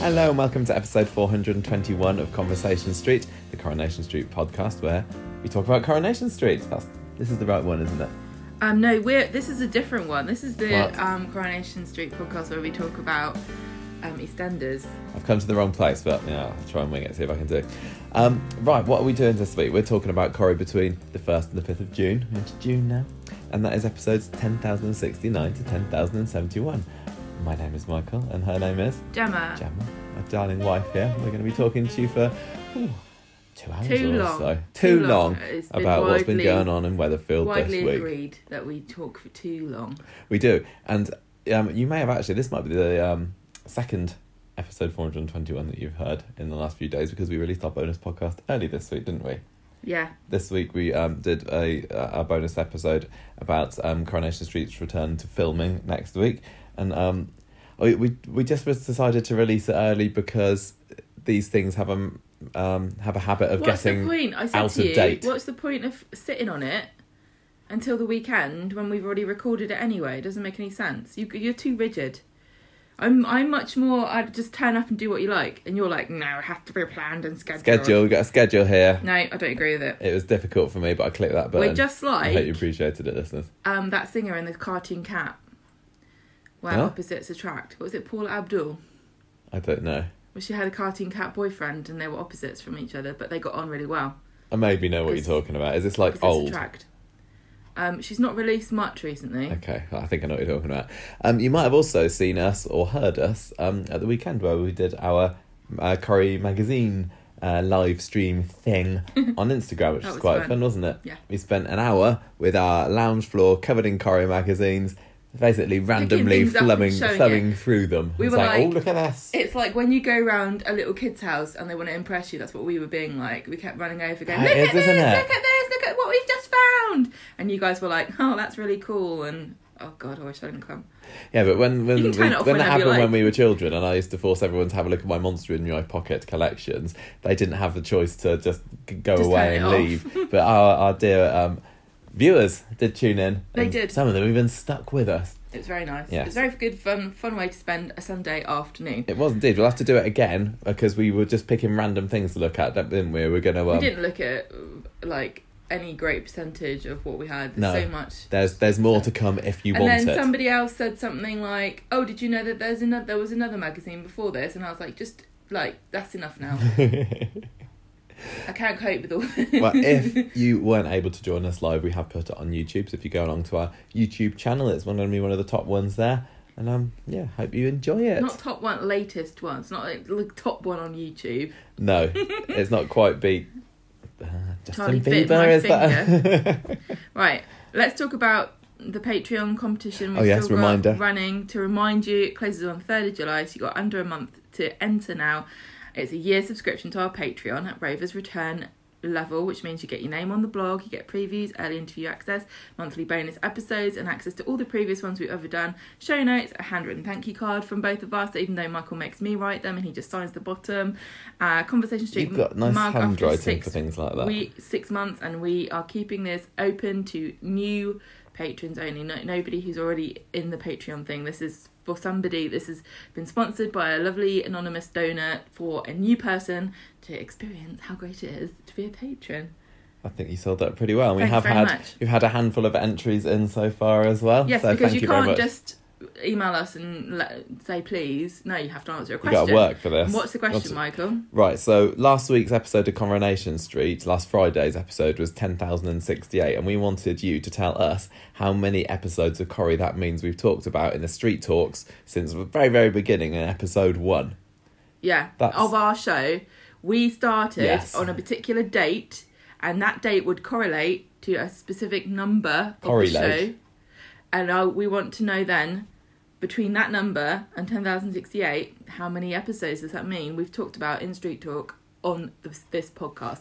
Hello and welcome to episode 421 of Conversation Street, the Coronation Street podcast where we talk about Coronation Street. That's this is the right one, isn't it? Um, no, we're this is a different one. This is the What? um, Coronation Street podcast where we talk about um, EastEnders. I've come to the wrong place, but yeah, I'll try and wing it, see if I can do. Um, right, what are we doing this week? We're talking about Corrie between the 1st and the 5th of June. We're into June now. And that is episodes 10,069 to 10,071. My name is Michael, and her name is Gemma. Gemma, my darling wife here. We're going to be talking to you for ooh, two hours Too or long. so. Too, long, It's been about what's been widely- going on in Weatherfield Widely this week. We agreed that we talk for too long. We do, and um, you may have actually. This might be the um, second episode 421 that you've heard in the last few days because we released our bonus podcast early this week, didn't we? Yeah, This week we um, did a a bonus episode about um, Coronation Street's return to filming next week, and um, we we we just decided to release it early because these things have a um, have a habit of what's getting the point? I said out to of you, date. what's the point of sitting on it until the weekend when we've already recorded it anyway? It doesn't make any sense. You you're too rigid. I'm I'm much more. I'd just turn up and do what you like, and you're like, no, it has to be planned and scheduled. schedule. We got a schedule here. No, I don't agree with it. It was difficult for me, but I clicked that button. We're just like I hope you appreciated it, listeners. um, that singer in the cartoon cat, where Huh? opposites attract. What was it, Paula Abdul? I don't know. Well, she had a cartoon cat boyfriend, and they were opposites from each other, but they got on really well. I maybe know what you're talking about. Is this like Opposites old? attract. Um, she's not released much recently. Okay, I think I know what you're talking about. Um, you might have also seen us or heard us um, at the weekend where we did our uh, Corrie magazine uh, live stream thing on Instagram, which was was quite fun. fun, wasn't it? Yeah. We spent an hour with our lounge floor covered in Corrie magazines, basically randomly things up and thumbing, showing thumbing through them. We It's were like, oh, look at this. It's like when you go round a little kid's house and they want to impress you. That's what we were being like. We kept running over, going, "Look is, at this! Look at this! Look at what we've just found!" And you guys were like, "Oh, that's really cool!" And oh god, I wish I didn't come. Yeah, but when when we, can turn it off when that happened when we were children, and I used to force everyone to have a look at my monster in my pocket collections, they didn't have the choice to just go Just away and it leave. but our our dear um, viewers did tune in. They did. Some of them even stuck with us. It was very nice. Yes. It was a very good, fun, fun way to spend a Sunday afternoon. It was indeed. We'll have to do it again because we were just picking random things to look at, didn't we? We're gonna. Um, we didn't look at like any great percentage of what we had. There's No. so much. There's there's more to come if you and want And then it. somebody else said something like, "Oh, did you know that there's another there was another magazine before this?" And I was like, "Just like that's enough now. I can't cope with all this." well, if you weren't able to join us live, we have put it on YouTube. So if you go along to our YouTube channel, it's going to be one of the top ones there. And um, yeah, hope you enjoy it. not top one, latest one. It's not like the top one on YouTube. No, it's not quite beat. Uh, Justin Charlie bit Bieber my is that? Right, let's talk about the Patreon competition. We've Oh, yes, still reminder. running. To remind you, it closes on 3rd of July, so you've got under a month to enter now. It's a year subscription to our Patreon at Rovers Return level, which means you get your name on the blog, you get previews, early interview access, monthly bonus episodes, and access to all the previous ones we've ever done, show notes, a handwritten thank you card from both of us, even though Michael makes me write them and he just signs the bottom. Uh, Conversation Street You've got nice mug handwriting for things like that. we six months, and we are keeping this open to new patrons only. No, nobody who's already in the Patreon thing. This is for somebody. This has been sponsored by a lovely anonymous donor for a new person to experience how great it is to be a patron. I think you sold that pretty well. And we Thanks have had much. we've had a handful of entries in so far as well. Yes, so because thank you, you, very can't much. just email us and let, say please. No, you have to answer a question. got to work for this. What's the question, Michael? Right, so last week's episode of Coronation Street, last Friday's episode, was 10,068, and we wanted you to tell us how many episodes of Corrie that means we've talked about in the Street Talks since the very, very beginning in episode one. Yeah, That's- of our show. We started Yes. on a particular date, and that date would correlate to a specific number of the Correlate. show. And uh, we want to know then, between that number and 10,068, how many episodes does that mean we've talked about in Street Talk on this, this podcast.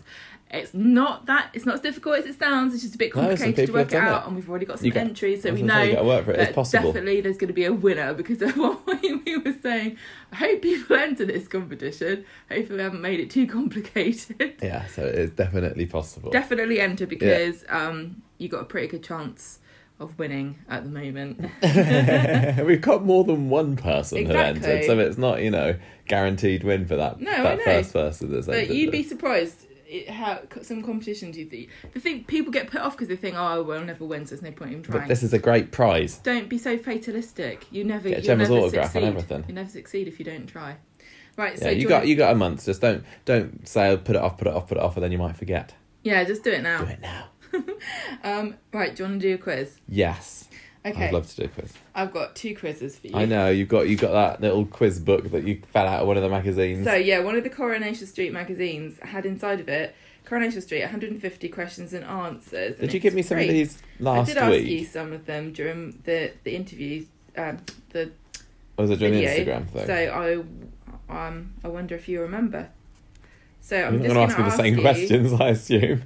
It's not that it's not as difficult as it sounds. It's just a bit No, complicated to work it out, it. and we've already got some got- entries, so we gonna say, you know it. Definitely there's going to be a winner because of what we, we were saying. I hope people enter this competition. Hopefully, we haven't made it too complicated. Yeah, so it is definitely possible. definitely enter because um, you got a pretty good chance of winning at the moment. We've got more than one person who entered, so it's not, you know, guaranteed win for that, No, that first person that's But you'd be surprised how some competitions you think. The thing people get put off because they think, oh, well, I'll never win, so there's no point in trying. But this is a great prize. Don't be so fatalistic. You never, Get Gemma's never autograph and succeed. everything. You never succeed if you don't try. Right. So Yeah, do you got you got a month. Just don't don't say put it off, put it off, put it off, and then you might forget. Yeah, just do it now. Do it now. Um, right. Do you want to do a quiz? Yes, Okay. I'd love to do a quiz. I've got two quizzes for you. I know you've got you got that little quiz book that you fell out of one of the magazines. So yeah, one of the Coronation Street magazines had inside of it Coronation Street 150 questions and answers. and Did you give me some free. of these last week? I did ask week? you some of them during the the interview, um, the was it during the. Instagram thing? So I um I wonder if you remember. So I'm You're just going to ask me the same you- questions, I assume.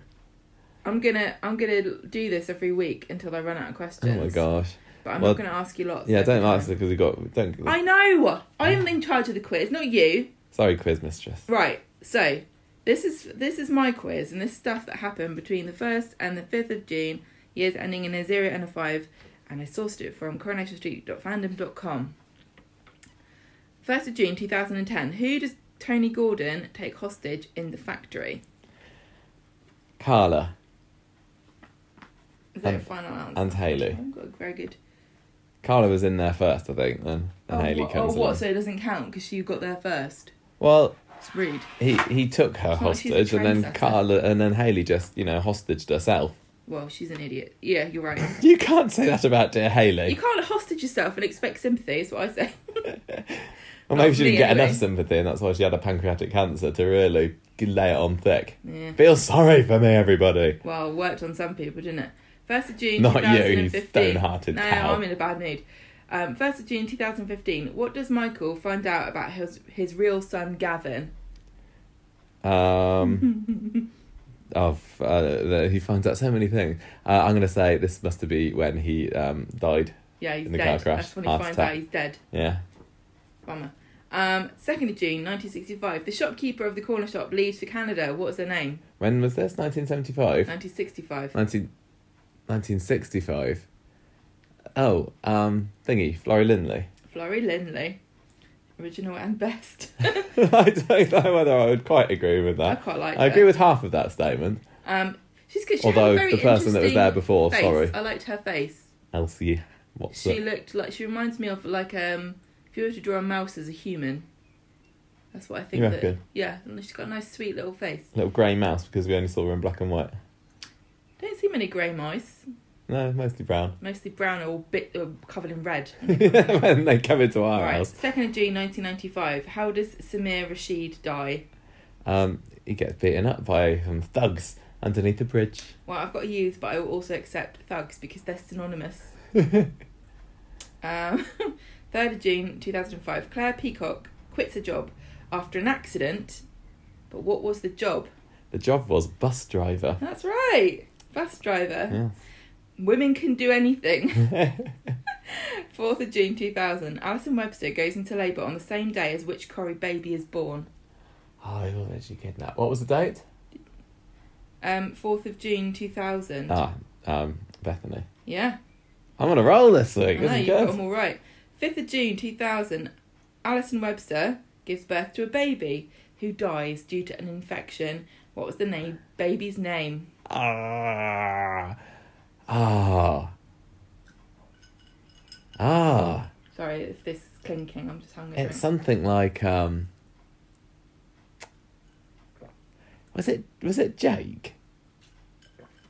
I'm gonna I'm gonna do this every week until I run out of questions. Oh my gosh! But I'm Well, not gonna ask you lots. Yeah, don't ask it because you got don't. I know. I am in charge of the quiz, not you. Sorry, quiz mistress. Right. So this is this is my quiz, and this stuff that happened between the first and the fifth of June, years ending in a zero and a five, and I sourced it from coronationstreet.fandom.com. First of June two thousand and ten. Who does Tony Gordon take hostage in the factory? Carla Is that And- final answer? and Hayley. I've got a very good. Carla was in there first, I think. Then then oh, Hayley what, comes oh, what? along. So it doesn't count because you got there first. Well, It's rude. he he took her hostage, and then. Carla and then Hayley just you know hostaged herself. Well, she's an idiot. Yeah, you're right. You can't say that about dear Hayley. You can't hostage yourself and expect sympathy. Is what I say. Well, maybe she didn't get anyway. enough sympathy, and that's why she had a pancreatic cancer to really lay it on thick. Yeah. Feel sorry for me, everybody. Well, it worked on some people, didn't it? First of June, Not you, 2015. stone-hearted No, cow. I'm in a bad mood. Um, First of June, 2015. What does Michael find out about his his real son Gavin? Um, of uh, the- he finds out so many things. Uh, I'm going to say this must be when he um, died. Yeah, he's In the dead. car crash, That's when he finds attack. out he's dead. Yeah. Bummer. Um, 2nd of June, 1965. The shopkeeper of the corner shop leaves for Canada. What was her name? When was this? 1975. 1965. 19, 1965. Oh, um, thingy, Florrie Lindley. Florrie Lindley. Original and best. I don't know whether I would quite agree with that. I that. quite like I her. agree with half of that statement. Um, she's good. She Although the person that was there before, face. sorry, I liked her face. Elsie, what's She looked like she reminds me of like um if you were to draw a mouse as a human. That's what I think. You that, reckon? yeah, and she's got a nice sweet little face. Little grey mouse because we only saw her in black and white. Don't see many grey mice. No, mostly brown. Mostly brown or bit or covered in red. when they come into our right. house, Second of June, nineteen ninety five. How does Samir Rashid die? um, he gets beaten up by some thugs underneath the bridge. Well, I've got youth, but I will also accept thugs because they're synonymous. um, Third of June, two thousand and five. Claire Peacock quits her job after an accident. But what was the job? The job was bus driver. That's right. Bus driver. Yeah. Women can do anything. 4th of June 2000. Alison Webster goes into labour on the same day as which Corrie baby is born. Oh, I thought that she kidnapped. What was the date? Um, 4th of June 2000. Ah, um, Bethany. Yeah. I'm on a roll this I week. know, This is you've got them all right. 5th of June 2000. Alison Webster gives birth to a baby who dies due to an infection. What was the name? Baby's name. Ah, ah, ah. Sorry if this is clinking, I'm just hungry. It's something like um. Was it was it Jake?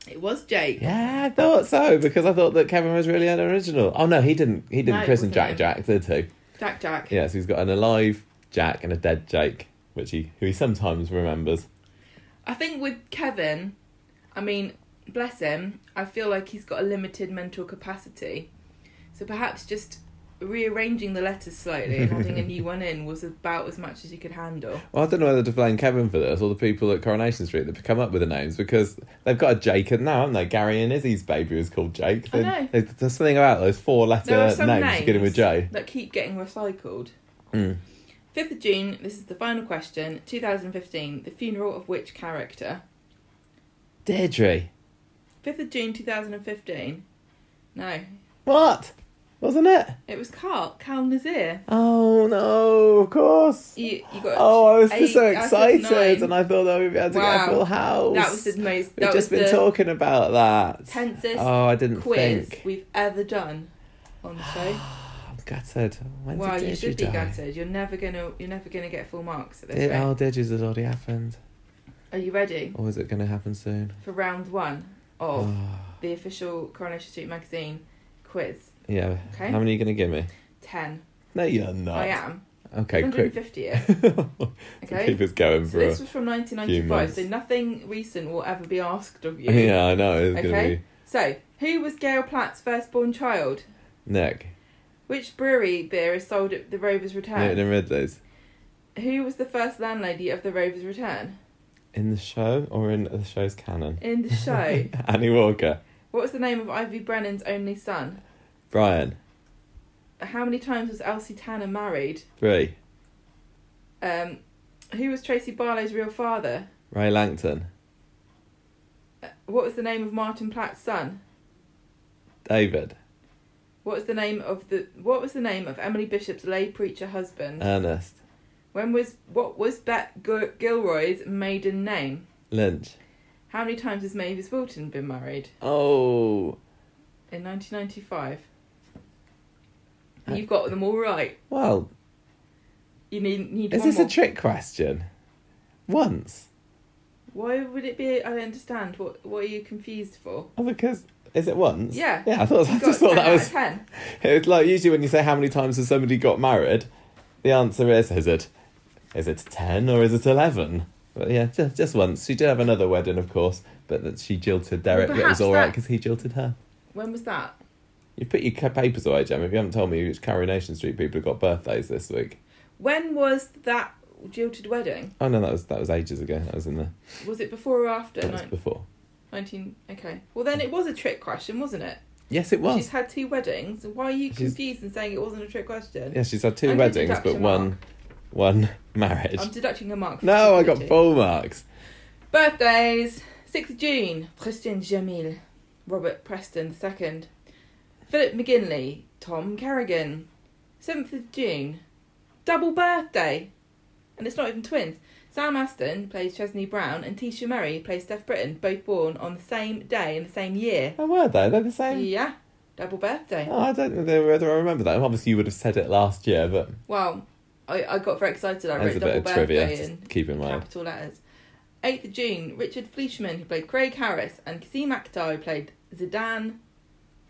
It was Jake. Yeah, I thought so because I thought that Kevin was really unoriginal. Oh no, he didn't. He didn't No, christen Jack. Jack, did he? Jack Jack. Yeah, so he's got an alive Jack and a dead Jake, which he who he sometimes remembers. I think with Kevin, I mean, bless him, I feel like he's got a limited mental capacity. So perhaps just rearranging the letters slightly and adding a new one in was about as much as you could handle. Well, I don't know whether to blame Kevin for this or the people at Coronation Street that come up with the names because they've got a Jake now, haven't they? Gary and Izzy's baby was called Jake. I know. There's, there's something about those four letter names, names beginning with J. that keep getting recycled. Mm. 5th of June, this is the final question. 2015, the funeral of which character? Deirdre. 5th of June 2015. No, What? Wasn't it? it was Carl, Kal Nazir. Oh no, of course. You, you got Oh, I was eight so excited nine. and I thought that we'd be able to get a full house. That was the most. We've just been talking about that. tensest Oh, I didn't quiz think. we've ever done on the show. I'm gutted. When well, did you should be die? gutted. You're never gonna. You're never gonna get full marks at this Did, rate. oh, Deirdre's has already happened. Are you ready Or is it going to happen soon? for round one of Oh, the official Coronation Street magazine quiz? yeah. Okay. How many are you going to give me? Ten. No, you're not. I am. Okay, quick. 150. Okay. Keep us going So for this was from few 1995, months. so nothing recent will ever be asked of you. Yeah, I know. It's Okay. going to So, who was Gail Platt's firstborn child? Nick. Which brewery beer is sold at the Rover's Return? Newton and Ridley's. Who was the first landlady of the Rover's Return? In the show or in the show's canon? In the show, Annie Walker. what was the name of Ivy Brennan's only son? Brian. How many times was Elsie Tanner married? Three. Um, who was Tracy Barlow's real father? Ray Langton. Uh, What was the name of Martin Platt's son? David. What was the name of the What was the name of Emily Bishop's lay preacher husband? Ernest. When was what was Bet Gilroy's maiden name? Lynch. How many times has Mavis Wilton been married? Oh. In 1995. Uh, You've got them all right. Well, You need need is this more. a trick question? Once. Why would it be? I don't understand. What What are you confused for? Oh, because is it once? Yeah. Yeah, I thought I just thought 10 that was. ten. It's like usually when you say how many times has somebody got married, the answer is is it is it ten or is it eleven? But yeah, just just once. She did have another wedding, of course, but that she jilted Derek. but it was all right because he jilted her. When was that? You put your papers away, Jem. If you haven't told me which Coronation Street people have got birthdays this week. When was that jilted wedding? Oh no, that was that was ages ago. That was in the Was it before or after? that was before. 19. Okay. Well, then it was a trick question, wasn't it? Yes, it was. She's had two weddings. Why are you She's- confused and saying it wasn't a trick question? Yeah, she's had two I'm weddings, but your one mark. one marriage. I'm deducting a mark. No, I got full marks. Birthdays 6th of June, Christian Jamil, Robert Preston II, Philip McGinley, Tom Kerrigan. 7th of June, double birthday, and it's not even twins. Sam Aston plays Chesney Brown, and Tisha Merry plays Steph Britton, both born on the same day in the same year. Oh, were they? They're the same. Yeah, double birthday. Oh, I don't know whether I remember that. Obviously, you would have said it last year, but Well, I, I got very excited. I there's wrote a bit double of trivia birthday to in keep in mind. capital letters. 8th of June, Richard Fleeshman, who played Craig Harris, and Qasim Akhtar, who played Zeedan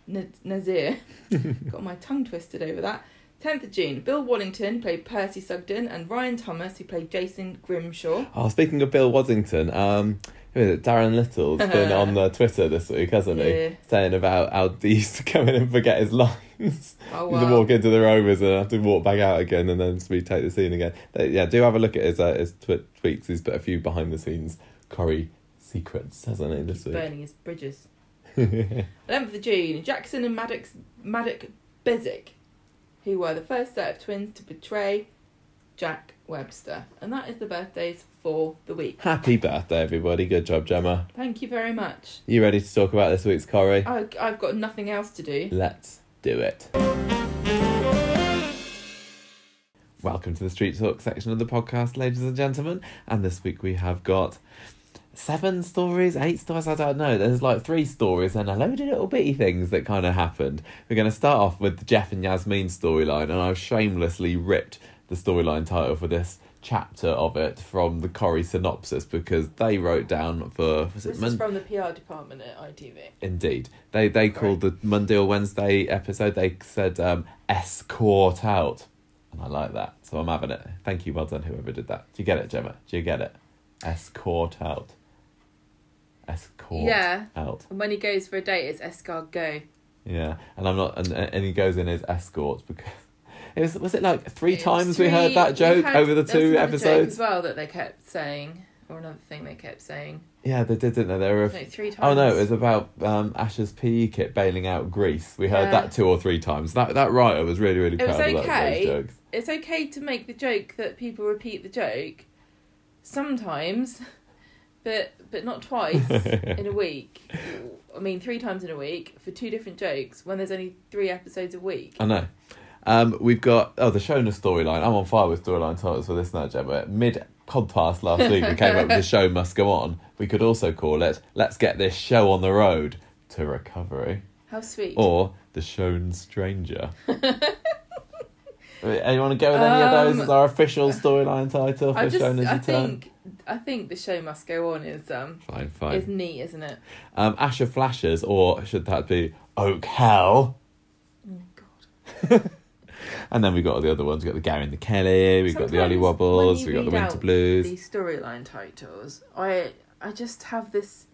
N- Nazir. Got my tongue twisted over that. 10th of June, Bill Waddington, who played Percy Sugden, and Ryan Thomas, who played Jason Grimshaw. Oh, speaking of Bill Waddington, um, who is it? Daran Little's been on the Twitter this week, hasn't he? Yeah. Saying about how he used to come in and forget his lines. Oh, to walk into the Rovers and have to walk back out again and then retake the scene again. But, yeah, do have a look at his uh, his twi- tweets. He's put a few behind the scenes Corrie secrets, hasn't he, this week? Burning his bridges. 11th of June, Jackson and Maddox, Maddox Bezic, who were the first set of twins to betray Jack Webster. And that is the birthdays for the week. Happy birthday, everybody. Good job, Gemma. Thank you very much. You ready to talk about this week's Corrie? I, I've got nothing else to do. Let's do it. Welcome to the Street Talk section of the podcast, ladies and gentlemen. And this week we have got seven stories, eight stories, I don't know. There's like three stories and a load of little bitty things that kind of happened. We're going to start off with the Geoff and Yasmin storyline, and I've shamelessly ripped the storyline title for this chapter of it from the Corrie synopsis because they wrote down for was it This Mon- is from the PR department at ITV. Indeed, they they called the Monday or Wednesday episode. They said um, escort out, and I like that, so I'm having it. Thank you, well done, whoever did that. Do you get it, Gemma? Do you get it? Escort out. Escort Yeah. out. And when he goes for a date, it's escargot. Yeah, and I'm not, and and he goes in as escort because it was was it like three It times we heard that joke had- over the there was two joke episodes? as well that they kept saying, or another thing they kept saying. Yeah, they did, didn't they? They were. No, three times. Oh no, it was about um, Ash's PE kit bailing out Greece. We heard Yeah. that two or three times. That that writer was really really It was proud of that, okay. It's okay to make the joke that people repeat the joke, sometimes, but but not twice in a week. I mean, three times in a week for two different jokes when there's only three episodes a week. I know. Um, we've got oh the Shona storyline. I'm on fire with storyline titles for this now, Gemma. Mid podcast last week, we came up with the show must go on. We could also call it "Let's get this show on the road to recovery" How sweet. or "The Shown Stranger." Anyone want to go with any of those Um, as our official storyline title for I just, I return? think, I think the show must go on is um Fine, fine. is neat, isn't it? Um, Asha Flashes, or should that be Oak Hell? Oh God. And then we've got all the other ones. We've got the Gary and the Kelly. we've got the Ollie Wobbles. We you got the Winter Blues. These storyline titles, I I just have this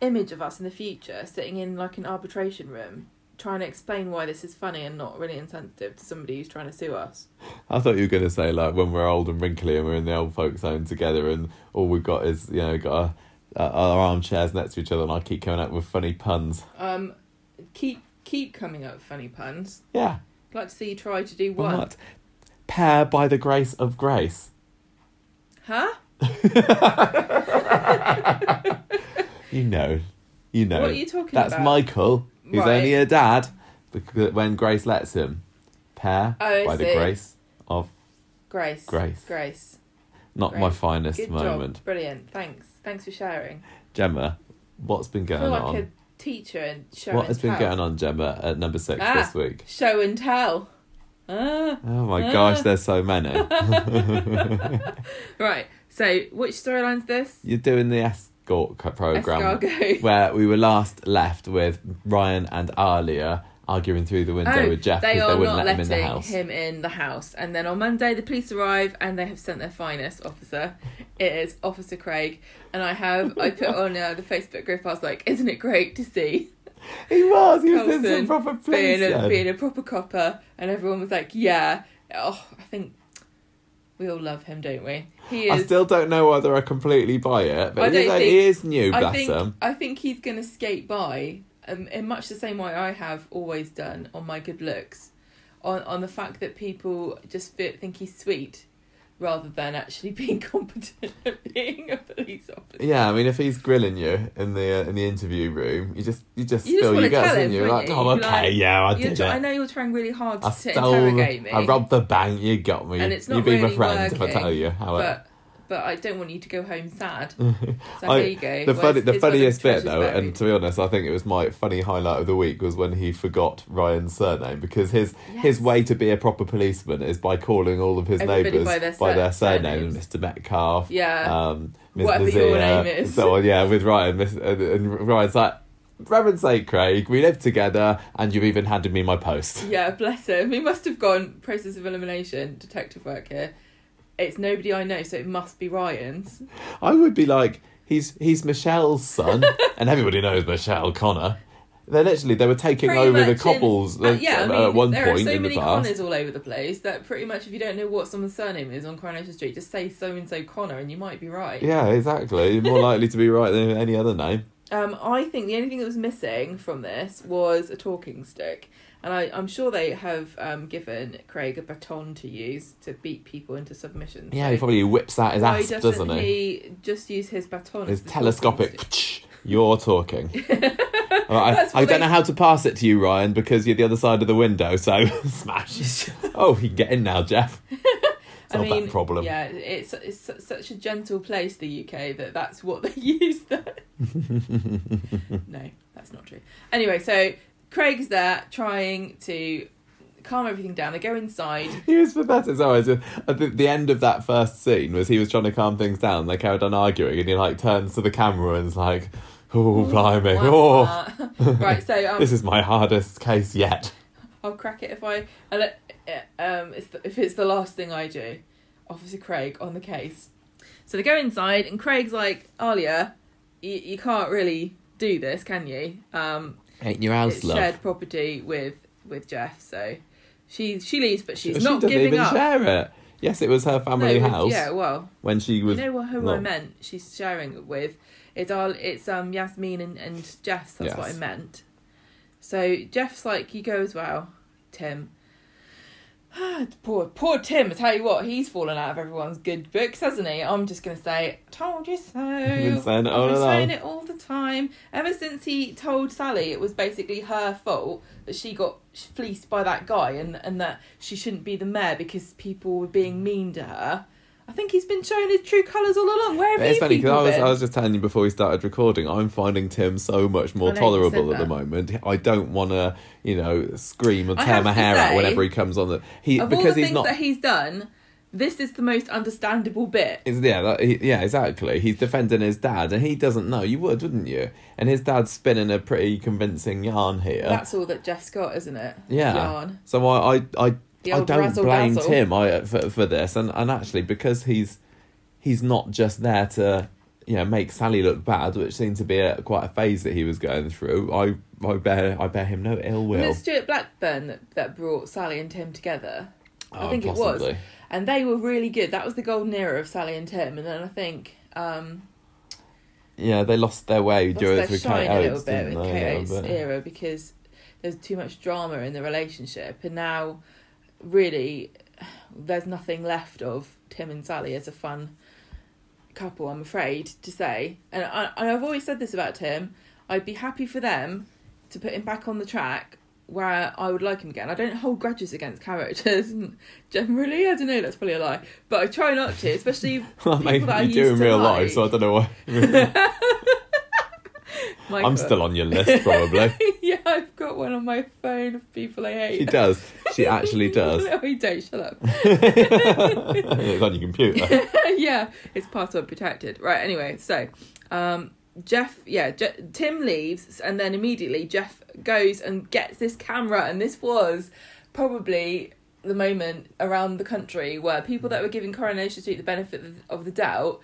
image of us in the future sitting in like an arbitration room trying to explain why this is funny and not really insensitive to somebody who's trying to sue us. I thought you were going to say like when we're old and wrinkly and we're in the old folks' home together, and all we've got is you know got our, uh, our armchairs next to each other, and I keep coming up with funny puns. Um, keep keep coming up with funny puns. Yeah, I'd like to see you try to do one. not? Pair by the grace of grace. Huh? You know, you know. What are you talking about? That's about? Michael, who's Right. only a dad because when Grace lets him. Pair Oh, I by the grace of Grace. Grace. Grace. not my finest Good moment. job. Brilliant. Thanks. Thanks for sharing. Gemma, what's been I going feel like on? Teacher and show What and has been going on, Gemma, at number six Ah. this week? Show and tell. Ah. Oh my Ah. gosh, there's so many. Right. So, which storyline's this? You're doing the escort program Escargot. where we were last left with Ryan and Alya arguing through the window Oh, with Geoff because they are wouldn't not let him in the letting house. him in the house. And then on Monday, the police arrive and they have sent their finest officer. It is Officer Craig. And I have, I put on uh, the Facebook group, I was like, isn't it great to see He was. He was some proper police. being a, being a proper copper? And everyone was like, yeah. Oh, I think we all love him, don't we? He is, I still don't know whether I completely buy it, I but he is, don't he is new, I think him. I think he's going to skate by um, in much the same way I have always done on my good looks, on on the fact that people just fit, think he's sweet, rather than actually being competent at being a police officer. Yeah, I mean, if he's grilling you in the uh, in the interview room, you just you just You spill your guts, and you're like, you? "Oh, okay, like, yeah, I did it. I know you're trying really hard to, I stole, interrogate me, I robbed the bank. You got me. And it's you not be my really friend if I tell you how it. But I don't want you to go home sad. So I- here you go. The funny, the funniest bit though, buried. and to be honest, I think it was my funny highlight of the week was when he forgot Ryan's surname because his his way to be a proper policeman is by calling all of his Everybody neighbours by their sur- surname, surnames. Mr. Metcalf, yeah. um, Ms. Whatever Nazir, your name is. So on, yeah, with Ryan, and, Ryan's like, heaven's sake, Craig, we live together, and you've even handed me my post. Yeah, bless him. He must have gone process of elimination, detective work here. It's nobody I know, so it must be Ryan's. I would be like, he's he's Michelle's son, and everybody knows Michelle Connor. They literally they were taking Pretty over the much in- cobbles uh, yeah, I mean, at one there point are so in the many past. Connors all over the place that pretty much if you don't know what someone's surname is on Coronation Street, just say so and so Connor, and you might be right. Yeah, exactly. You're more likely to be right than any other name. Um, I think the only thing that was missing from this was a talking stick, and I, I'm sure they have um, given Craig a baton to use to beat people into submission. Yeah, So he probably whips out his ass, doesn't doesn't he? he just use his baton? His as the talking telescopic. You're talking. I, I don't know how to pass it to you, Ryan, because you're the other side of the window. So smash. oh, you can get in now, Geoff. I mean, that problem. yeah, it's it's such a gentle place, the UK, that that's what they use there. no, that's not true. Anyway, so Craig's there trying to calm everything down. They go inside. He was pathetic. So I was, at the, the end of that first scene was he was trying to calm things down. They carried on arguing, and he like turns to the camera and is like, "Oh, blimey! Oh, right, so um, this is my hardest case yet." I'll crack it if I. I let, um, it's the, if it's the last thing I do. Officer Craig on the case. So they go inside, and Craig's like, Alya, you, you can't really do this, can you? Um, Ain't your house, it's love. shared property with with Geoff. So she she leaves, but she's she not doesn't giving even up. share it. Yes, it was her family No, house Yeah, well, when she was. you know what, who I not- meant. She's sharing it with. It's all. It's um Yasmin and and Geoff's. That's what I Yes. meant. So Geoff's like, you go as well, Tim. poor poor Tim. I tell you what, he's fallen out of everyone's good books, hasn't he? I'm just gonna say, told you so. been saying it all I've been saying it all the time. Ever since he told Sally it was basically her fault that she got fleeced by that guy and and that she shouldn't be the mayor because people were being mean to her. I think he's been showing his true colours all along. Where have But it's funny because I was, been? I was just telling you before we started recording, I'm finding Tim so much more I know, you tolerable at the moment. I don't want to, you know, scream and tear my hair out whenever he comes on the. He of all because the he's things not. that he's done, this is the most understandable bit. Is yeah, that, he, yeah, exactly. He's defending his dad, and he doesn't know. You would, wouldn't you? And his dad's spinning a pretty convincing yarn here. That's all that Geoff's got, isn't it? yeah. Yarn. So I, I, I, I don't blame dazzle. Tim I, for for this, and and actually because he's he's not just there to you know make Sally look bad, which seemed to be a, quite a phase that he was going through. I I bear I bear him no ill Was will. it was Stuart Blackburn that, that brought Sally and Tim together? I Oh, think it was. And they were really good. That was the golden era of Sally and Tim. And then I think um, Yeah, they lost their way during their shine Kate a little bit with? Kate Oates' era because there's too much drama in the relationship. And now, really, there's nothing left of Tim and Sally as a fun couple, I'm afraid to say. And, I, and I've always said this about Tim. I'd be happy for them to put him back on the track where I would like him again. I don't hold grudges against characters, generally, I don't know. That's probably a lie, but I try not to, especially Well, people that I you do in real like. life, so I don't know why. My I'm God. still on your list, probably. yeah, I've got one on my phone of people I hate. she does. She actually does. no, you don't. Shut up. it's on your computer. yeah, it's password protected. Right. Anyway, so um, Geoff, yeah, Je- Tim leaves, and then immediately Geoff goes and gets this camera, and this was probably the moment around the country where people that were giving Coronation Street the benefit of- of the doubt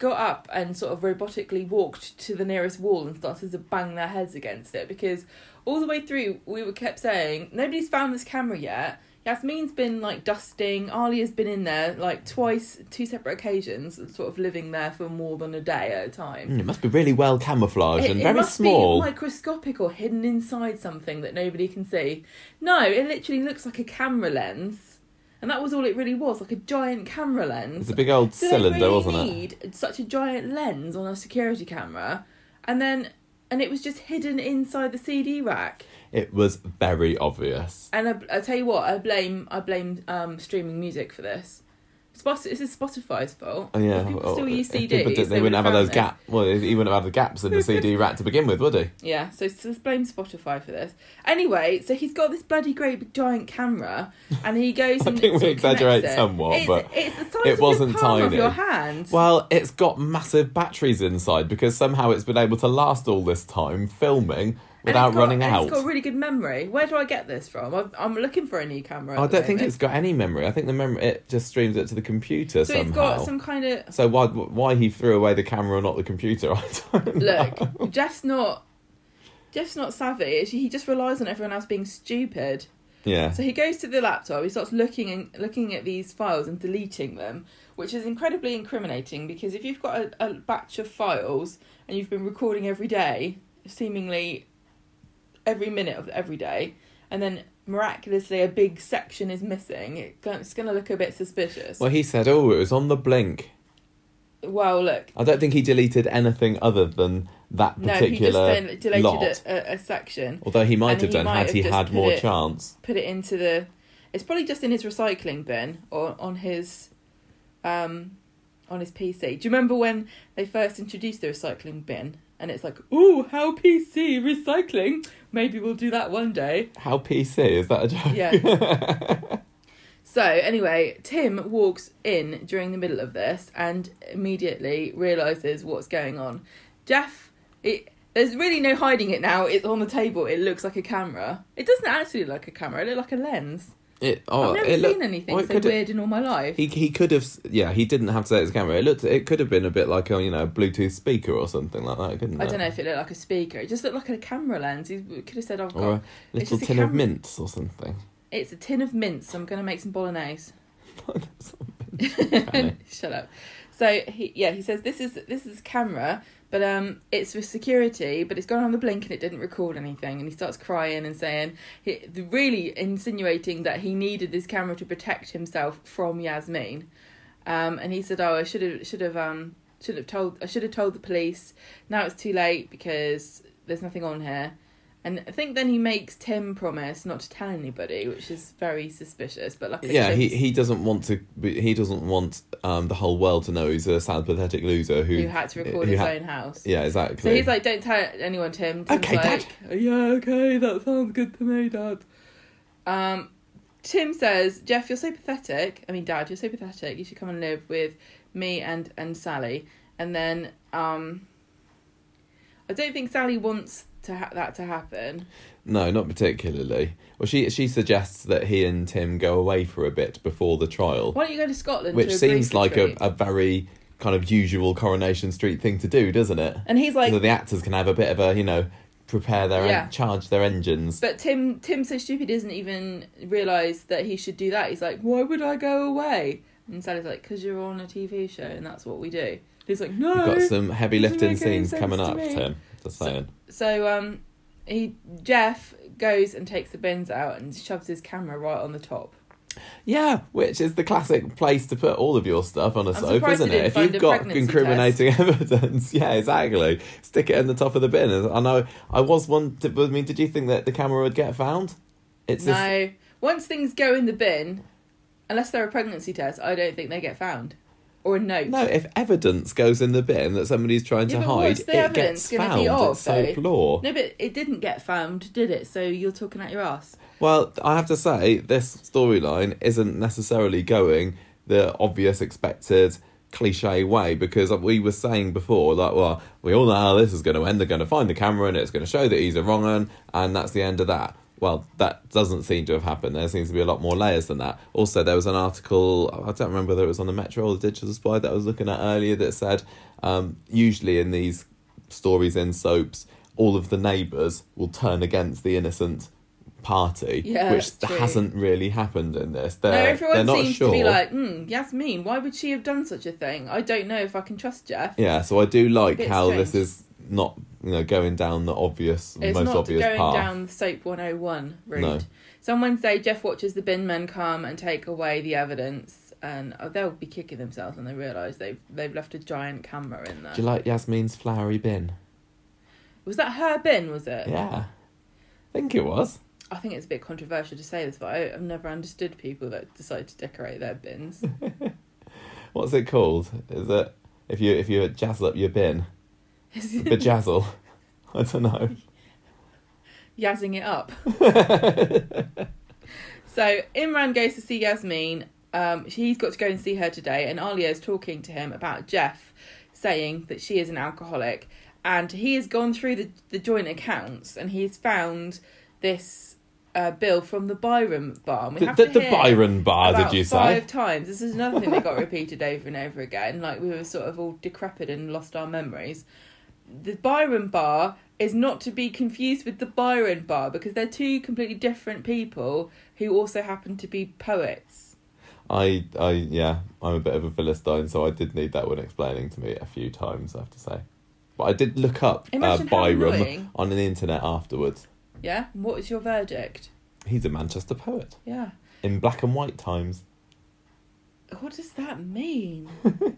got up and sort of robotically walked to the nearest wall and started to bang their heads against it because all the way through we were kept saying nobody's found this camera yet. Yasmin's been like dusting. Ali has been in there like twice two separate occasions sort of living there for more than a day at a time. Mm, It must be really well camouflaged it, and it very must small. be microscopic or hidden inside something that nobody can see. No it literally looks like a camera lens and that was all it really was like a giant camera lens It's a big old they cylinder, really wasn't it? need such a giant lens on a security camera, and then and it was just hidden inside the CD rack. It was very obvious. And I, I tell you what, I blame I blame um, streaming music for this. Spot, this is Spotify's fault. Oh, yeah, If people well, still use if CDs. people did, they, wouldn't have found those gaps. Well, he wouldn't have had the gaps in the CD rack to begin with, would he? Yeah, so, let's blame Spotify for this. Anyway, so he's got this bloody great big giant camera, and he goes. I and think we sort of connects exaggerate it. somewhat, it's, but it's the size it of wasn't your palm of tiny. your hand. Well, it's got massive batteries inside because somehow it's been able to last all this time filming without it's got- running out. It's got really good memory. Where do I get this from? I'm, I'm looking for a new camera. I don't think moment. it's got any memory. I think the memory it just streams it to the computer So somehow. it's got some kind of So why why he threw away the camera and not the computer? I don't know. look. Geoff's not. Geoff's not savvy. He just relies on everyone else being stupid. Yeah. So he goes to the laptop. He starts looking and looking at these files and deleting them, which is incredibly incriminating because if you've got a, a batch of files and you've been recording every day, seemingly every minute of every day, and then miraculously a big section is missing, it, it's going to look a bit suspicious. Well, he said, "Oh, it was on the blink." Well, look, I don't think he deleted anything other than that no, he just particular then deleted lot. a, a, a section, Although he might and have he done might had have he just had put more it- chance. put it into the. It's probably just in his recycling bin or on his, um, on his PC. Do you remember when they first introduced the recycling bin? And it's like, ooh, how PC recycling? Maybe we'll do that one day. How PC is that a joke? Yeah. So anyway, Tim walks in during the middle of this and immediately realizes what's going on. Geoff, it, there's really no hiding it now. It's on the table. It looks like a camera. It doesn't actually look like a camera. It looks like a lens. It, oh, I've never it seen looked- anything well, so weird in all my life. He he could have yeah he didn't have to say it's a camera. It looked it could have been a bit like a you know Bluetooth speaker or something like that, couldn't I it? don't know if it looked like a speaker. It just looked like a camera lens. He could have said, "I've got." Or a little just a tin of mints or something. It's a tin of mints. I'm going to make some bolognese. Shut up. So he, yeah, he says this is this is camera, but um, it's for security. But it's gone on the blink and it didn't record anything. And he starts crying and saying, he, really insinuating that he needed this camera to protect himself from Yasmin. Um, and he said, "Oh, I should have should have um should have told I should have told the police. Now it's too late because there's nothing on here." And I think then he makes Tim promise not to tell anybody, which is very suspicious. But luckily, Yeah, he, he doesn't want to. be- He doesn't want um, the whole world to know he's a sad, pathetic loser who who had to record his ha- own house. Yeah, exactly. So he's like, "Don't tell anyone, Tim." Tim's Okay, Dad. Yeah, okay, that sounds good to me, Dad. Um, Tim says, "Geoff, you're so pathetic. I mean, Dad, you're so pathetic. You should come and live with me and and Sally." And then, um, I don't think Sally wants to ha- that to happen. no, not particularly. Well, she she suggests that he and Tim go away for a bit before the trial, Why don't you go to Scotland? which to a seems like a, a very kind of usual Coronation Street thing to do, doesn't it? And he's like, so the actors can have a bit of a you know prepare their Yeah. en- charge their engines. But Tim, Tim's so stupid, he doesn't even realise that he should do that. He's like, why would I go away? And Sally's like, because you're on a TV show and that's what we do. He's like, no. You've got some heavy lifting scenes coming up. Tim. Just saying. So um, he Geoff goes and takes the bins out and shoves his camera right on the top. Yeah, which is the classic place to put all of your stuff on a soap, isn't it? If you've got incriminating evidence, yeah, exactly. Stick it in the top of the bin. I know. I was one. I mean, did you think that the camera would get found? It's no, just- once things go in the bin, unless they're a pregnancy test, I don't think they get found or a note. no. If evidence goes in the bin that somebody's trying Yeah, to hide, it evidence gets found. be of, it's though? law. No, but it didn't get found, did it? So you're talking out your ass. Well, I have to say, this storyline isn't necessarily going the obvious expected cliche way because we were saying before, like, well, we all know how this is going to end. They're going to find the camera and it's going to show that he's a wrong un, and that's the end of that. Well, that doesn't seem to have happened. There seems to be a lot more layers than that. Also, there was an article, I don't remember whether it was on the Metro or the Digital Spy that I was looking at earlier that said um, usually in these stories in soaps, all of the neighbours will turn against the innocent party, Yeah, which hasn't really happened in this. They're, no, they're everyone not seems sure. to be like, hmm, Yasmin, why would she have done such a thing? I don't know if I can trust Geoff. yeah, so I do like how strange. this is not you know going down the obvious, It's most not obvious going path. down the Soap 101 route. No. So on Wednesday, Geoff watches the bin men come and take away the evidence, and oh, they'll be kicking themselves when they realise they've they've left a giant camera in there. Do you like Yasmin's flowery bin? Was that her bin? Was it? Yeah, I think it was. I think it's a bit controversial to say this, but I, I've never understood people that decide to decorate their bins. What's it called? Is it if you if you jazzle up your bin, the bejazzle? I don't know. Yazzing it up. so Imran goes to see Yasmin. Um, he's got to go and see her today, and Alya is talking to him about Geoff, saying that she is an alcoholic, and he has gone through the the joint accounts, and he's found this uh, bill from the Byron bar. And we The, have the, to the hear Byron bar, did you say? five times. This is another thing that got repeated over and over again. Like we were sort of all decrepit and lost our memories. The Byron bar is not to be confused with the Byron bar because they're two completely different people who also happen to be poets. I, I, yeah, I'm a bit of a philistine, so I did need that one explaining to me a few times. I have to say, but I did look up uh, Imagine how Byram annoying. on the internet afterwards. Yeah. What is your verdict? He's a Manchester poet Yeah. in black and white times. What does that mean?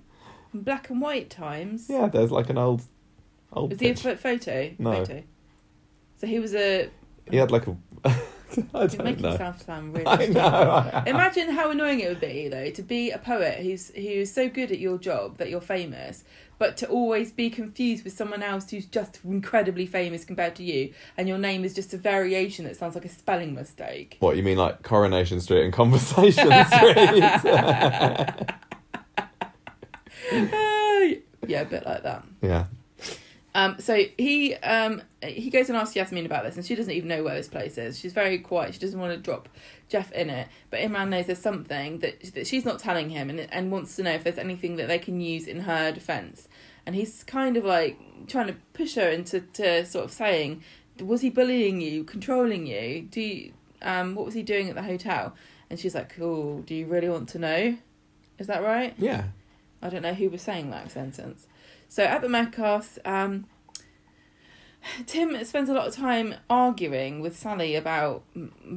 In Black and white times. Yeah, there's like an old, old. Was he a pho- photo? No. Photo. So he was a. He had like a. I don't making know. yourself sound really. I know. Imagine how annoying it would be though to be a poet who's who's so good at your job that you're famous, but to always be confused with someone else who's just incredibly famous compared to you, and your name is just a variation that sounds like a spelling mistake. What you mean, like Coronation Street and Conversation Street? yeah, a bit like that. yeah. Um, so he um, he goes and asks Yasmin about this, and she doesn't even know where this place is. She's very quiet. She doesn't want to drop Geoff in it. But Imran knows there's something that that she's not telling him, and and wants to know if there's anything that they can use in her defense. And he's kind of like trying to push her into to sort of saying, was he bullying you, controlling you? Do you, um, what was he doing at the hotel? And she's like, "Cool. Do you really want to know? Is that right?" Yeah. I don't know who was saying that sentence. So at the Metcalfs, um, Tim spends a lot of time arguing with Sally about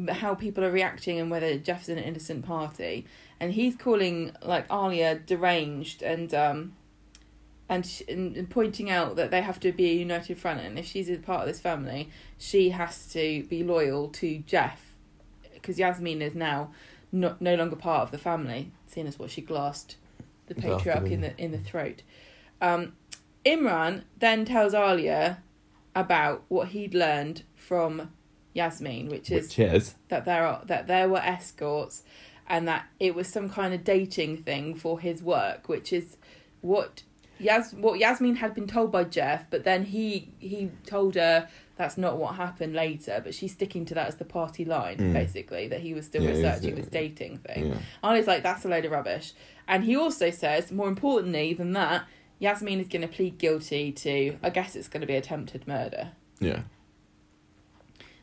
how people are reacting and whether Geoff's in an innocent party, and he's calling like Alya deranged and um, and, sh- and and pointing out that they have to be a united front, and if she's a part of this family, she has to be loyal to Geoff, because Yasmin is now not no longer part of the family, seeing as what she glassed the patriarch in the in the throat. Um, Imran then tells Alya about what he'd learned from Yasmin, which is Which is. that there are that there were escorts, and that it was some kind of dating thing for his work, which is what Yas what Yasmin had been told by Geoff, but then he he told her that's not what happened later, but she's sticking to that as the party line, Mm. basically, that he was still Yeah, researching this dating thing. Yeah. Ali's like, that's a load of rubbish. And he also says, more importantly than that, Yasmin is going to plead guilty to, I guess it's going to be attempted murder. Yeah.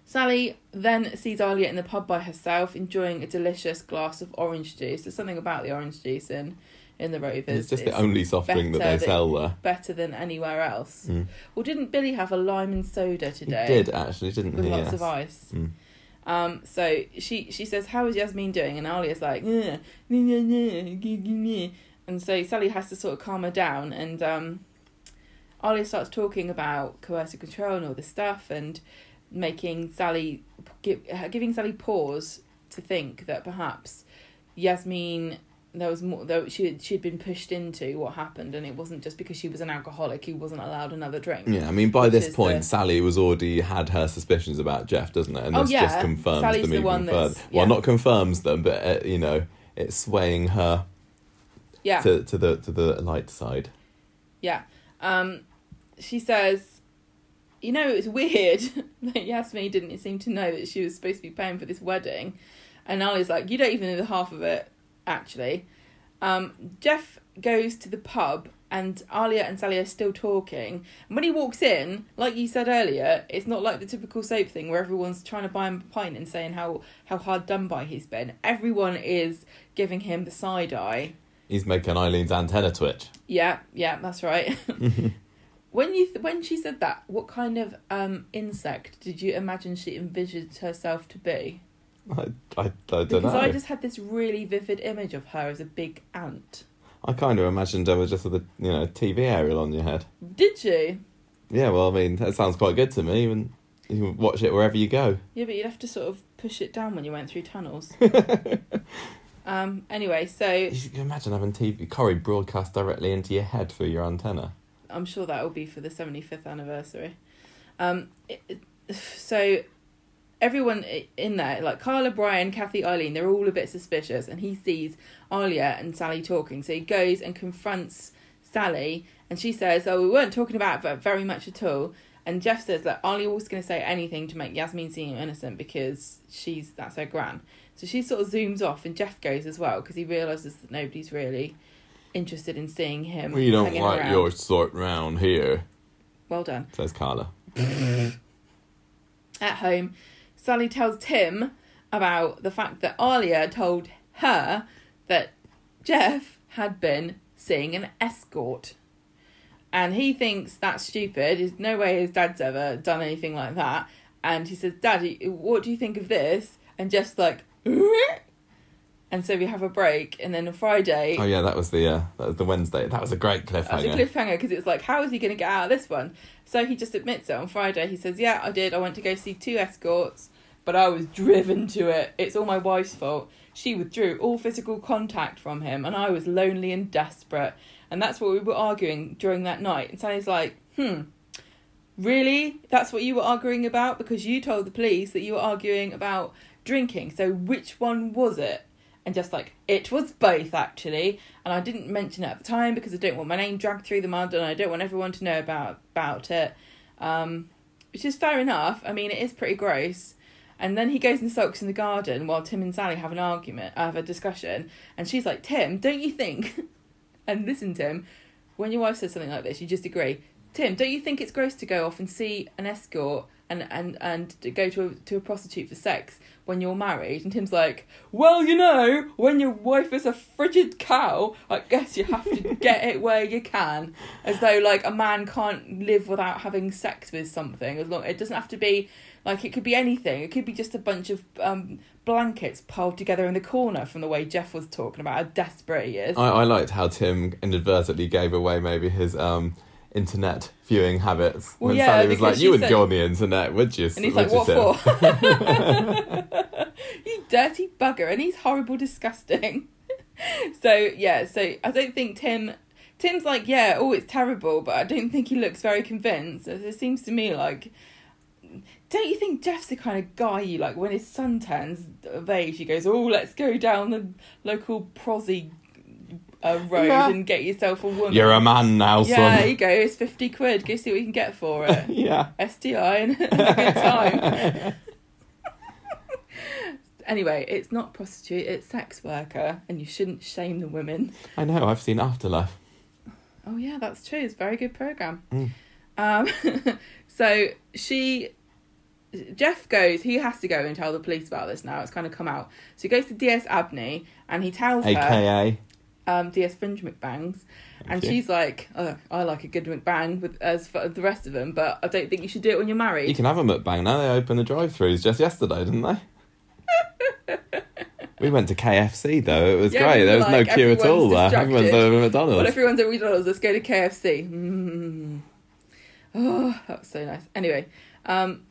Sally then sees Alya in the pub by herself, enjoying a delicious glass of orange juice. There's something about the orange juice in, in the Rovers. It's just the only soft drink that they than- sell there. better than anywhere else. Mm. Well, didn't Billy have a lime and soda He today? did actually, didn't With he? lots Yes. of ice. Mm. Um, so she she says, "How is Yasmin doing?" And Alya's like, "Nah, nah, nah, nah, nah, nah." and so Sally has to sort of calm her down, and um, Alya starts talking about coercive control and all this stuff, and making Sally give, giving Sally pause to think that perhaps Yasmin there was more though she she'd been pushed into what happened, and it wasn't just because she was an alcoholic who wasn't allowed another drink. Yeah, I mean, by this point, the- Sally was already had her suspicions about Geoff, doesn't it? And Oh, this yeah. just confirms Sally's them the even one that's- further. Well, not confirms them, but uh, you know, it's swaying her Yeah. to to the to the light side. Yeah. Um, she says, you know, it's weird that Yasmin didn't seem to know that she was supposed to be paying for this wedding. And Ali's like, you don't even know the half of it, actually. Um, Geoff goes to the pub and Alya and Sally are still talking. And when he walks in, like you said earlier, it's not like the typical soap thing where everyone's trying to buy him a pint and saying how, how hard done by he's been. Everyone is giving him the side eye. He's making Eileen's antenna twitch. Yeah, yeah, that's right. when you th- when she said that, what kind of um insect did you imagine she envisioned herself to be? I, I, I don't Because know. I I, just had this really vivid image of her as a big ant. I kind of imagined her just with a you know TV aerial on your head. Did you? Yeah, well, I mean, that sounds quite good to me. And you can watch it wherever you go. Yeah, but you'd have to sort of push it down when you went through tunnels. um. Anyway, so You can imagine having TV Corrie broadcast directly into your head through your antenna. I'm sure that will be for the 75th anniversary. Um, it- so everyone in there, like Carla, Brian, Cathy, Eileen, they're all a bit suspicious, and he sees Alya and Sally talking. So he goes and confronts Sally, and she says, "Oh, we weren't talking about it very much at all." And Geoff says that Alya was going to say anything to make Yasmin seem innocent because she's that's her gran. So she sort of zooms off, and Geoff goes as well because he realizes that nobody's really interested in seeing him. We don't like around. your sort round here, Well done. says Carla. At home, Sally tells Tim about the fact that Alya told her that Geoff had been seeing an escort. And he thinks that's stupid. There's no way his dad's ever done anything like that. And he says, Daddy, what do you think of this? And Geoff's like, and so we have a break. And then on Friday, Oh yeah, that was the uh, that was the Wednesday. That was a great that was a cliffhanger. cliffhanger because it's like, how is he going to get out of this one? So he just admits it on Friday. He says, Yeah, I did. I went to go see two escorts, but I was driven to it. It's all my wife's fault. She withdrew all physical contact from him, and I was lonely and desperate. And that's what we were arguing during that night. And Sally's like, Hmm, really? That's what you were arguing about? Because you told the police that you were arguing about drinking. So which one was it? And just like, it was both actually. And I didn't mention it at the time because I don't want my name dragged through the mud and I don't want everyone to know about, about it. Um, which is fair enough. I mean, it is pretty gross. And then he goes and sulks in the garden while Tim and Sally have an argument, have a discussion. And she's like, Tim, don't you think? and listen, Tim, when your wife says something like this, you just agree. Tim, don't you think it's gross to go off and see an escort and and and go to a, to a prostitute for sex when you're married? And Tim's like, well, you know, when your wife is a frigid cow, I guess you have to get it where you can, as though like a man can't live without having sex with something. As long it doesn't have to be like it could be anything. It could be just a bunch of um, blankets piled together in the corner. From the way Geoff was talking about how desperate he is. I, I liked how Tim inadvertently gave away maybe his um, internet viewing habits Well, when yeah, Sally was like, "You would said- go on the internet, would you?" And he's like, "What Tim?" for?" you dirty bugger, and he's horrible, disgusting. so yeah, so I don't think Tim. Tim's like, yeah, oh, it's terrible, but I don't think he looks very convinced. It seems to me like. Don't you think Geoff's the kind of guy you like when his son turns of age? He goes, "Oh, let's go down the local prosy uh, road Yeah. and get yourself a woman." You're a man now, yeah, son. you go. It's fifty quid. Go see what you can get for it. yeah. STI and a good time. anyway, it's not prostitute, it's sex worker, and you shouldn't shame the women. I know. I've seen Afterlife. Oh yeah, that's true. It's a very good program. Mm. Um, so she, Geoff goes. He has to go and tell the police about this now. It's kind of come out. So he goes to DS Abney and he tells her, AKA. um, DS Fringe McBangs, and you. she's like, oh, "I like a good McBang with as for the rest of them, but I don't think you should do it when you're married." You can have a mukbang now. They opened the drive-throughs just yesterday, didn't they? we went to KFC though. It was Yeah, great. we There was like, no queue at all everyone's there. Everyone's over at Well, McDonald's. everyone's at McDonald's. Let's go to KFC. Mm. Oh, that was so nice. Anyway, um,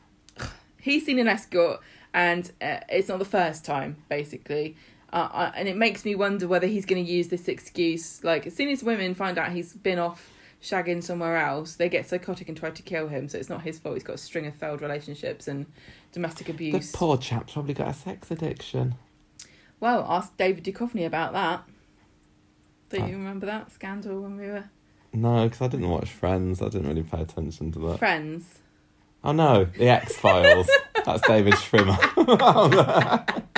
he's seen an escort, and uh, it's not the first time, basically. Uh, uh, and it makes me wonder whether he's going to use this excuse. Like, as soon as women find out he's been off shagging somewhere else, they get psychotic and try to kill him. So it's not his fault. He's got a string of failed relationships and domestic the abuse. poor chap's probably got a sex addiction. Well, ask David Duchovny about that. Do Oh. you remember that scandal when we were No, because I didn't watch Friends. I didn't really pay attention to that. friends? Oh no, the X Files. That's David Schwimmer.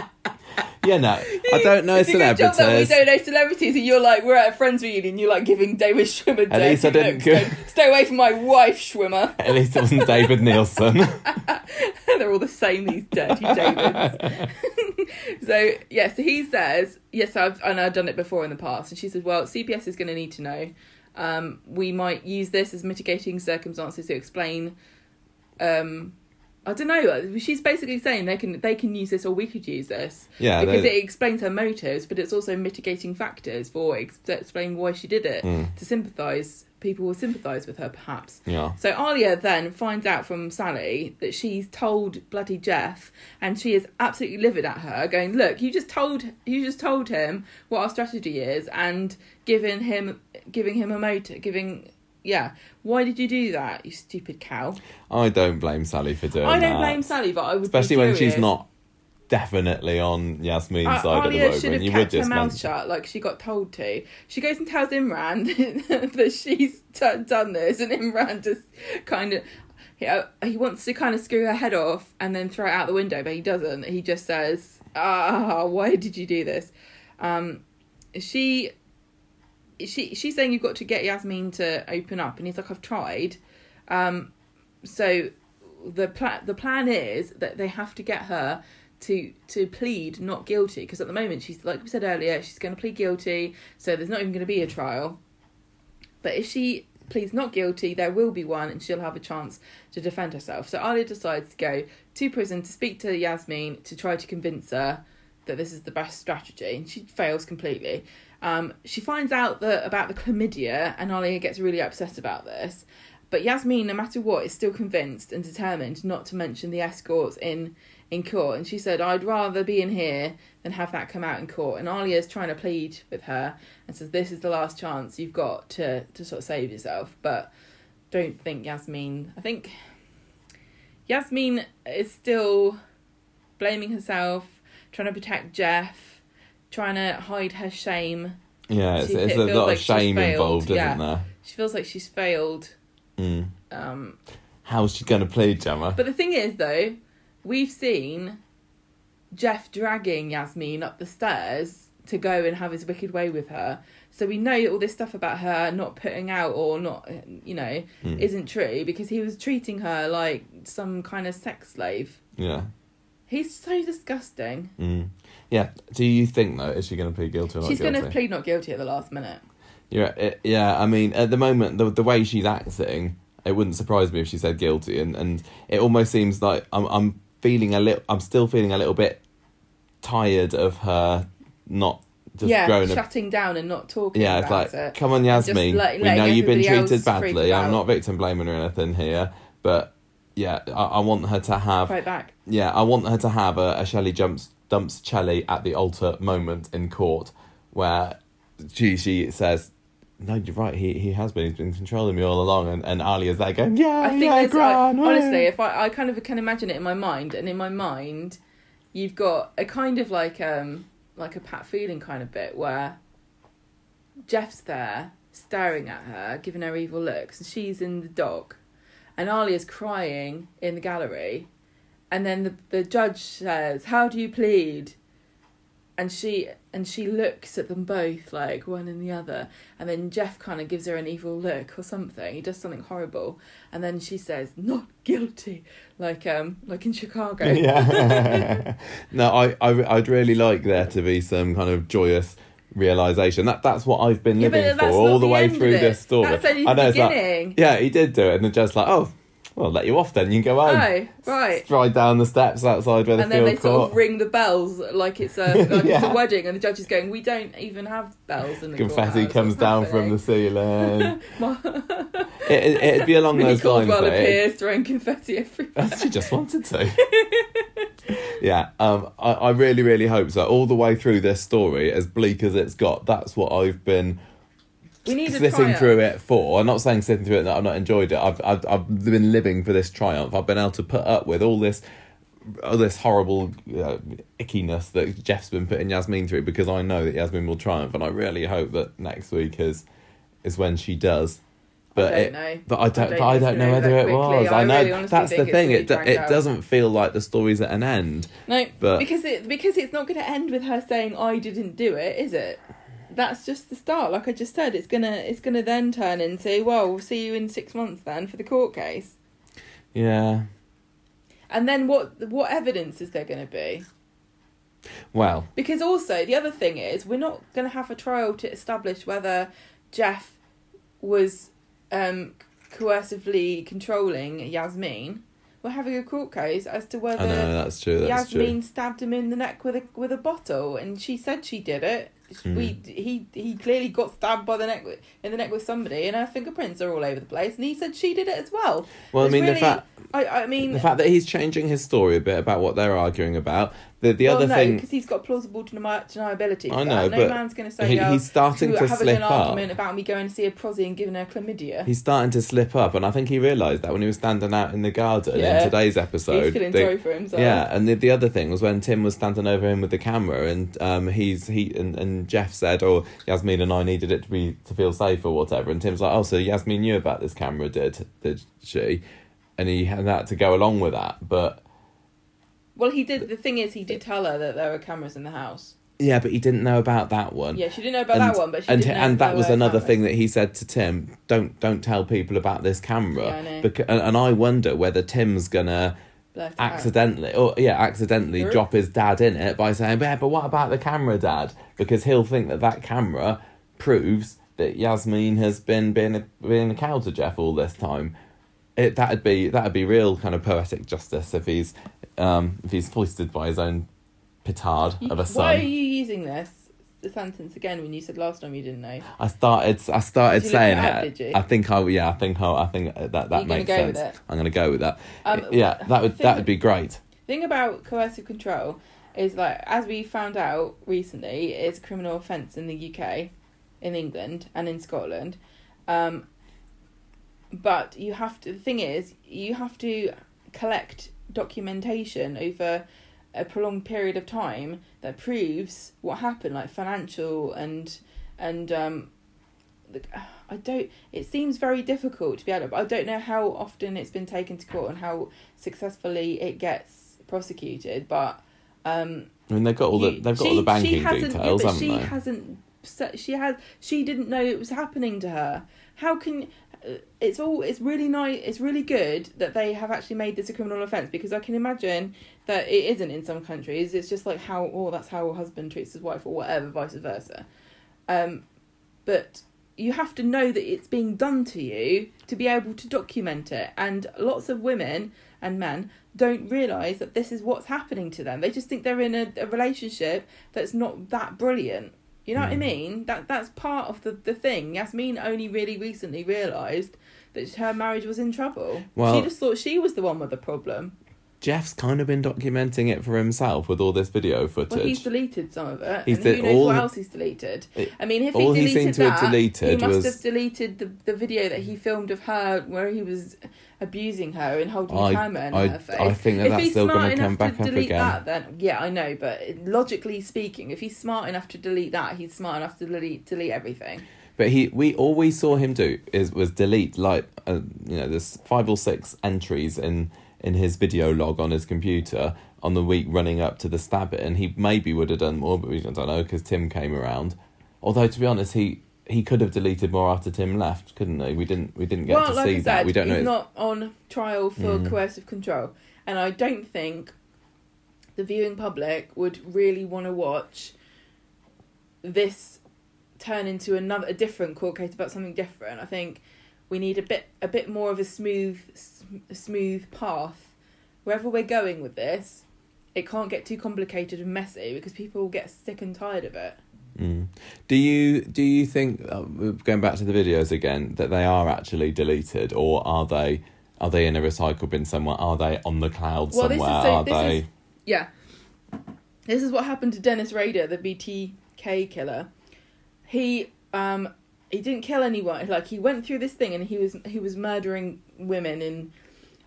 Yeah, no, I don't know It's a good job that we celebrities. don't know celebrities, and you're like, we're at a friends reunion. You're like giving David Schwimmer. At least I didn't go- Stay away from my wife, Schwimmer. At least it wasn't David Nielsen. They're all the same. These dirty Davids. so yeah, so he says, yes, I've and I've done it before in the past, and she says, well, CPS is going to need to know. Um, we might use this as mitigating circumstances to explain. Um, I don't know. She's basically saying they can they can use this, or we could use this. yeah, because they, it explains her motives, but it's also mitigating factors for ex- explaining why she did it Mm, to sympathise. People will sympathise with her, perhaps. yeah. So Alya then finds out from Sally that she's told bloody Geoff, and she is absolutely livid at her, going, "Look, you just told you just told him what our strategy is, and giving him giving him a motive, giving." Yeah, why did you do that, you stupid cow? I don't blame Sally for doing I don't that. blame Sally, but I would, especially when she's not definitely on Yasmin's Uh, side Alya at the should moment. have You would kept her mouth mention- shut like she got told to. She goes and tells Imran that she's t- done this, and Imran just kind of he, uh, he wants to kind of screw her head off and then throw it out the window, but he doesn't. He just says, "Ah, why did you do this?" Um, she. She she's saying you've got to get Yasmin to open up, and he's like, I've tried. Um, so the plan the plan is that they have to get her to to plead not guilty because at the moment she's like we said earlier she's going to plead guilty so there's not even going to be a trial. But if she pleads not guilty there will be one and she'll have a chance to defend herself. So Alya decides to go to prison to speak to Yasmin to try to convince her that this is the best strategy and she fails completely um, she finds out that about the chlamydia and Alya gets really upset about this but Yasmin, no matter what, is still convinced and determined not to mention the escorts in in court. And she said, "I'd rather be in here than have that come out in court." And Alya's trying to plead with her and says, "This is the last chance you've got to to sort of save yourself." But don't think Yasmin. I think Yasmin is still blaming herself, trying to protect Geoff, trying to hide her shame. Yeah, it's, She it's a lot like of shame involved, yeah. isn't there? She feels like she's failed. Mm. Um, How's she going to play Gemma? but the thing is, though, we've seen Geoff dragging Yasmin up the stairs to go and have his wicked way with her. So we know all this stuff about her not putting out or not, you know, Mm. isn't true because he was treating her like some kind of sex slave. yeah. He's so disgusting. Mm. Yeah. Do you think though is she going to plead guilty or not She's going to plead not guilty at the last minute. Yeah, it, yeah. I mean, at the moment, the the way she's acting, it wouldn't surprise me if she said guilty, and, and it almost seems like I'm I'm feeling a little. I'm still feeling a little bit tired of her not just yeah, growing up. shutting down and not talking Yeah, it's about like, it. come on, Yasmin. let- we letting know you've been everybody else treated freak badly. I'm out. not victim blaming or anything here, but yeah, I, I want her to have. Fight back. Yeah, I want her to have a, a Shelley jumps dumps Shelley at the altar moment in court, where she she says, "No, you're right. He he has been. He's been controlling me all along." And and Ali is there going, "Yeah, I think yeah, Gran, woo." honestly, if I, I kind of can imagine it in my mind, and in my mind, you've got a kind of like um like a Pat Phelan kind of bit where Geoff's there staring at her, giving her evil looks, and she's in the dock, and Ali is crying in the gallery, and then the the judge says, "How do you plead?" And she and she looks at them both like one and the other, and then Geoff kind of gives her an evil look or something. He does something horrible, and then she says, "Not guilty," like um like in Chicago. yeah. no, I, I I'd really like there to be some kind of joyous realization. That that's what I've been Yeah, living for all the the way through this story. That's only I know it's like, beginning. yeah, he did do it, and they're just like, oh, well, I'll let you off then. You can go home. Oh, right. Stride down the steps outside where the And then they sort of ring the bells like it's a like it's a wedding, and the judge is going, "We don't even have bells in the Confetti comes down from the ceiling. it, it, it'd be along Minnie those lines. It- appears throwing confetti everywhere. she just wanted to. yeah, um, I, I really, really hope so. All the way through this story, as bleak as it's got, that's what I've been We need sitting through it for. I'm not saying sitting through it that I've not enjoyed it. I've, I've I've been living for this triumph. I've been able to put up with all this. All this horrible uh, ickiness that Geoff's been putting Yasmin through because I know that Yasmin will triumph, and I really hope that next week is is when she does. But don't it, know. but I don't, don't but I don't it's know whether it was. I I know really that's the thing. It do, it out. doesn't feel like the story's at an end. No, But- because it because it's not going to end with her saying I didn't do it, is it? That's just the start. Like I just said, it's gonna it's gonna then turn into well, we'll see you in six months then for the court case. Yeah. And then what what evidence is there going to be? Well, Because also the other thing is we're not going to have a trial to establish whether Geoff was um, coercively controlling Yasmin. We're having a court case as to whether know that's true. That's Yasmin true. stabbed him in the neck with a with a bottle, and she said she did it. Hmm. We he he clearly got stabbed by the neck in the neck with somebody, and her fingerprints are all over the place. And he said she did it as well. Well, I It's mean, the really- fact I I mean the fact that he's changing his story a bit about what they're arguing about. The the well, other no, thing because he's got plausible deni- deniability. I know, no but man's going to say he, oh, he's starting to having slip an up. argument about me going to see a prosy and giving her chlamydia. He's starting to slip up, and I think he realised that when he was standing out in the garden Yeah. in today's episode. He's feeling the- sorry for himself. Yeah, and the, the other thing was when Tim was standing over him with the camera, and um, he's he and, and Geoff said, "Oh, Yasmin and I needed it to be to feel safe or whatever," and Tim's like, "Oh, so Yasmin knew about this camera, did did she?" And he had that to go along with that, but Well, he did. The thing is, he did tell her that there were cameras in the house. yeah, but he didn't know about that one. Yeah, she didn't know about and, that one, but she and and that was another cameras. thing that he said to Tim. Don't don't tell people about this camera. Yeah, I know. Becau- and, and I wonder whether Tim's gonna accidentally, or yeah, accidentally drop his dad in it by saying, "Yeah, but what about the camera, Dad?" Because he'll think that that camera proves that Yasmin has been being a, being a cow to Geoff all this time. It that'd be that'd be real kind of poetic justice if he's um, if he's foisted by his own petard of a son. Why are you using this the sentence again when you said last time you didn't know? I started I started Did you look saying it up, did you? I think I yeah I think I, I think that that gonna makes go sense. with it? I'm gonna go with that. Um, yeah, that would that would be great. thing about coercive control is like as we found out recently, it's a criminal offence in the UK, in England, and in Scotland. Um, but you have to. The thing is, you have to collect documentation over a prolonged period of time that proves what happened, like financial and and um, the, I don't. It seems very difficult to be able. To, I don't know how often it's been taken to court and how successfully it gets prosecuted, but um, I mean, they've got all the they've got she- all the banking hasn't- yeah, details, but haven't she they? hasn't. She has. She didn't know it was happening to her. How can? Uh, It's all. It's really nice. It's really good that they have actually made this a criminal offence because I can imagine that it isn't in some countries. It's just like how. Oh, that's how a husband treats his wife, or whatever, vice versa. Um, but you have to know that it's being done to you to be able to document it. And lots of women and men don't realise that this is what's happening to them. They just think they're in a, a relationship that's not that brilliant. You know what I Mm. mean? That that's part of the, the thing. Yasmin only really recently realised that her marriage was in trouble. Well- she just thought she was the one with the problem. Geoff's kind of been documenting it for himself with all this video footage. Well, he's deleted some of it, He's and who knows all- what else he's deleted. It- I mean, if all he he deleted seemed to have that, deleted he must was- have deleted the the video that he filmed of her where he was abusing her and holding I- a camera in I- her face. I think that if that's still smart gonna come enough back to up delete again. that, then yeah, I know. But logically speaking, if he's smart enough to delete that, he's smart enough to delete delete everything. But he, we all we saw him do is was delete like uh, you know there's five or six entries in in his video log on his computer on the week running up to the stab it, and he maybe would have done more, but we don't know because Tim came around. Although to be honest, he he could have deleted more after Tim left, couldn't he? We didn't we didn't get well, to like see said, that. We don't know. he's not on trial for Mm. coercive control, and I don't think the viewing public would really want to watch this turn into another a different court case about something different. I think we need a bit a bit more of a smooth a smooth path wherever we're going with this. It can't get too complicated and messy because people will get sick and tired of it. Mm. Do you do you think uh, going back to the videos again that they are actually deleted or are they are they in a recycle bin somewhere? Are they on the cloud Well, somewhere? so- are they? is- Yeah. This is what happened to Dennis Rader, the BTK killer. He um he didn't kill anyone. Like he went through this thing and he was he was murdering women and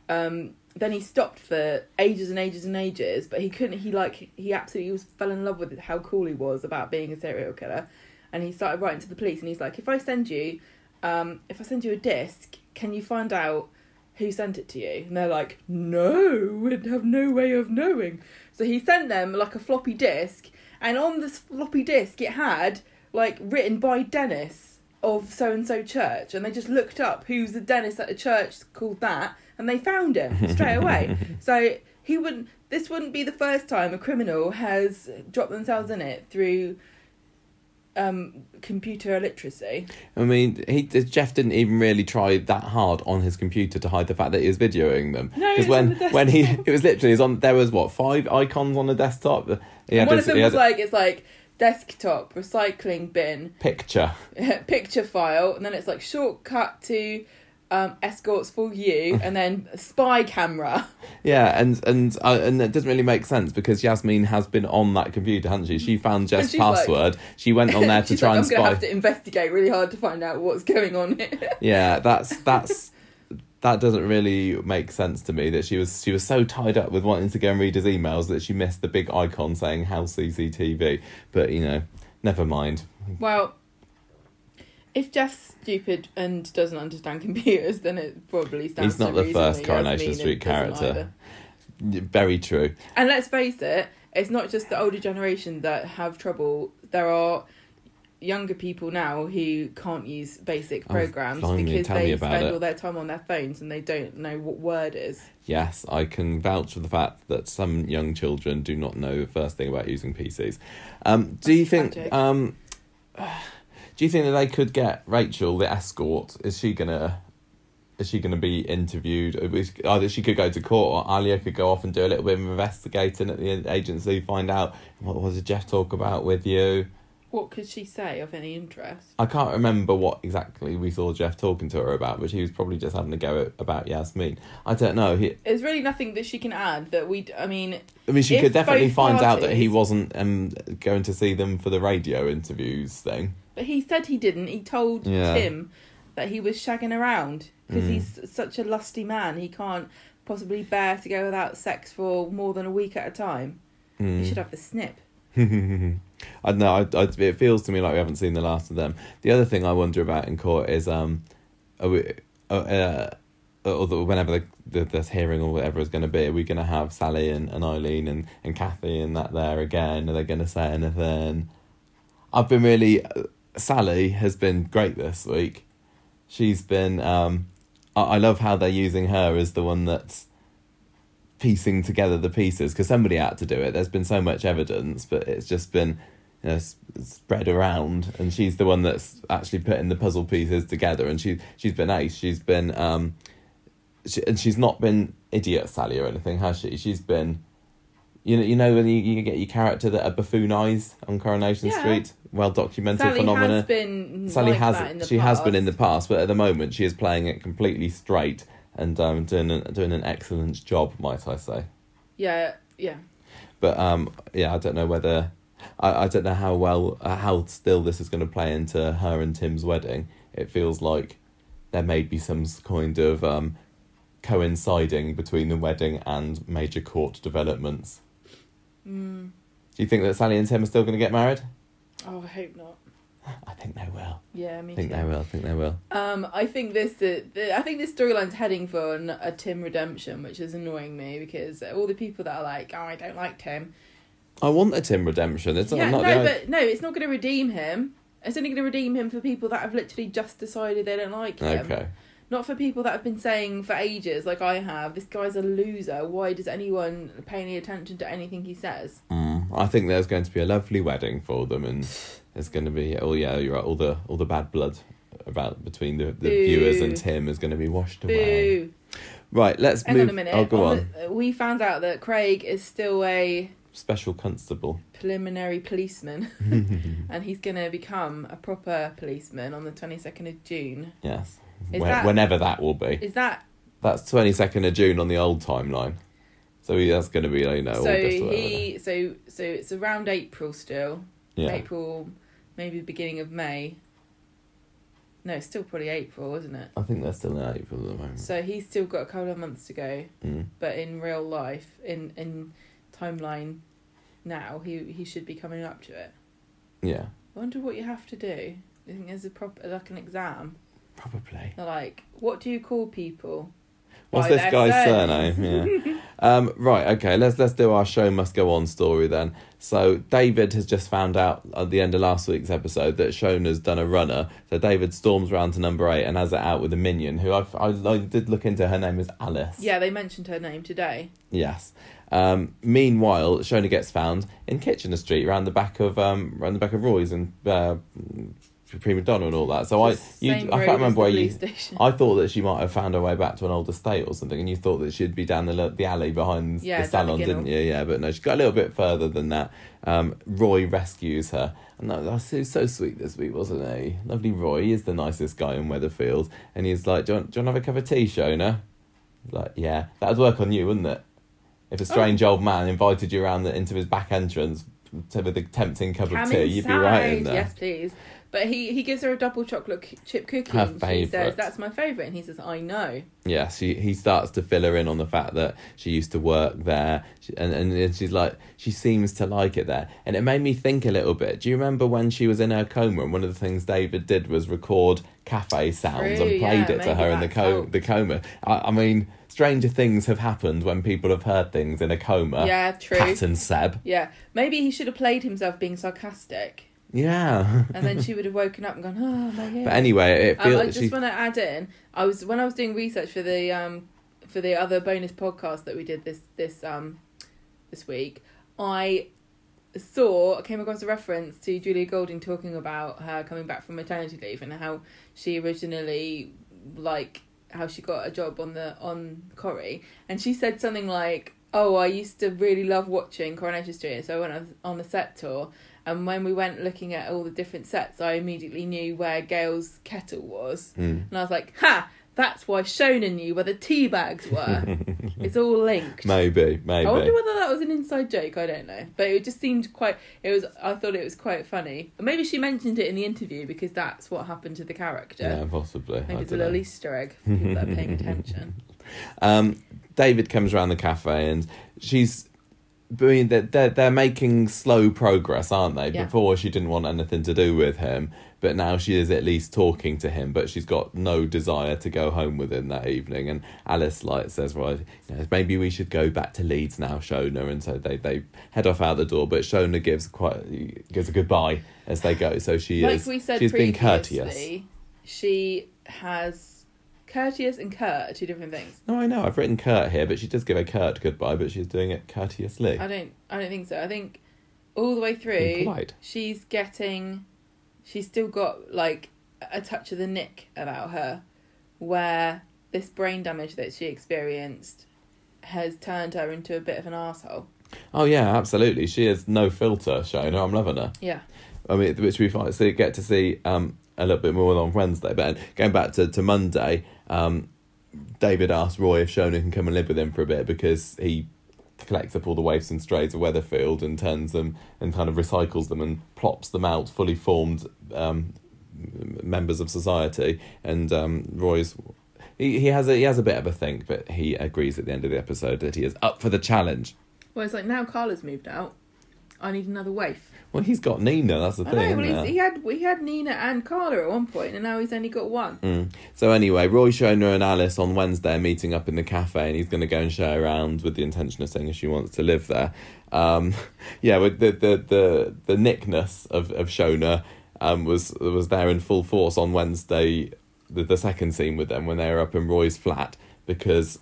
um then he stopped for ages and ages and ages, but he couldn't he like he absolutely was fell in love with how cool he was about being a serial killer. And he started writing to the police and he's like, If I send you um if I send you a disc, can you find out who sent it to you? And they're like, no, we'd have no way of knowing. So he sent them like a floppy disk, and on this floppy disk it had like written by Dennis of so and so church, and they just looked up who's the Dennis at a church called that, and they found him straight away. so he wouldn't. This wouldn't be the first time a criminal has dropped themselves in it through um, computer illiteracy. I mean, he Geoff didn't even really try that hard on his computer to hide the fact that he was videoing them. No, because on when the when he it was literally it was on there was what five icons on the desktop. He and one his, of them was like it's like desktop recycling bin picture. picture file, and then it's like shortcut to um, escorts for you, and then spy camera. Yeah, and and uh, and it doesn't really make sense because Yasmin has been on that computer, hasn't she? She found Geoff's she's like- password. she went on there to try like, and I'm gonna spy. have to investigate really hard to find out what's going on here. Yeah, that's that's that doesn't really make sense to me. That she was she was so tied up with wanting to go and read his emails that she missed the big icon saying house CCTV. But you know, never mind. well, if Geoff's stupid and doesn't understand computers, then it probably stands. He's not the first Coronation Street character. Very true. And let's face it, it's not just the older generation that have trouble. There are younger people now who can't use basic Oh, programs blimey, because they spend it. all their time on their phones and they don't know what word is. Yes, I can vouch for the fact that some young children do not know the first thing about using PCs. Um, do you think? Um, do you think that they could get Rachel, the escort? Is she gonna? Is she gonna be interviewed? Either she could go to court, or Alya could go off and do a little bit of investigating at the agency, find out what was Geoff talk about with you. What could she say of any interest? I can't remember what exactly we saw Geoff talking to her about, but he was probably just having a go at, about Yasmin. I don't know. He, There's really nothing that she can add that we. I mean, I mean, she could definitely find out that he wasn't um, going to see them for the radio interviews thing. But he said he didn't. He told Yeah. Tim that he was shagging around because Mm. he's such a lusty man. He can't possibly bear to go without sex for more than a week at a time. Mm. You should have the snip. I know. I, I, it feels to me like we haven't seen the last of them. The other thing I wonder about in court is um, are we, uh, uh, or the, whenever the, the this hearing or whatever is going to be, are we going to have Sally and, and Eileen and, and Cathy and that there again? Are they going to say anything? I've been really. Sally has been great this week. She's been. Um, I, I love how they're using her as the one that's piecing together the pieces because somebody had to do it. There's been so much evidence, but it's just been you know, spread around, and she's the one that's actually putting the puzzle pieces together. And she she's been ace. She's been um, she, and she's not been idiot Sally or anything, has she? She's been. You know, you know when you, you get your character that are buffoon eyes on Coronation Yeah. Street, well documented Sally phenomena. has been. Sally like has that in the she has been in the past. past, but at the moment she is playing it completely straight and um, doing an, doing an excellent job, might I say. Yeah, yeah. But um, yeah, I don't know whether I, I don't know how well uh, how still this is going to play into her and Tim's wedding. It feels like there may be some kind of um, coinciding between the wedding and major court developments. Mm. Do you think that Sally and Tim are still going to get married? Oh, I hope not. I think they will. Yeah, me I think too. they will. I think they will. Um, I think this uh, the, I think this storyline's heading for an, a Tim redemption, which is annoying me because all the people that are like, oh, I don't like Tim. I want a Tim redemption. It's not, yeah, not no, but no, it's not going to redeem him. It's only going to redeem him for people that have literally just decided they don't like him. okay. Not for people that have been saying for ages, like I have, this guy's a loser. Why does anyone pay any attention to anything he says? Mm, I think there's going to be a lovely wedding for them, and there's going to be oh yeah, you're right. All the all the bad blood about between the, the Boo. viewers and Tim is going to be washed away. Boo. Right, let's Hang move. on a minute. Oh, go on. the- we found out that Craig is still a Special constable. preliminary policeman and he's going to become a proper policeman on the 22nd of June. yes. When- that- whenever that will be. Is that That's twenty second of June on the old timeline. So that's going to be you know so August he so so it's around April still. Yeah. April maybe beginning of May. No, it's still probably April, isn't it? I think they're still in April at the moment. So he's still got a couple of months to go, Mm. but in real life, in in timeline now, he he should be coming up to it. Yeah, I wonder what you have to do. I think there's a proper like an exam. Probably. They're like, what do you call people? What's By this guy's surnames. surname? Yeah. um, right. Okay. Let's let's do our show must go on story then. So David has just found out at the end of last week's episode that Shona's done a runner. So David storms round to number eight and has it out with a minion who I've, I I did look into. Her name is Alice. Yeah, they mentioned her name today. Yes. Um, meanwhile, Shona gets found in Kitchener Street, around the back of um, around the back of Roy's and uh, Prima Doner and all that. So I, you, I can't remember where you. station. I thought that she might have found her way back to an old estate or something, and you thought that she'd be down the the alley behind Yeah, the salon, didn't you? Yeah, but no, she got a little bit further than that. Um, Roy rescues her, and that, that was so, sweet this week, wasn't he? Lovely Roy he is the nicest guy in Weatherfield, and he's like, "Do you want, do you want to have a cup of tea, Shona?" Like, yeah, that would work on you, wouldn't it? If a strange Oh. old man invited you around the, into his back entrance to with a tempting cup Come of tea, you'd be right in there. Yes, please. But he, he gives her a double chocolate chip cookie. Her and She says, that's my favourite. And he says, I know. Yeah, she he starts to fill her in on the fact that she used to work there, she, and and she's like she seems to like it there, and it made me think a little bit. Do you remember when she was in her coma, and one of the things David did was record cafe sounds True, and played yeah, it to her in the co- the coma? I, I mean, stranger things have happened when people have heard things in a coma. yeah, true. Pat and Seb. Yeah. Maybe he should have played himself being sarcastic. Yeah. And then she would have woken up and gone, oh, my but anyway, it Um, feels I just she. want to add in. I was when I was doing research for the um for the other bonus podcast that we did this this um this week. I saw came across a reference to Julia Goulding talking about her coming back from maternity leave and how she originally like how she got a job on the on Corrie and she said something like oh I used to really love watching Coronation Street so I went on- on the set tour and when we went looking at all the different sets I immediately knew where Gail's kettle was Mm. and I was like ha that's why Shona knew where the tea bags were it's all linked Maybe, maybe. I wonder whether that was an inside joke. I don't know, but it just seemed quite. It was. I thought it was quite funny. Maybe she mentioned it in the interview because that's what happened to the character. yeah, possibly. Maybe I it's a little Easter egg for people that are paying attention. Um, David comes around the cafe and she's I mean, they're, they're, they're making slow progress, aren't they? Yeah. Before she didn't want anything to do with him, but now she is at least talking to him, but she's got no desire to go home with him that evening. And Alice like says, right, you know, maybe we should go back to Leeds now, Shona. And so they, they head off out the door, but Shona gives quite gives a goodbye as they go. So she like is we said she's been courteous. she has courteous and curt are two different things. No, I know. I've written curt here, but she does give a curt goodbye, but she's doing it courteously. I don't. I don't think so. I think all the way through, she's getting. She's still got like a touch of the nick about her, where this brain damage that she experienced has turned her into a bit of an asshole. Oh yeah, absolutely. She has no filter, Shona. I'm loving her. Yeah. I mean, which we find, so get to see um, a little bit more on Wednesday. But going back to, to Monday, um, David asked Roy if Shona can come and live with him for a bit because he collects up all the waifs and strays of Weatherfield and turns them and kind of recycles them and plops them out fully formed um, members of society. And um, Roy's he, he has a he has a bit of a think, but he agrees at the end of the episode that he is up for the challenge. Well, it's like now Carla's moved out. I need another waif. Well, he's got Nina. That's the I thing. know. Well, he had we had Nina and Carla at one point, and now he's only got one. Mm. So anyway, Roy, Shona, and Alice on Wednesday are meeting up in the cafe, and he's going to go and show around with the intention of saying if she wants to live there. Um, yeah, with the the the the nickness of of Shona um, was was there in full force on Wednesday. The the second scene with them when they were up in Roy's flat because.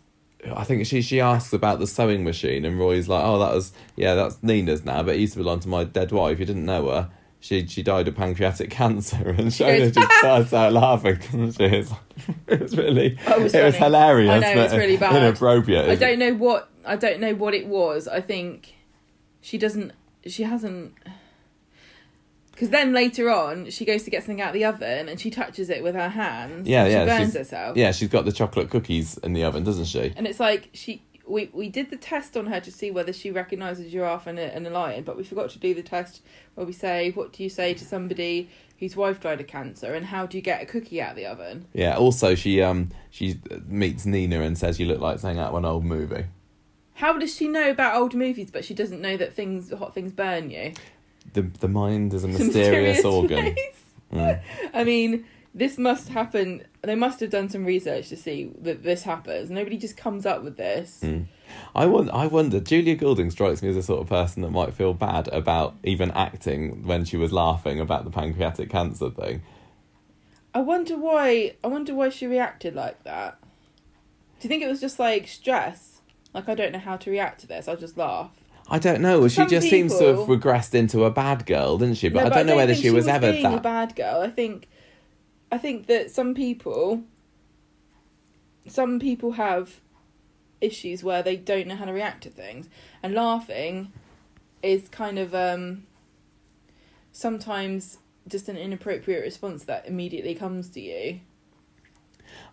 I think she she asks about the sewing machine and Roy's like, oh, that was yeah, that's Nina's now, but it used to belong to my dead wife. You didn't know her. She she died of pancreatic cancer, and Shona just ah! starts out laughing. doesn't she? It's, it was really Oh, it was it was hilarious. I know, but it's really bad. Inappropriate. I don't know what I don't know what it was. I think she doesn't. She hasn't. Because then later on, she goes to get something out of the oven and she touches it with her hands. Yeah, and yeah, She burns she's- herself. Yeah, she's got the chocolate cookies in the oven, doesn't she? And it's like she. We, we did the test on her to see whether she recognises a giraffe and a, and a lion, but we forgot to do the test where we say, what do you say to somebody whose wife died of cancer, and how do you get a cookie out of the oven? Yeah. Also, she um she meets Nina and says you look like something out of an old movie. How does she know about old movies, but she doesn't know that things hot things burn you? The the mind is a mysterious, mysterious organ. Mm. I mean, this must happen. They must have done some research to see that this happens. Nobody just comes up with this. Mm. I wonder, I wonder. Julia Goulding strikes me as the sort of person that might feel bad about even acting when she was laughing about the pancreatic cancer thing. I wonder why. I wonder why she reacted like that. Do you think it was just like stress? Like I don't know how to react to this. I'll just laugh. I don't know. She Some just seems to have people- regressed into a bad girl, didn't she? But No, I don't know whether think she was, ever being a that. bad girl. I think, I think that some people, some people have issues where they don't know how to react to things, and laughing is kind of um, sometimes just an inappropriate response that immediately comes to you.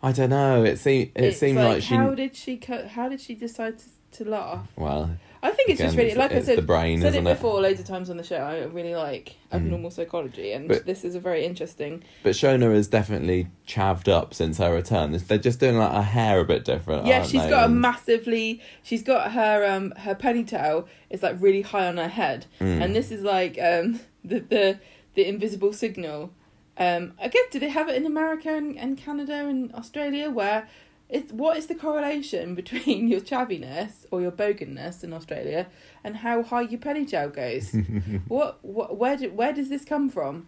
I don't know. It seemed it It's seemed like, she. how did she co- how did she decide to, to laugh? Well, I think it's just Again, really it's- like I said. the brain, said it isn't it? before loads of times on the show. I really like Mm. abnormal psychology, and But- this is a very interesting. but Shona is definitely chavved up since her return. They're just doing like her hair a bit different. Yeah, she's they? got a massively. She's got her um her ponytail is like really high on her head, Mm. and this is like um the the the invisible signal. Um, I guess do they have it in America and, and Canada and Australia where it's what is the correlation between your chaviness or your boganness in Australia and how high your ponytail goes? what what where do, where does this come from?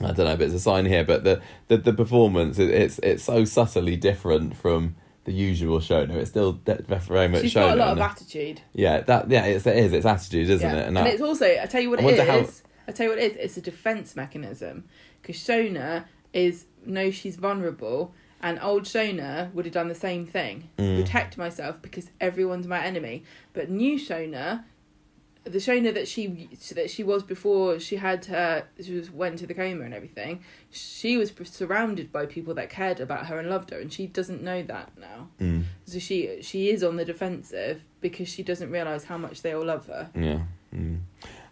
I don't know, but it's a sign here. But the the, the performance, it, it's it's so subtly different from the usual Shona. It's still de- very much She's Shona. got a lot of and- attitude. yeah, that yeah, it's, it is. It's attitude, isn't Yeah. it? And, that- it's also, I tell you what I it wonder how- is. I tell you what it is. It's a defense mechanism because Shona is knows she's vulnerable, and old Shona would have done the same thing. Mm. Protect myself because everyone's my enemy. But new Shona, the Shona that she that she was before she had her, she was went to the coma and everything. She was surrounded by people that cared about her and loved her, and she doesn't know that now. Mm, So she she is on the defensive because she doesn't realize how much they all love her. yeah. Mm.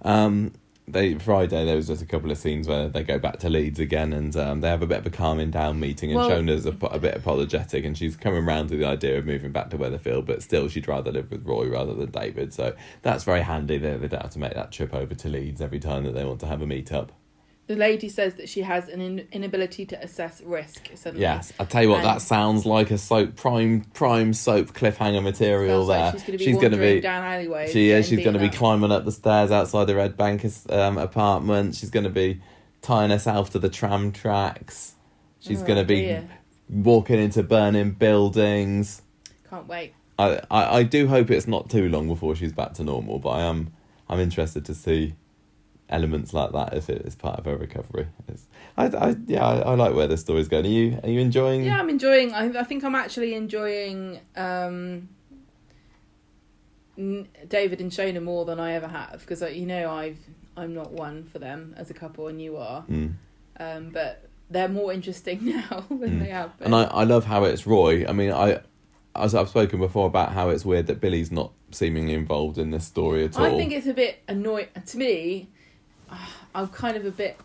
Um, they Friday there was just a couple of scenes where they go back to Leeds again and um, they have a bit of a calming down meeting and Well- Shona's a, a bit apologetic and she's coming round to the idea of moving back to Weatherfield but still she'd rather live with Roy rather than David. So that's very handy they, they don't have to make that trip over to Leeds every time that they want to have a meet up The lady says that she has an in- inability to assess risk. Suddenly. yes I tell you what And- that sounds like a soap prime prime soap cliffhanger material there like she's going to be she's wandering gonna be down alleyways. She is. She's going to be climbing up the stairs outside the Red Bank um, apartment. She's going to be tying herself to the tram tracks. She's Oh, going to be dear. walking into burning buildings. Can't wait. I, I, I do hope it's not too long before she's back to normal, but I am I'm interested to see elements like that if it is part of her recovery. It's, I, I yeah I, I like where the story's going. Are you are you enjoying? Yeah, I'm enjoying. I, I think I'm actually enjoying um, David and Shona more than I ever have because you know I've I'm not one for them as a couple and you are, Mm. um, but they're more interesting now than Mm. they have been. And I, I love how it's Roy. I mean, I as I've spoken before about how it's weird that Billy's not seemingly involved in this story at all. I think it's a bit annoying to me. I'm kind of a bit.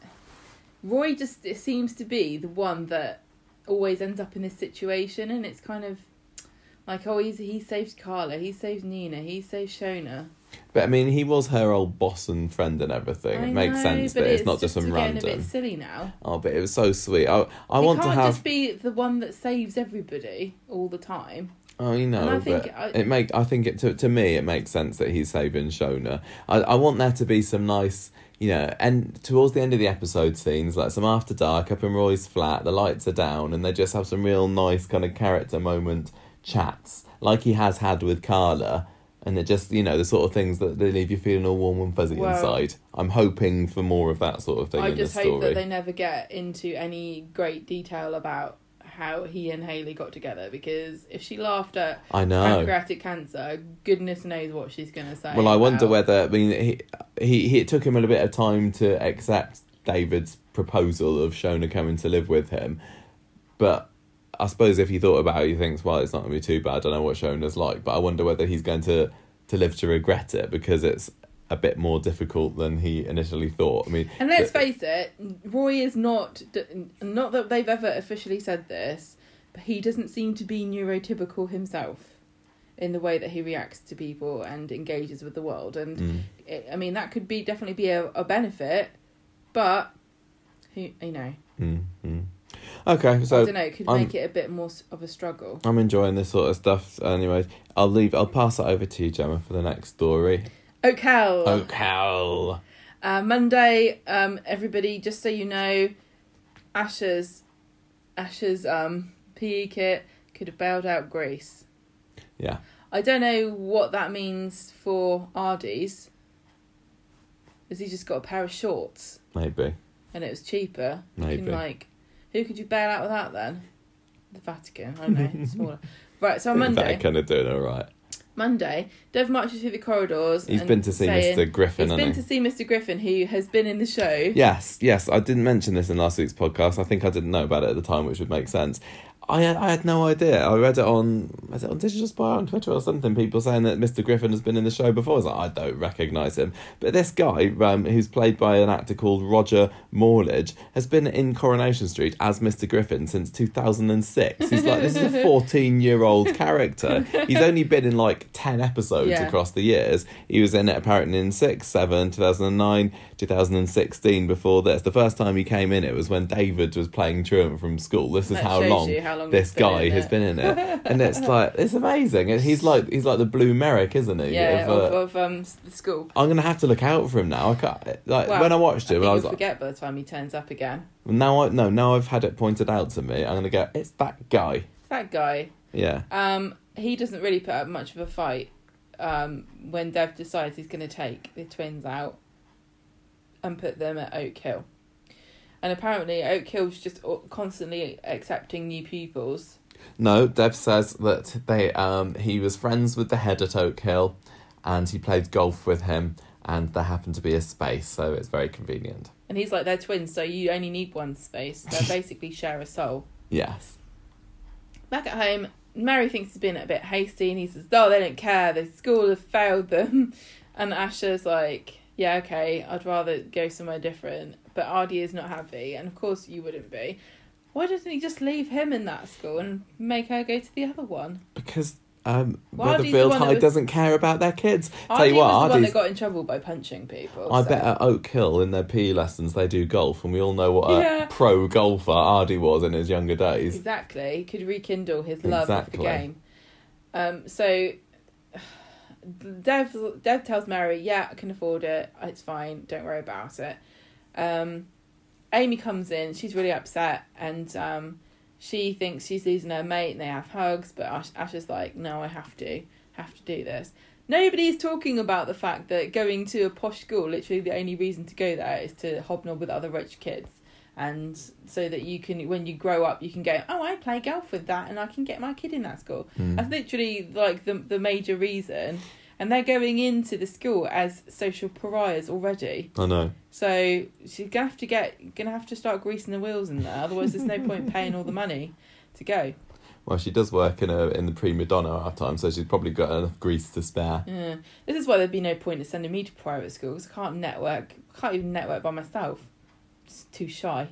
Roy just it seems to be the one that always ends up in this situation, and it's kind of like, oh, he's he saved Carla, he saved Nina, he saved Shona. but I mean, he was her old boss and friend and everything. I it makes know, sense but that it's, not just some getting random. a bit silly now. Oh, but it was so sweet. I I he want to can't have. just be the one that saves everybody all the time. Oh, you know, And I think I- it make I think it to to me it makes sense that he's saving Shona. I I want there to be some nice, you know, and towards the end of the episode scenes, like some after dark up in Roy's flat, the lights are down, and they just have some real nice kind of character moment chats, like he has had with Carla. And they're just, you know, the sort of things that they leave you feeling all warm and fuzzy Well- inside. I'm hoping for more of that sort of thing I in just hope story. that they never get into any great detail about how he and Hayley got together because if she laughed at I know. pancreatic cancer, goodness knows what she's going to say. Well, I wonder about- whether I mean he, he he it took him a little bit of time to accept David's proposal of Shona coming to live with him, but I suppose if he thought about it, he thinks, well, it's not going to be too bad. I don't know what Shona's like, but I wonder whether he's going to to live to regret it because it's a bit more difficult than he initially thought. I mean, And let's face it, Roy is not not that they've ever officially said this, but he doesn't seem to be neurotypical himself in the way that he reacts to people and engages with the world. And Mm. it, I mean, that could be definitely be a, a benefit, but who you know, Mm, mm. Okay, so I don't know, it could I'm- make it a bit more of a struggle. I'm enjoying this sort of stuff. Anyway, I'll leave. I'll pass it over to you, Gemma, for the next story. Oak Hell. Oak Hell. Uh, Monday, um, everybody, just so you know, Asha's Asha's um, PE kit could have bailed out Grace. Yeah. I don't know what that means for Aadi's. Has he just got a pair of shorts Maybe. and it was cheaper? Maybe. Can, like, who could you bail out with that then? The Vatican. I don't know. smaller. Right. So on Monday, kind of doing all right. Monday, Dev marches through the corridors. He's been to see saying- Mr. Griffin, He's been he? to see Mr. Griffin, who has been in the show. Yes, yes. I didn't mention this in last week's podcast. I think I didn't know about it at the time, which would make sense. I had, I had no idea. I read it on was it on Digital Spy on Twitter or something. People saying that Mr. Griffin has been in the show before. I was like, I don't recognise him. But this guy, um, who's played by an actor called Roger Morledge, has been in Coronation Street as Mr. Griffin since two thousand and six. He's like this is a fourteen year old character. He's only been in like ten episodes Yeah. across the years. He was in it apparently in 6, 7, 2009, 2016 before this. The first time he came in, it was when David was playing truant from school. This is how long, how long this been guy has it. been in it. and it's like, it's amazing. And He's like, he's like the blue Merrick, isn't he? Yeah, Of, uh, of, of um, the school. I'm gonna have to look out for him now. I can't, like Well, when I watched I him, I, you'll was like, forget by the time he turns up again. now I no, now I've had it pointed out to me. I'm gonna go, it's that guy. It's that guy. Yeah, Um, he doesn't really put up much of a fight um, when Dev decides he's going to take the twins out and put them at Oak Hill. And apparently, Oak Hill's just constantly accepting new pupils. No, Dev says that they um he was friends with the head at Oak Hill, and he played golf with him, and there happened to be a space, so it's very convenient. And he's like, they're twins, so you only need one space. They basically share a soul. Yes. Back at home, Mary thinks he's been a bit hasty, and he says, "Oh, they don't care. The school have failed them." And Asha's like, yeah, okay, I'd rather go somewhere different. But Aadi is not happy, and of course you wouldn't be. Why doesn't he just leave him in that school and make her go to the other one? Because um, Well, Aadi's the Weatherfield High was- doesn't care about their kids. Tell Aadi you what, was the one that got in trouble by punching people. I so- bet at Oak Hill in their PE lessons they do golf, and we all know what a pro golfer Aadi was in his younger days. Exactly. He could rekindle his love of the game. Um, so Dev Dev tells Mary, "Yeah, I can afford it. It's fine. Don't worry about it." Um, Amy comes in. She's really upset, and um, she thinks she's losing her mate, and they have hugs. But Ash, Ash is like, "No, I have to, have to do this." Nobody's talking about the fact that going to a posh school, literally the only reason to go there is to hobnob with other rich kids. And so that you can, when you grow up, you can go, oh, I play golf with that, and I can get my kid in that school. Mm. That's literally like the the major reason. And they're going into the school as social pariahs already. I know. So she's gonna have to get gonna have to start greasing the wheels in there. Otherwise, there's no point paying all the money to go. Well, she does work in a in the Prima Doner half time, so she's probably got enough grease to spare. Yeah. This is why there'd be no point in sending me to private school because I can't network. I can't even network by myself. Just too shy.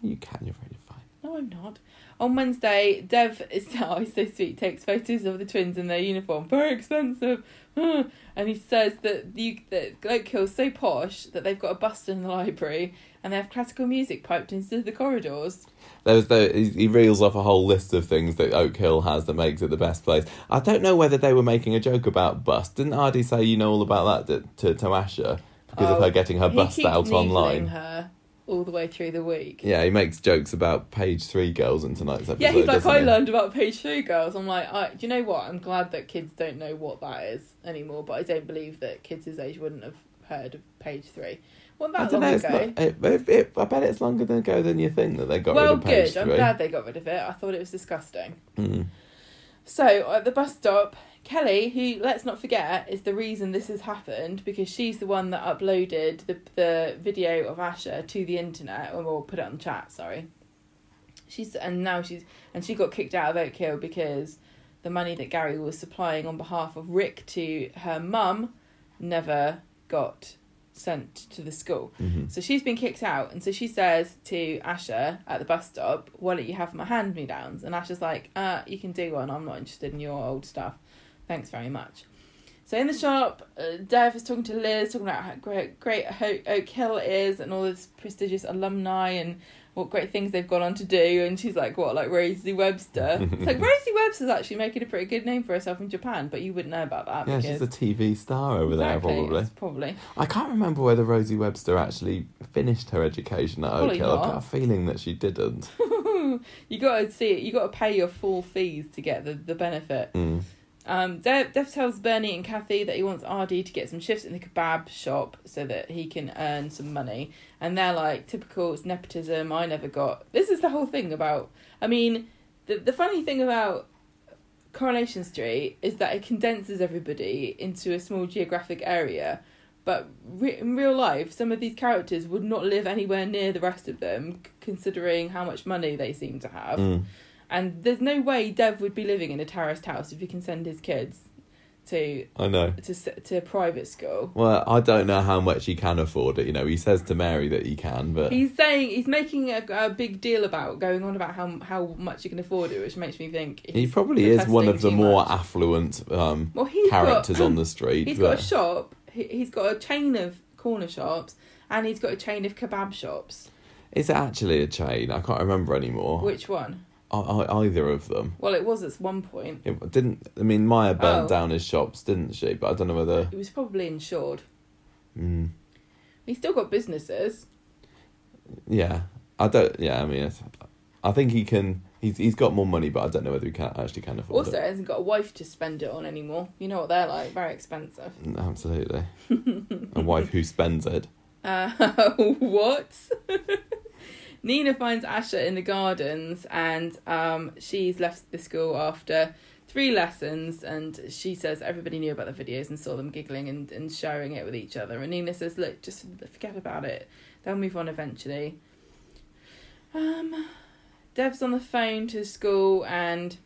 You can, you're very fine. No, I'm not. On Wednesday, Dev is oh, he's so sweet. Takes photos of the twins in their uniform. Very expensive, and he says that you that Oak Hill's so posh that they've got a bust in the library and they have classical music piped into the corridors. There was the he, he reels off a whole list of things that Oak Hill has that makes it the best place. I don't know whether they were making a joke about bust. Didn't Aadi say you know all about that to to, to Asha because of Oh, her getting her bust out online? her all the way through the week. Yeah, he makes jokes about page three girls in tonight's episode. Yeah, he's like, I he? learned about page three girls. I'm like, I, do you know what? I'm glad that kids don't know what that is anymore, but I don't believe that kids his age wouldn't have heard of page three. Well, I that don't long know. It's ago. not, it, it, I bet it's longer than ago than you think that they got well, rid of page good. I'm glad they got rid of it. I thought it was disgusting. Mm. So at the bus stop, Kelly, who let's not forget is the reason this has happened because she's the one that uploaded the the video of Asha to the internet, or we'll put it on the chat. Sorry. She's and now she's and she got kicked out of Oak Hill because the money that Gary was supplying on behalf of Rick to her mum never got sent to the school. hmm So she's been kicked out, and so she says to Asha at the bus stop, "Why don't you have my hand me downs?" And Asha's like, "Uh, you can do one. I'm not interested in your old stuff. Thanks very much." So in the shop, uh, Dev is talking to Liz, talking about how great, great Ho- Oak Hill is, and all this prestigious alumni, and what great things they've gone on to do. And she's like, "What, like Rosie Webster?" it's like Rosie Webster's actually making a pretty good name for herself in Japan, but you wouldn't know about that. Yeah, she's a TV star over Exactly, there, probably. Probably. I can't remember whether Rosie Webster actually finished her education at Oak Hill. I've got a feeling that she didn't. you got to see it. You got to pay your full fees to get the the benefit. Mm. Um, Dev, Dev tells Bernie and Cathy that he wants Aadi to get some shifts in the kebab shop so that he can earn some money. And they're like, typical, it's nepotism. I never got. This is the whole thing about. I mean, the the funny thing about Coronation Street is that it condenses everybody into a small geographic area. But re- in real life, some of these characters would not live anywhere near the rest of them, considering how much money they seem to have. Mm. And there's no way Dev would be living in a terraced house if he can send his kids to I know. to to private school. Well, I don't know how much he can afford it. You know, he says to Mary that he can, but He's saying he's making a, a big deal about going on about how how much he can afford it, which makes me think he probably is one of the more much. affluent um, well characters got, on the street. He's but got a shop. he- He's got a chain of corner shops, and he's got a chain of kebab shops. is it actually a chain? I can't remember anymore. Which one? Either of them. Well, it was at one point. It didn't. I mean, Maya burnt Oh. down his shops, didn't she? But I don't know whether. It was probably insured. Mm, He's still got businesses. yeah, I don't. Yeah, I mean, it's, I think he can. He's he's got more money, but I don't know whether he can actually can afford it. Also, it. hasn't got a wife to spend it on anymore. You know what they're like, very expensive. Mm, Absolutely, a wife who spends it. Uh, what? Nina finds Asha in the gardens and um, she's left the school after three lessons and she says everybody knew about the videos and saw them giggling and, and sharing it with each other. And Nina says, look, just forget about it. They'll move on eventually. Um, Dev's on the phone to school and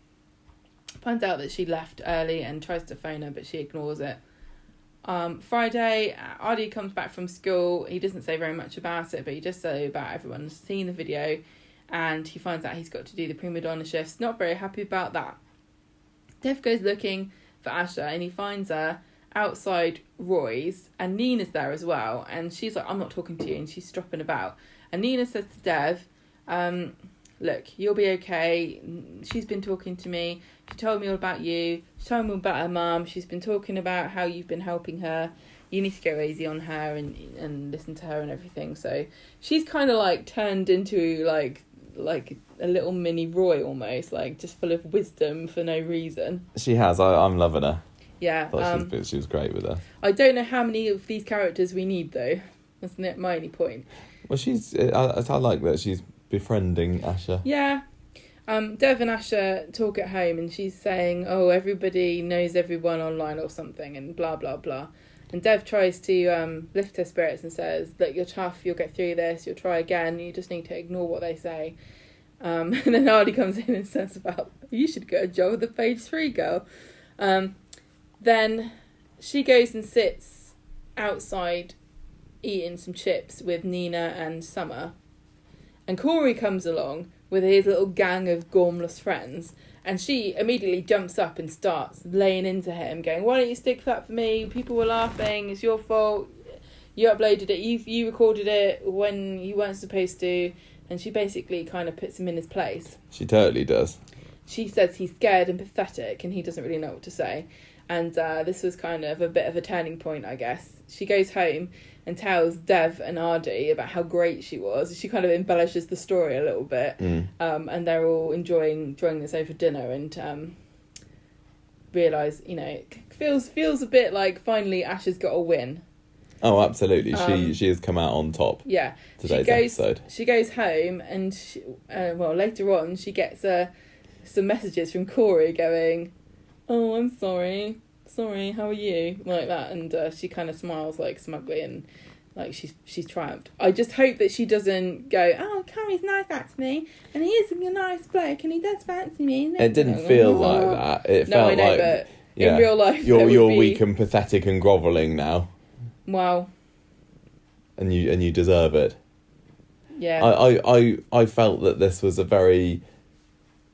finds out that she left early and tries to phone her but she ignores it. Um, Friday, Aadi comes back from school. He doesn't say very much about it, but he just say about everyone seeing the video, and he finds out he's got to do the Prima Doner shifts. Not very happy about that. Dev goes looking for Asha, and he finds her outside Roy's, and Nina's there as well. And she's like, "I'm not talking to you," and she's stropping about. And Nina says to Dev, um, "Look, you'll be okay. She's been talking to me. She told me all about you. She told me about her mum. She's been talking about how you've been helping her. You need to go easy on her and and listen to her and everything." So she's kind of like turned into like like a little mini Roy almost, like just full of wisdom for no reason. She has. I, I'm loving her. Yeah. Um, she, was, she was great with her. I don't know how many of these characters we need though. That's not my only point. Well, she's. I, I like that she's befriending Asha. Yeah. Um, Dev and Asha talk at home and she's saying, Oh, everybody knows everyone online or something and blah blah blah. And Dev tries to um, lift her spirits and says, Look, you're tough, you'll get through this, you'll try again, you just need to ignore what they say. Um, and then Hardy comes in and says about you should get a job with the page three girl. Um, then she goes and sits outside eating some chips with Nina and Summer. And Corey comes along with his little gang of gormless friends, and she immediately jumps up and starts laying into him, going, "Why don't you stick up for me? People were laughing. It's your fault. You uploaded it. You you recorded it when you weren't supposed to." And she basically kind of puts him in his place. She totally does. She says he's scared and pathetic, and he doesn't really know what to say. And uh, this was kind of a bit of a turning point, I guess. She goes home and tells Dev and Aadi about how great she was. She kind of embellishes the story a little bit, Mm. um, and they're all enjoying enjoying this over dinner and um, realize, you know, it feels feels a bit like finally Ash has got a win. Oh, absolutely. Um, she she has come out on top Yeah, today's she goes, episode. She goes home and she, uh, well later on she gets uh, some messages from Corey going, "Oh, I'm sorry, sorry. How are you?" Like that, and uh, she kind of smiles like smugly and like she's she's triumphed. I just hope that she doesn't go, "Oh, Carrie's nice to me, and he is a nice bloke, and he does fancy me." It didn't feel like that. It No, felt I know, like but yeah, in real life, you're you're be- weak and pathetic and grovelling now, Well, and you and you deserve it. yeah. I, I, I, I felt that this was a very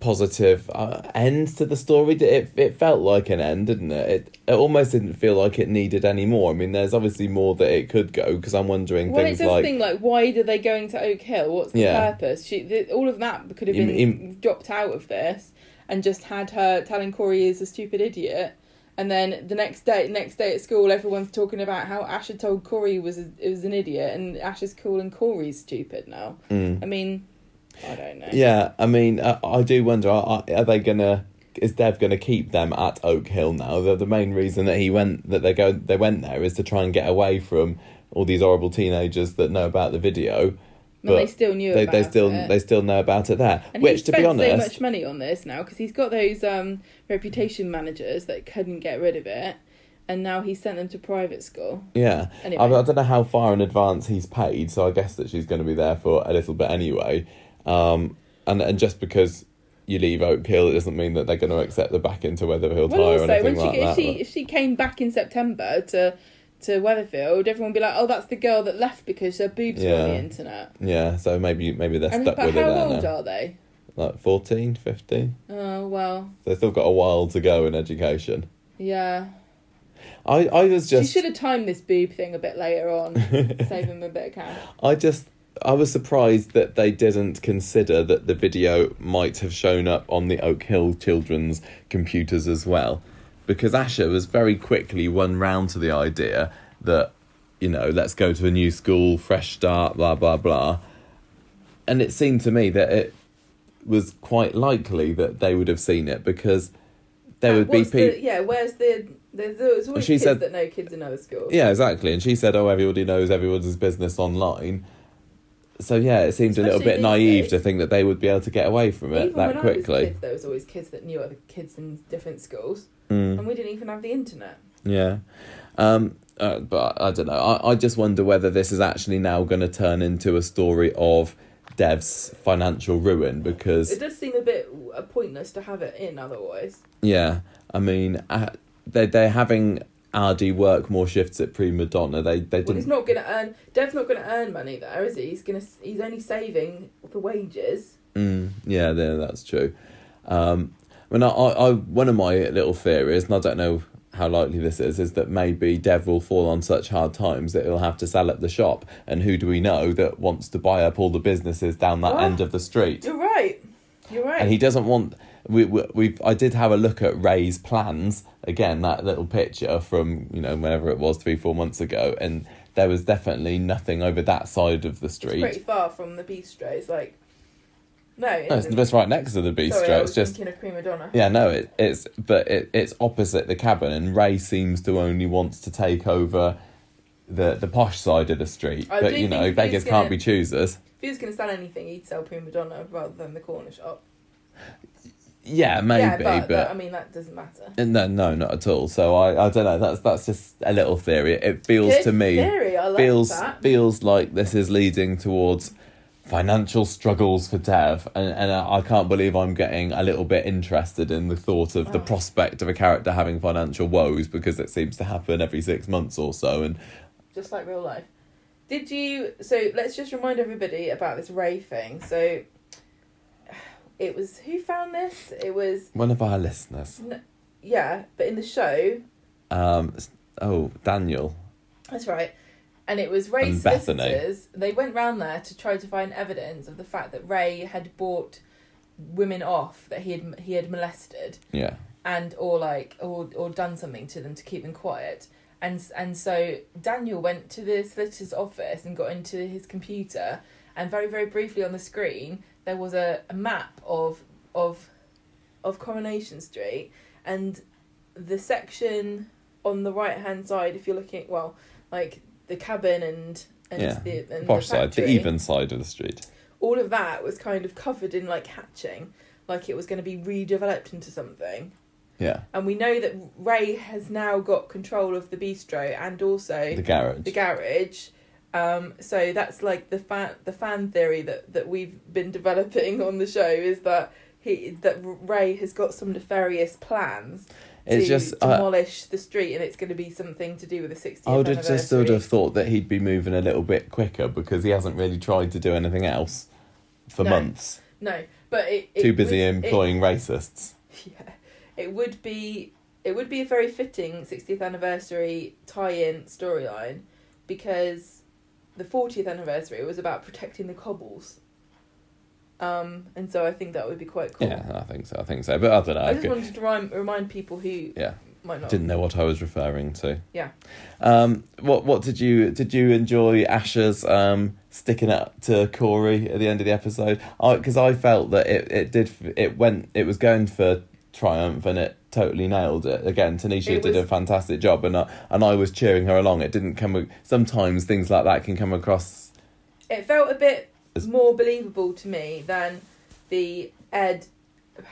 positive uh, end to the story. It it felt like an end, didn't it? It it almost didn't feel like it needed any more. I mean, there's obviously more that it could go because I'm wondering Well, things it's like thing like why are they going to Oak Hill? What's the Yeah. purpose? She th- all of that could have been dropped out of this and just had her telling Corey is a stupid idiot. And then the next day, next day at school, everyone's talking about how Ash had told Corey was a, it was an idiot, and Ash is calling Corey stupid now. Mm. I mean, I don't know. Yeah, I mean, uh, I do wonder: are, are they gonna? Is Dev gonna keep them at Oak Hill now? The, the main reason that he went that they go they went there is to try and get away from all these horrible teenagers that know about the video. And they still knew they, about they still it. they still know about it there. And Which, he to be spent so much money on this now because he's got those um, reputation managers that couldn't get rid of it, and now he sent them to private school. yeah. Anyway. I, I don't know how far in advance he's paid, so I guess that she's going to be there for a little bit anyway. Um, and and just because you leave Oak Hill, it doesn't mean that they're going to accept the back into Weatherfield Well, High or anything when she like if that. she if she came back in September to to Weatherfield, everyone would be like, "Oh, that's the girl that left because her boobs were on the internet." yeah, so maybe maybe they're And, stuck but with her how old now. are they? Like 14, 15? Oh well, So they've still got a while to go in education. yeah. I, I was just. She should have timed this boob thing a bit later on, save him a bit of cash. I just I was surprised that they didn't consider that the video might have shown up on the Oak Hill children's computers as well. Because Asha was very quickly won round to the idea that, you know, let's go to a new school, fresh start, blah blah blah. And it seemed to me that it was quite likely that they would have seen it because there would be people yeah, where's the there's, there's always She kids said- that know kids in other schools. Yeah, exactly. And she said, "Oh, everybody knows everyone's business online." So yeah, it seems a little bit naive days. to think that they would be able to get away from it Even that when I was quickly. kids, there was always kids that knew other kids in different schools, Mm, and we didn't even have the internet. yeah, um, uh, but I don't know. I, I just wonder whether this is actually now going to turn into a story of Dev's financial ruin because It does seem a bit uh, pointless to have it in otherwise. Yeah, I mean, uh, they they're having Aadi work more shifts at Prima Doner. They they Well, he's didn't. not going to earn. Dev's not going to earn money there, is he? He's going to. He's only saving the wages. Mm, yeah, yeah, that's true. Um, I mean, I, I, one of my little theories, and I don't know how likely this is, is that maybe Dev will fall on such hard times that he'll have to sell up the shop. And who do we know that wants to buy up all the businesses down that What? end of the street? You're right. You're right. and he doesn't want we, we I did have a look at Ray's plans again that little picture from you know whenever it was three four months ago and there was definitely nothing over that side of the It's street pretty far from the bistro. It's like. No, it no, it's right next to the bistro Sorry, I it's just thinking of Prima Doner. yeah no it, it's but it, it's opposite the cabin and Ray seems to only wants to take over the the posh side of the street I but you know beggars can't be choosers If he was going to sell anything, he'd sell Prima Doner rather than the corner shop. Yeah maybe yeah, but, but I mean that doesn't matter. no no not at all so I I don't know that's that's just a little theory it feels Good to me theory. I like feels that. feels like this is leading towards financial struggles for Dev, and and I I can't believe I'm getting a little bit interested in the thought of the Oh. prospect of a character having financial woes because it seems to happen every six months or so, and just like real life. Did you? So let's just remind everybody about this Ray thing. So it was who found this? It was one of our listeners, yeah, but in the show, um, oh Daniel, that's right. And it was Ray's And Bethany. They went round there to try to find evidence of the fact that Ray had bought women off that he had he had molested yeah, and or like or or done something to them to keep them quiet. And and so Daniel went to the solicitor's office and got into his computer and very very briefly on the screen there was a, a map of of of Coronation Street and the section on the right hand side if you're looking at well like the cabin and and Yeah, the and posh the side, the even side of the street. all of that was kind of covered in like hatching like it was going to be redeveloped into something Yeah, and we know that Ray has now got control of the bistro and also the garage. the garage. Um, so that's like the fan the fan theory that, that we've been developing on the show is that he that Ray has got some nefarious plans it's to just I, demolish the street and it's going to be something to do with the 60th I would have just sort of thought that he'd be moving a little bit quicker because he hasn't really tried to do anything else for No. months. no but it, it Too busy would- it- employing racists. Yeah, it would be it would be a very fitting 60th anniversary tie-in storyline because the 40th anniversary was about protecting the cobbles. Um, and so I think that would be quite cool. Yeah, I think so. I think so. But I don't know. I I just wanted to remind, remind people who yeah, might not. didn't know what I was referring to. Yeah. Um, what what did you did you enjoy Asha's um sticking up to Corey at the end of the episode? Because I, felt that it it did it went it was going for triumph and it totally nailed it. Again, Tanisha did a fantastic job and I, and I was cheering her along. It didn't come. Sometimes things like that can come across. It felt a bit As- more believable to me than the Ed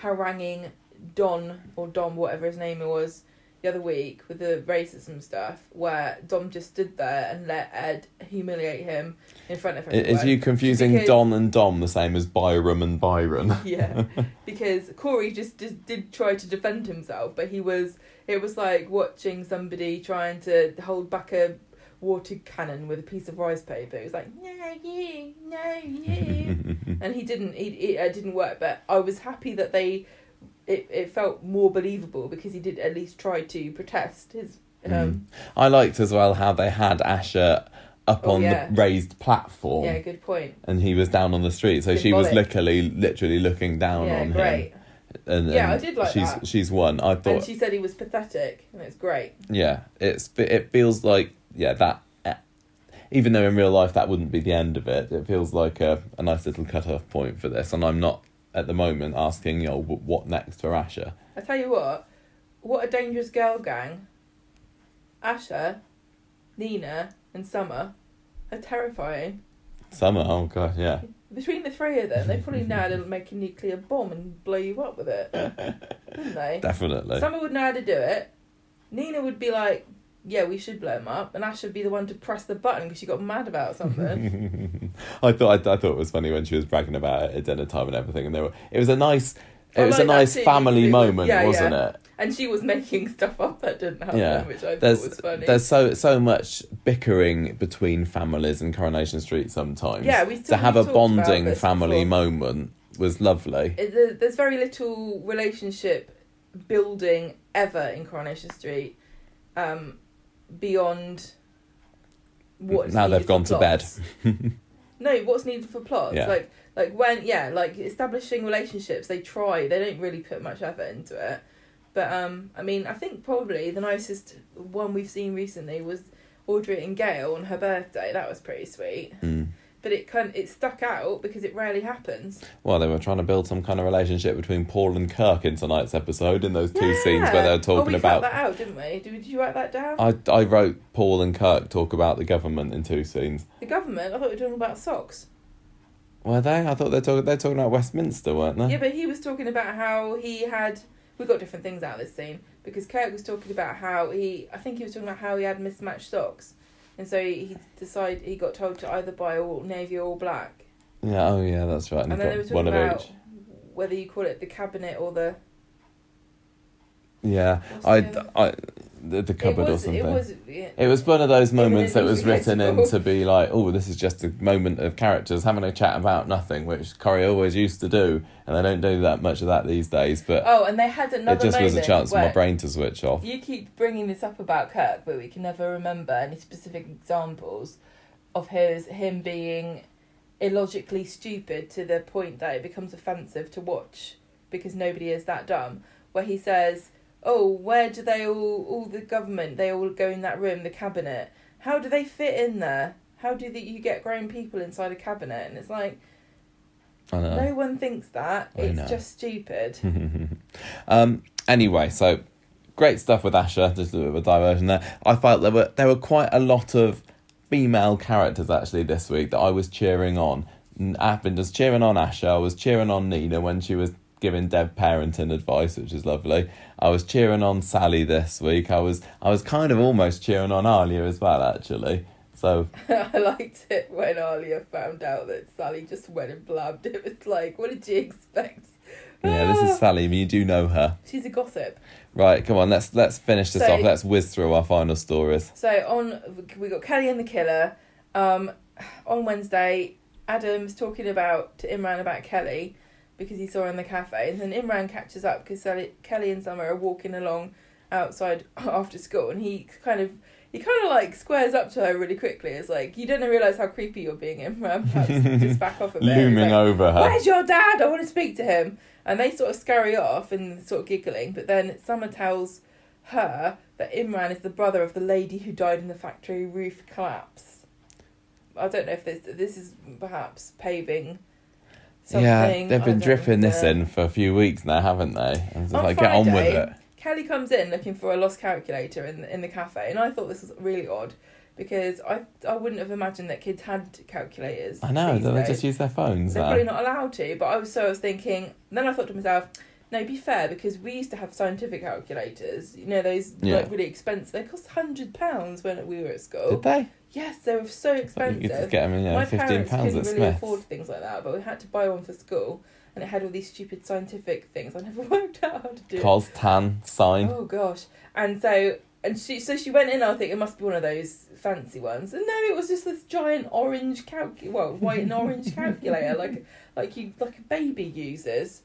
haranguing Don or Dom, whatever his name was, the other week with the racism stuff, where Dom just stood there and let Ed humiliate him in front of everyone. Is you confusing Because- Don and Dom the same as Byram and Byron? yeah, because Corey just, just did try to defend himself, but he was it was like watching somebody trying to hold back a water cannon with a piece of rice paper. It was like no you, no you, and he didn't. He, it uh, didn't work. But I was happy that they. It, it felt more believable because he did at least try to protest his. Um, Mm. I liked as well how they had Asha up Oh, on yeah. the raised platform. Yeah, good point. and he was down on the street. So she was literally, literally looking down yeah, on great. him. And, Yeah, I did like she's that. she's won. I thought. And she said he was pathetic, and it's great. yeah, it's it feels like yeah that. eh, Even though in real life that wouldn't be the end of it, it feels like a, a nice little cut off point for this. And I'm not at the moment asking, you know, what next for Asha. I tell you what, what a dangerous girl gang. Asha, Nina, and Summer are terrifying. Summer, oh god, yeah. Between the three of them, they probably know how to make a nuclear bomb and blow you up with it, wouldn't they? Definitely. Summer would know how to do it. Nina would be like, "Yeah, we should blow him up," and I should be the one to press the button because she got mad about something. I thought I, I thought it was funny when she was bragging about it at dinner time and everything, and they were. It was a nice. It I was a like that nice too, family was- moment, yeah, wasn't yeah. it? and she was making stuff up that didn't happen, Yeah. which I There's thought was funny. there's so so much bickering between families in Coronation Street sometimes. Yeah, we to have a bonding family before. moment was lovely. It- there's very little relationship building ever in Coronation Street um, beyond what's Now they've gone to bed. no, what's needed for plots. Yeah. Like like when yeah, like establishing relationships, they try. They don't really put much effort into it. But um, I mean, I think probably the nicest one we've seen recently was Audrey and Gail on her birthday. That was pretty sweet. Mm. But it kind it stuck out because it rarely happens. Well, they were trying to build some kind of relationship between Paul and Kirk in tonight's episode in those two scenes where they were oh, talking we about. that out, didn't we? Did, did you write that down? I, I wrote Paul and Kirk talk about the government in two scenes. the government. I thought we were talking about socks. Were they? I thought they're talking they're talking about Westminster, weren't they? Yeah, but he was talking about how he had. We got different things out of this scene because Kirk was talking about how he. I think he was talking about how he had mismatched socks, and so he, he decided he got told to either buy all navy or all black. Yeah, oh yeah, that's right. And, And then they were talking one about each. whether you call it the cabinet or the. Yeah, I, I, the, the cupboard was, or something. It was. Yeah. It was one of those moments that was written in to be like, oh, this is just a moment of characters having a chat about nothing, which Corrie always used to do, and they don't do that much of that these days. But Oh, and they had another. it just was a chance for my brain to switch off. You keep bringing this up about Kirk, but we can never remember any specific examples of his him being illogically stupid to the point that it becomes offensive to watch because nobody is that dumb. Where he says, "Oh, where do they all all the government? They all go in that room, the cabinet. How do they fit in there? How do the, you get grown people inside a cabinet?" And it's like I know. no one thinks that. I It's know. just stupid. um, anyway, so great stuff with Asha. Just a bit of a diversion there. I felt there were there were quite a lot of female characters actually this week that I was cheering on. I've been just cheering on Asha. I was cheering on Nina when she was giving Dev parenting advice, which is lovely. I was cheering on Sally this week. I was I was kind of almost cheering on Alya as well, actually. So I liked it when Alya found out that Sally just went and blabbed. It was like, what did you expect? yeah, this is Ah. Sally. You do know her, She's a gossip. right? Come on, let's let's finish this So- off. Let's whiz through our final stories. So on, we got Kelly and the Killer. Um, on Wednesday, Adam's talking about to Imran about Kelly because he saw her in the cafe, and then Imran catches up because Kelly and Summer are walking along outside after school, and he kind of. He kind of like squares up to her really quickly. It's like you don't realise how creepy you're being, Imran. Perhaps just back off a bit. Looming like, over her. Where's your dad? I want to speak to him. And they sort of scurry off and sort of giggling. But then Summer tells her that Imran is the brother of the lady who died in the factory roof collapse. I don't know if this this is perhaps paving. Yeah, they've been dripping this in for a few weeks now, haven't they? And like, get on with it. Kelly comes in looking for a lost calculator in in the cafe, and I thought this was really odd because I I wouldn't have imagined that kids had calculators. I know, they just use their phones They're now? probably not allowed to, but I was so I was thinking. Then I thought to myself, no, be fair because we used to have scientific calculators. You know those Yeah. like really expensive. They cost hundred pounds when we were at school. Did they? Yes, they were so You expensive. could just get them, you know, My fifteen parents pounds couldn't really Smith's. afford things like that, but we had to buy one for school, and it had all these stupid scientific things. I never worked out how to do. it. Cos, tan, sine. Oh gosh! And so and she so she went in. I think it must be one of those fancy ones. And no, it was just this giant orange calc well white and orange calculator like like you like a baby uses.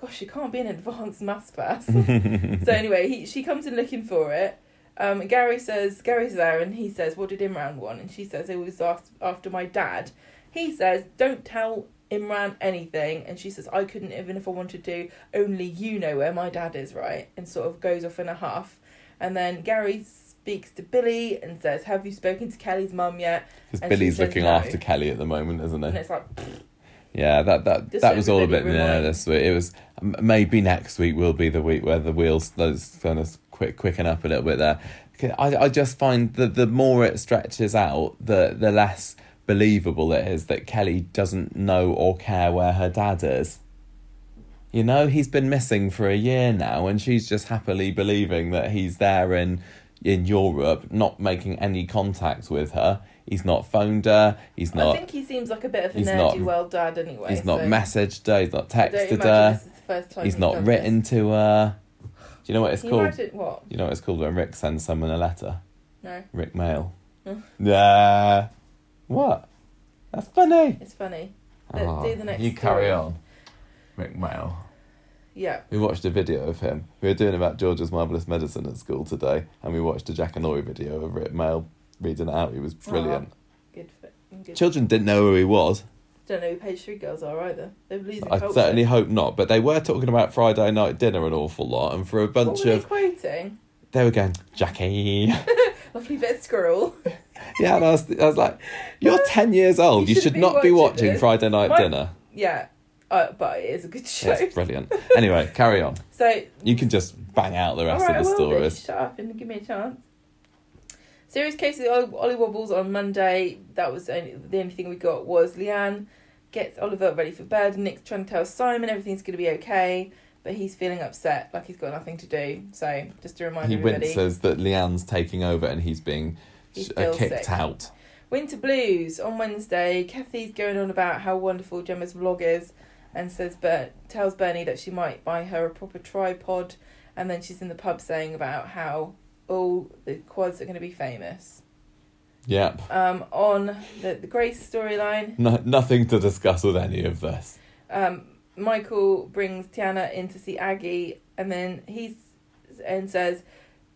Gosh, you can't be an advanced maths class. so anyway, he she comes in looking for it. Um, Gary says Gary's there, and he says, "What did Imran want?" And she says, "It was after my dad." He says, "Don't tell Imran anything," and she says, "I couldn't even if I wanted to. Only you know where my dad is, right?" And sort of goes off in a huff. And then Gary speaks to Billy and says, "Have you spoken to Kelly's mum yet?" Because And Billy's looking no. after Kelly at the moment, isn't And he? it's like, Yeah, that that that so was all a bit everybody yeah, reminds- this week. It was maybe next week will be the week where the wheels those kind of quick quicken up a little bit there. I I just find that the more it stretches out, the the less believable it is that Kelly doesn't know or care where her dad is. You know, he's been missing for a year now, and she's just happily believing that he's there in in Europe, not making any contact with her. He's not phoned her. He's not. I think he seems like a bit of a nerdy well dad anyway. He's not messaged her. He's not texted her. this is the first time He's he's not written to her. Do you know what it's you called? imagine what? You know what it's called when Rick sends someone a letter? No, Rick Mail. Oh. Yeah. What? That's funny. it's funny. Let's ah, do the next You carry story. on. Rick Mail. Yeah. We watched a video of him. We were doing about George's marvelous medicine at school today, and we watched a Jackanory video of Rick Mayall reading it out. He was brilliant. Good. For, good. Children didn't know who he was. Don't know who page three girls are either. They're losing I culture. certainly hope not. But they were talking about Friday night dinner an awful lot, and for a bunch of quoting? they were going Jackie. Lovely bit of squirrel. yeah, and I was, I was like, "You're ten years old. You You, shouldn't be not be watching watching this." Friday night My- dinner." yeah. Uh, but it is a good show. It's brilliant. Anyway, carry on. So You can just bang out the rest right, of the stories. Shut up and give me a chance. Serious case of the Ollie, Ollie Wobbles on Monday. That was only, the only thing we got was Leanne gets Oliver ready for bed. Nick's trying to tell Simon everything's going to be okay, but he's feeling upset, like he's got nothing to do. So just to remind He everybody, winces that Leanne's taking over and he's being He's uh, kicked sick. out. Winter Blues on Wednesday. Cathy's going on about how wonderful Gemma's vlog is, and says, but tells Bernie that she might buy her a proper tripod, and then she's in the pub saying about how all the quads are going to be famous. Yep. Um, on the the Grace storyline, No, nothing to discuss with any of this. um, Michael brings Tiana in to see Aggie, and then he's and says.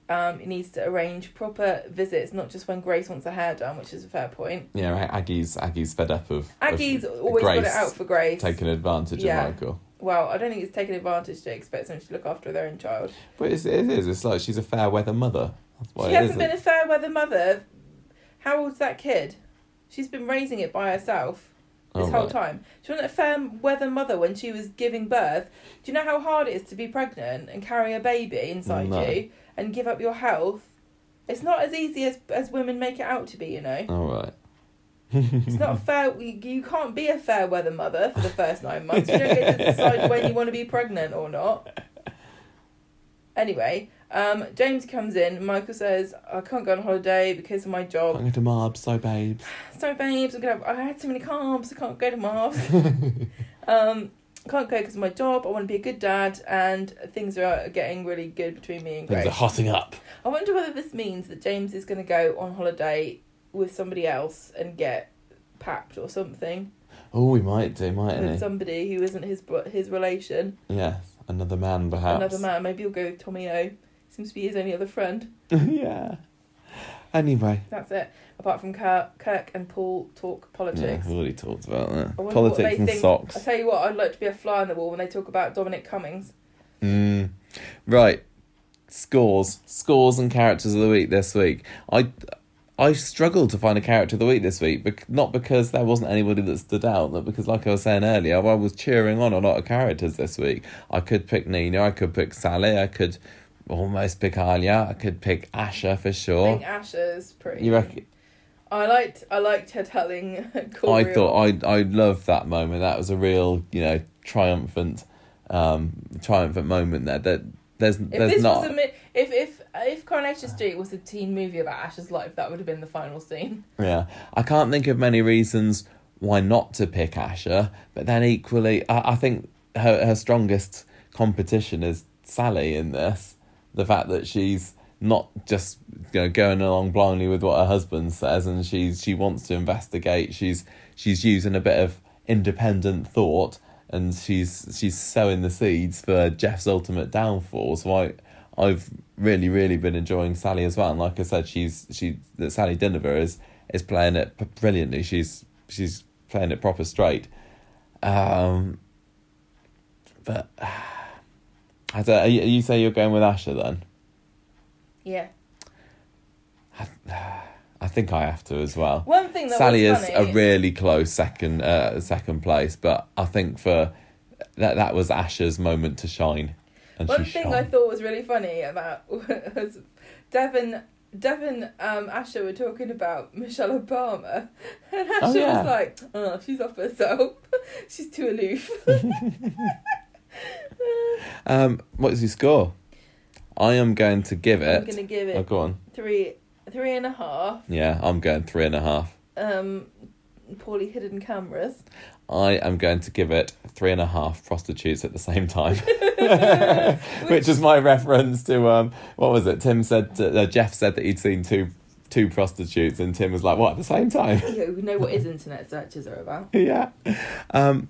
Um, he needs to arrange proper visits, not just when Grace wants her hair done, which is a fair point. Yeah, right. Aggie's Aggie's fed up of of Aggie's always got it out for Grace. taking advantage Yeah. of Michael. Well, I don't think it's taking advantage to expect someone to look after their own child. But it's, it is. It's like she's a fair weather mother. She hasn't is. been a fair weather mother. How old's that kid? She's been raising it by herself this Oh, whole right. time. She wasn't a fair weather mother when she was giving birth. Do you know how hard it is to be pregnant and carry a baby inside No. you and give up your health? It's not as easy as as women make it out to be. You know, All right. It's not fair. You, can't be a fair weather mother for the first nine months. You don't get to decide when you want to be pregnant or not. Anyway, um, James comes in. Michael says, "I can't go on holiday because of my job." I'm going to Marbs, so babes. Sorry, babes. I'm gonna. Have, I had too many carbs. I can't go to Mars. um, can't go because of my job. I want to be a good dad, and things are getting really good between me and Things are hotting up. I wonder whether this means that James is going to go on holiday with somebody else and get papped or something Oh, we might do, mightn't with he? somebody who isn't his bro- his relation, Yes, another man, perhaps. another man. Maybe he'll go with Tommy O. Seems to be his only other friend. yeah. Anyway. That's it. Apart from Kirk, Kirk and Paul talk Yeah, politics. we already talked about that. I wonder what Politics and think- socks. I tell you what, I'd like to be a fly on the wall when they talk about Dominic Cummings. Mm. Right. Scores. Scores and characters of the week this week. I I struggled to find a character of the week this week, bec- not because there wasn't anybody that stood out, but because, like I was saying earlier, I was cheering on a lot of characters this week. I could pick Nina, I could pick Sally, I could almost pick Alya, I could pick Asha for sure. I think Asha's pretty. You reckon? I liked I liked her telling Corey. I thought I I loved that moment. That was a real you know triumphant, um, triumphant moment there. That there's if there's this not. was a mi- if if if Coronation Street was a teen movie about Asha's life, that would have been the final scene. Yeah, I can't think of many reasons why not to pick Asha, but then equally, I, I think her her strongest competition is Sally in this. The fact that she's not just you know going along blindly with what her husband says, and she's she wants to investigate. She's she's using a bit of independent thought, and she's she's sowing the seeds for Geoff's ultimate downfall. So I. I've really, really been enjoying Sally as well, and like I said, she's she that Sally Dynevor is is playing it brilliantly. She's she's playing it proper straight. Um, but I don't, are you, you say you're going with Asha then? Yeah. I think I have to as well. One thing that Sally is a really close second uh, second place, but I think for that that was Asha's moment to shine, and One thing shone. I thought was really funny about was Devon. Devon um, Asha were talking about Michelle Obama, and Asha Oh, yeah. was like, "Oh, she's off herself. she's too aloof." Um, your score? I am going to give it. I'm gonna give it. Oh, go on. three, three and a half. Yeah, I'm going three and a half. Um, poorly hidden cameras. I am going to give it three and a half prostitutes at the same time, which is my reference to um, what was it? Tim said uh, Geoff said that he'd seen two two prostitutes, and Tim was like, "What at the same time?" Yeah, we know what his internet searches are about. yeah, um,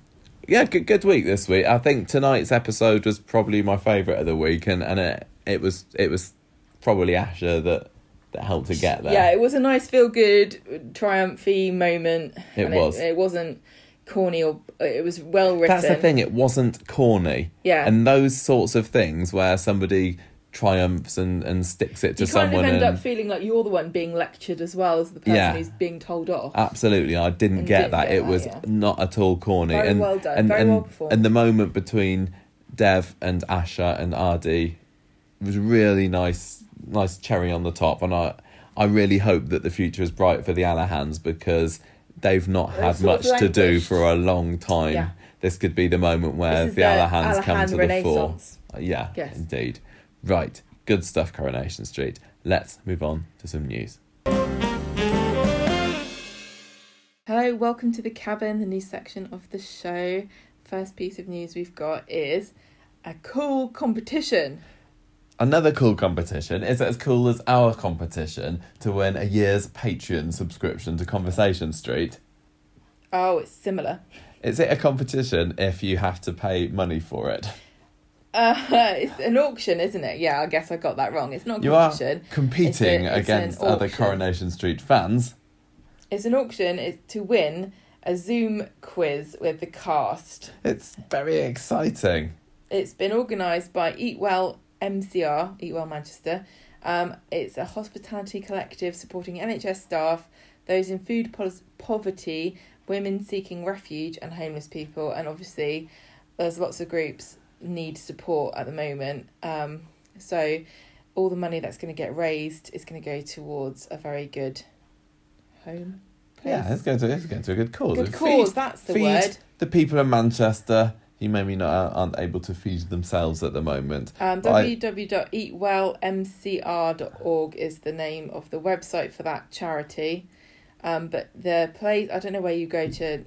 yeah. Good good week this week. I think tonight's episode was probably my favourite of the week, and and it it was it was probably Asha that that helped to get there. Yeah, it was a nice feel good triumphy moment. It was. It, it wasn't corny or it was well written. That's the thing. It wasn't corny. Yeah. And those sorts of things where somebody triumphs and, and sticks it to you kind of end and up feeling like you're the one being lectured as well as the person Yeah. who's being told off. absolutely I didn't get didn't that. get it that, was yeah. not at all corny. Very and well done, and, very and, well performed. and the moment between Dev and Asha and Aadi was really nice nice cherry on the top and I I really hope that the future is bright for the Alahans because they've not had much to do for a long time. Yeah. This could be the moment where the the Alahans come to the fore. Uh, Yeah, Yes. indeed. Right, good stuff, Coronation Street. Let's move on to some news. Hello, welcome to the cabin, the news section of the show. First piece of news we've got is a cool competition. Another cool competition is as cool as our competition to win a year's Patreon subscription to Conversation Street. Oh, it's similar. Is it a competition if you have to pay money for it? Uh, it's an auction, isn't it? Yeah, I guess I got that wrong. It's not a You are competition. competing It's a- it's against other. Coronation Street fans. It's an auction. It's to win a Zoom quiz with the cast. It's very exciting. It's been organised by Eat Well MCR, Eat Well Manchester. Um, it's a hospitality collective supporting NHS staff, those in food pos- poverty, women seeking refuge, and homeless people. And obviously, there's lots of groups need support at the moment. Um, so, all the money that's going to get raised is going to go towards a very good home. Place. Yeah, it's going to it's going to a good cause. good Feed- cause. that's the feed word. the people in Manchester who maybe not aren't able to feed themselves at the moment. Um, www.eatwellmcr.org is the name of the website for that charity. Um, but the place, I don't know where you go to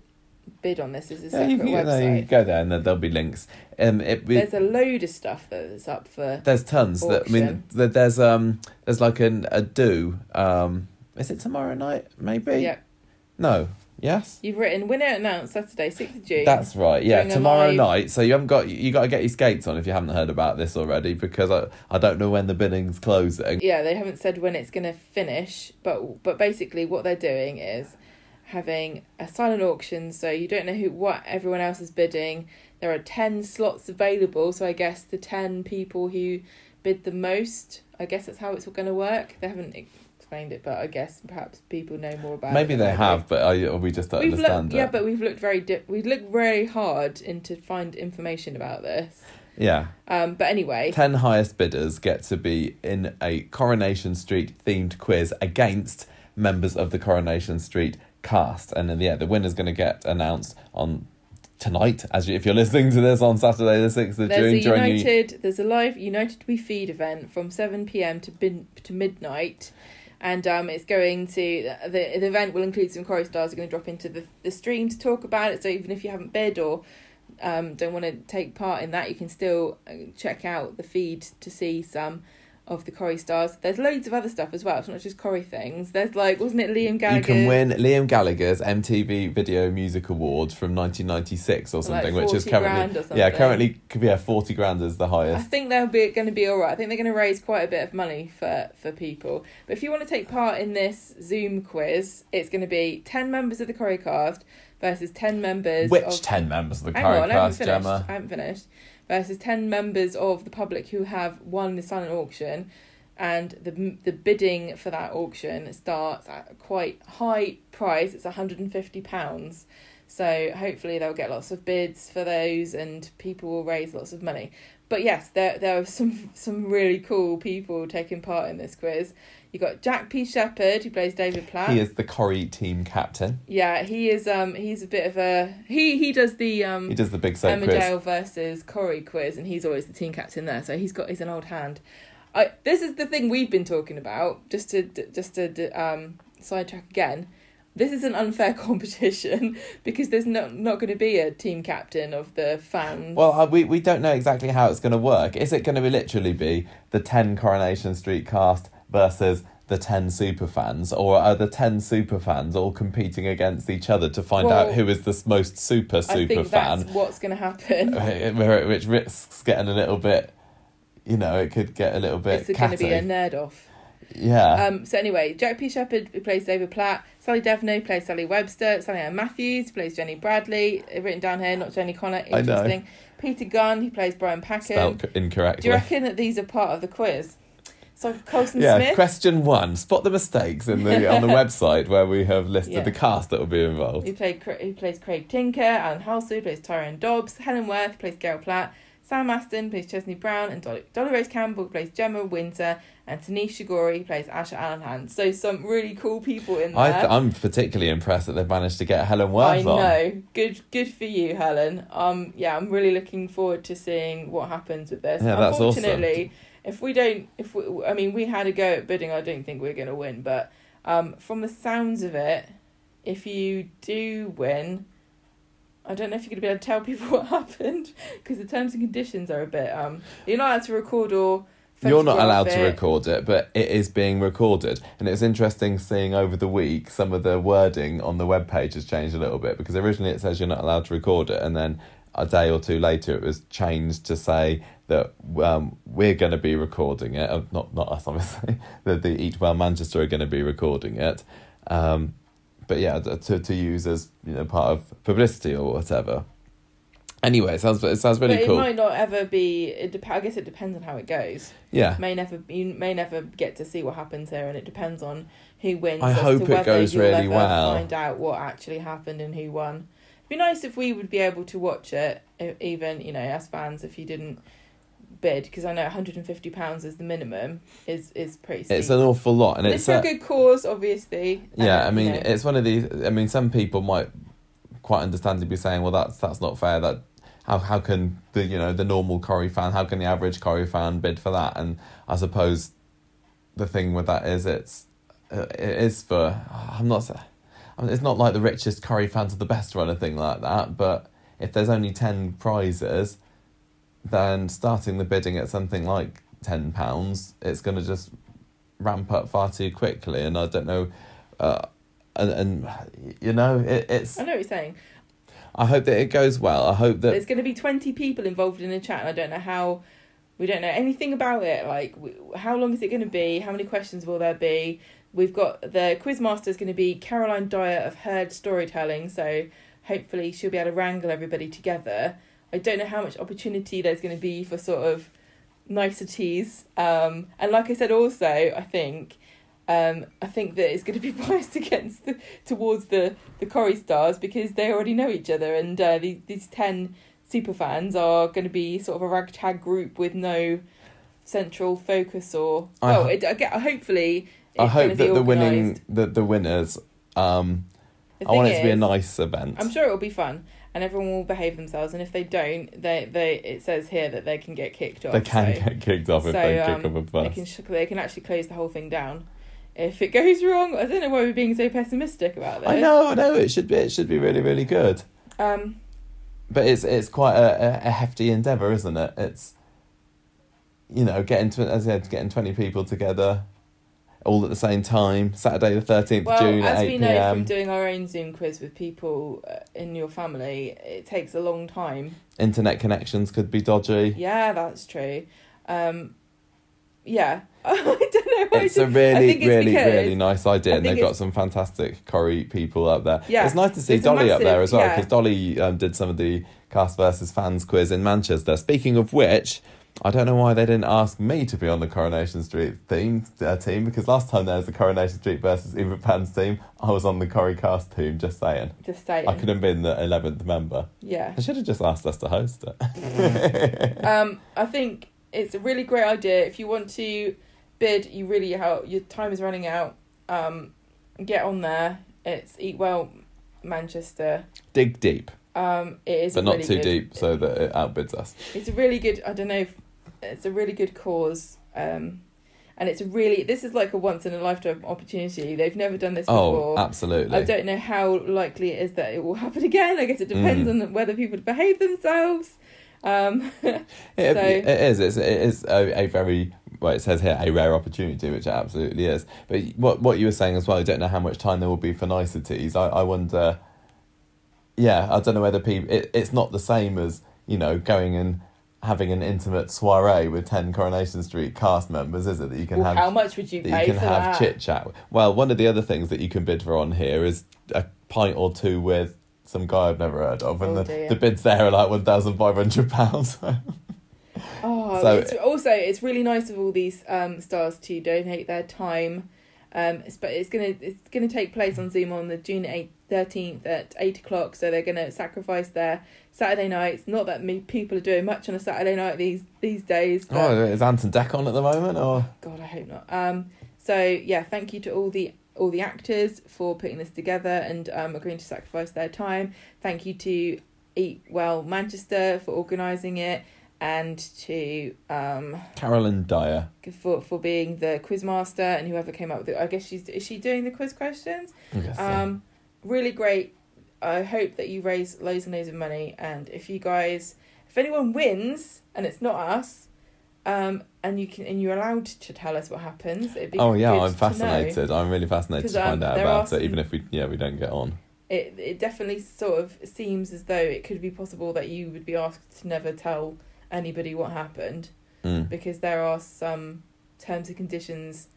bid on this. Is a Yeah, separate you, can, you know, you go there and there- there'll be links. Um, it, we- There's a load of stuff that's up for. There's tons. That, I mean, there's um, there's like an a do. Um, is it tomorrow night? Maybe. Yeah, No. Yes. you've written winner announced Saturday, sixth of June. That's right. Yeah, tomorrow live- night. So you haven't got you got to get your skates on if you haven't heard about this already because I I don't know when the bidding's closing. yeah, they haven't said when it's going to finish, but but basically what they're doing is having a silent auction, so you don't know who what everyone else is bidding. There are ten slots available, so I guess the ten people who bid the most, I guess that's how it's going to work. They haven't explained it, but I guess perhaps people know more about. Maybe it they than I do. have, but I, we just don't We've understand looked, it. yeah, but we've looked very di- we've looked very hard into find information about this. yeah. Um, but anyway, 10 highest bidders get to be in a Coronation Street themed quiz against members of the Coronation Street cast. And then, yeah, the winner's going to get announced on tonight, as you, if you're listening to this on Saturday, the 6th of There's June. a United. There's a live United We Feed event from seven pm to bin, to midnight, and um, it's going to the the event will include some chorus stars are going to drop into the the stream to talk about it. So even if you haven't bid or um, don't want to take part in that, you can still uh, check out the feed to see some of the Corrie stars. There's loads of other stuff as well. It's not just Corrie things. There's like, wasn't it Liam Gallagher? You can win Liam Gallagher's MTV Video Music Award from 1996 or Like something, which is currently grand or yeah currently could be yeah, 40 grand is the highest. I think they'll be going to be all right. I think they're going to raise quite a bit of money for for people. But if you want to take part in this Zoom quiz, it's going to be ten members of the Corrie cast versus ten members. Which of, 10 members of the Hang on, I haven't Corrie cast, finished. Gemma? I haven't finished. Versus ten members of the public who have won the silent auction, and the the bidding for that auction starts at a quite high price. It's one hundred and fifty pounds. So hopefully they'll get lots of bids for those, and people will raise lots of money. But yes, there there are some some really cool people taking part in this quiz. You got Jack P. Shepherd who plays David Platt. He is the Corrie team captain. Yeah, he is. Um, he's a bit of a he. He does the um He does the big soap quiz. Emmerdale versus Corrie quiz, and he's always the team captain there. So he's got he's an old hand. I this is the thing we've been talking about. Just to just to um sidetrack again. this is an unfair competition because there's not not going to be a team captain of the fans. Well, uh, we we don't know exactly how it's going to work. Is it going to be literally be the ten Coronation Street cast versus the ten super fans, or are the ten super fans all competing against each other to find Well, out who is the most super I super think fan? that's what's going to happen. Which risks getting a little bit, you know, it could get a little bit It's going to be a nerd off. Yeah, Um, so anyway, Jack P. Shepherd who plays David Platt, Sally Dynevor plays Sally Webster, Sally Ann Matthews plays Jenny Bradley. uh, Written down here, not Jenny Connor. I. Interesting. Peter Gunn, he plays Brian spelled c- Do you reckon that these are part of the quiz? So Colson Yeah, Smith. question one. Spot the mistakes in the on the website where we have listed Yeah. the cast that will be involved. He played who plays Craig Tinker, Alan Halsey plays Tyrone Dobbs, Helen Worth plays Gail Platt, Sam Aston plays Chesney Brown, and Dolly, Dolly Rose Campbell plays Gemma Winter, and Tanisha Shigori plays Asha Alahan. So some really cool people in there. I th- I'm particularly impressed that they've managed to get Helen Worth I on. know. Good good for you, Helen. Um yeah, I'm really looking forward to seeing what happens with this. Yeah, that's awesome. If we don't if we I mean we had a go at bidding, I don't think we're gonna win, but um from the sounds of it, if you do win, I don't know if you're gonna be able to tell people what happened because the terms and conditions are a bit um you're not allowed to record or You're not allowed to record it, but it is being recorded. And it's interesting seeing over the week some of the wording on the web page has changed a little bit because originally it says you're not allowed to record it, and then a day or two later it was changed to say that um, we're going to be recording it. Uh, not not us, obviously. the the Eat Well Manchester are going to be recording it. Um, but yeah, to to use as you know part of publicity or whatever. Anyway, it sounds it sounds really but cool. it might not ever be. It dep- I guess it depends on how it goes. yeah. may never you may never get to see what happens here, and it depends on who wins. I hope to it whether goes really well. Find out what actually happened and who won. Be nice if we would be able to watch it, even you know as fans, if you didn't bid, because I know one hundred and fifty pounds is the minimum. Is is pretty. Steep. It's an awful lot, and it's it's for a- good cause, obviously. Yeah, and, I mean, you know, it's one of these. I mean, some people might quite understandably be saying, "Well, that's that's not fair. That how how can the you know the normal Corrie fan, how can the average Corrie fan bid for that?" And I suppose the thing with that is it's uh, it is for I'm not. I mean, it's not like the richest Corrie fans are the best or anything like that. But if there's only ten prizes, then starting the bidding at something like ten pounds, it's going to just ramp up far too quickly. And I don't know. Uh, and, and you know it, it's I know what you're saying. i hope that it goes well i hope that There's going to be 20 people involved in the chat, and I don't know how. We don't know anything about it. Like, how long is it going to be? How many questions will there be? We've got the quizmaster is going to be Caroline Dyer of Heard Storytelling, so hopefully she'll be able to wrangle everybody together. I don't know how much opportunity there's going to be for sort of niceties. Um, and like I said, also I think um, I think that it's going to be biased against the, towards the the Corrie stars because they already know each other, and uh, these these ten super fans are going to be sort of a ragtag group with no central focus or I well, ho- it, I get hopefully. I hope that the winning organised. the, winners um The i want it to be a nice event I'm sure it will be fun, and everyone will behave themselves. And if they don't, they they it says here that they can get kicked off. they can so get kicked off if so, they um, kick up a they can sh- they can actually close the whole thing down. If it goes wrong, I don't know why we're being so pessimistic about this. i know i know it should be it should be really really good Um, but it's it's quite a, a, a hefty endeavor isn't it it's you know getting to as I said getting 20 people together all at the same time saturday the 13th well, of june at as we know from doing our own Zoom quiz with people uh, in your family, it takes a long time. internet connections could be dodgy Yeah, that's true. Um, yeah, I don't know. I it's a really, think it's really, really nice idea, and they've got some fantastic Corrie people up there. Yeah, it's nice to see Dolly up there as well yeah. because Dolly um, did some of the cast versus fans quiz in Manchester. Speaking of which, I don't know why they didn't ask me to be on the Coronation Street theme uh, team because last time there was the Coronation Street versus Uber Fans team, I was on the Corrie cast team. Just saying, Just saying. I could have been the eleventh member. Yeah. I should have just asked us to host it. um, I think it's a really great idea. If you want to bid, you really how your time is running out. Um, get on there. It's Eat Well Manchester. Dig deep, Um, it is, but not really too good- deep so that it outbids us. It's a really good. I don't know. if It's a really good cause. Um, and it's really this is like a once in a lifetime opportunity. They've never done this Oh, before. absolutely. I don't know how likely it is that it will happen again. I guess it depends Mm. on whether people behave themselves. Um, It, So- it is. It's, it is a, a very well. It says here a rare opportunity, which it absolutely is. But what what you were saying as well, I don't know how much time there will be for niceties. I, I wonder. Yeah, I don't know whether people. It, it's not the same as you know going and having an intimate soiree with ten Coronation Street cast members, is it? That you can well, have how much would you that you can have chit chat. Well, one of the other things that you can bid for on here is a pint or two with some guy I've never heard of, and Oh, the, the bids there are like one thousand five hundred pounds. Oh, So- it's, also it's really nice of all these um, stars to donate their time. Um, it's, but it's gonna it's gonna take place on Zoom on the June eighth, thirteenth at eight o'clock. So they're gonna sacrifice their Saturday nights. Not that many people are doing much on a Saturday night these these days. But oh, is Ant and Dec on at the moment, or God, I hope not. Um, so yeah, thank you to all the all the actors for putting this together and um, agreeing to sacrifice their time. Thank you to Eat Well Manchester for organising it and to um, Carolyn Dyer? for for being the quiz master and whoever came up with it. I guess she's is she doing the quiz questions? I guess so. Um, really great. I hope that you raise loads and loads of money. And if you guys, if anyone wins and it's not us, um, and you can and you're allowed to tell us what happens, it'd be oh yeah, I'm fascinated. I'm really fascinated to um, find out about are it, even if we yeah we don't get on. It it definitely sort of seems as though it could be possible that you would be asked to never tell anybody what happened Mm. because there are some terms and conditions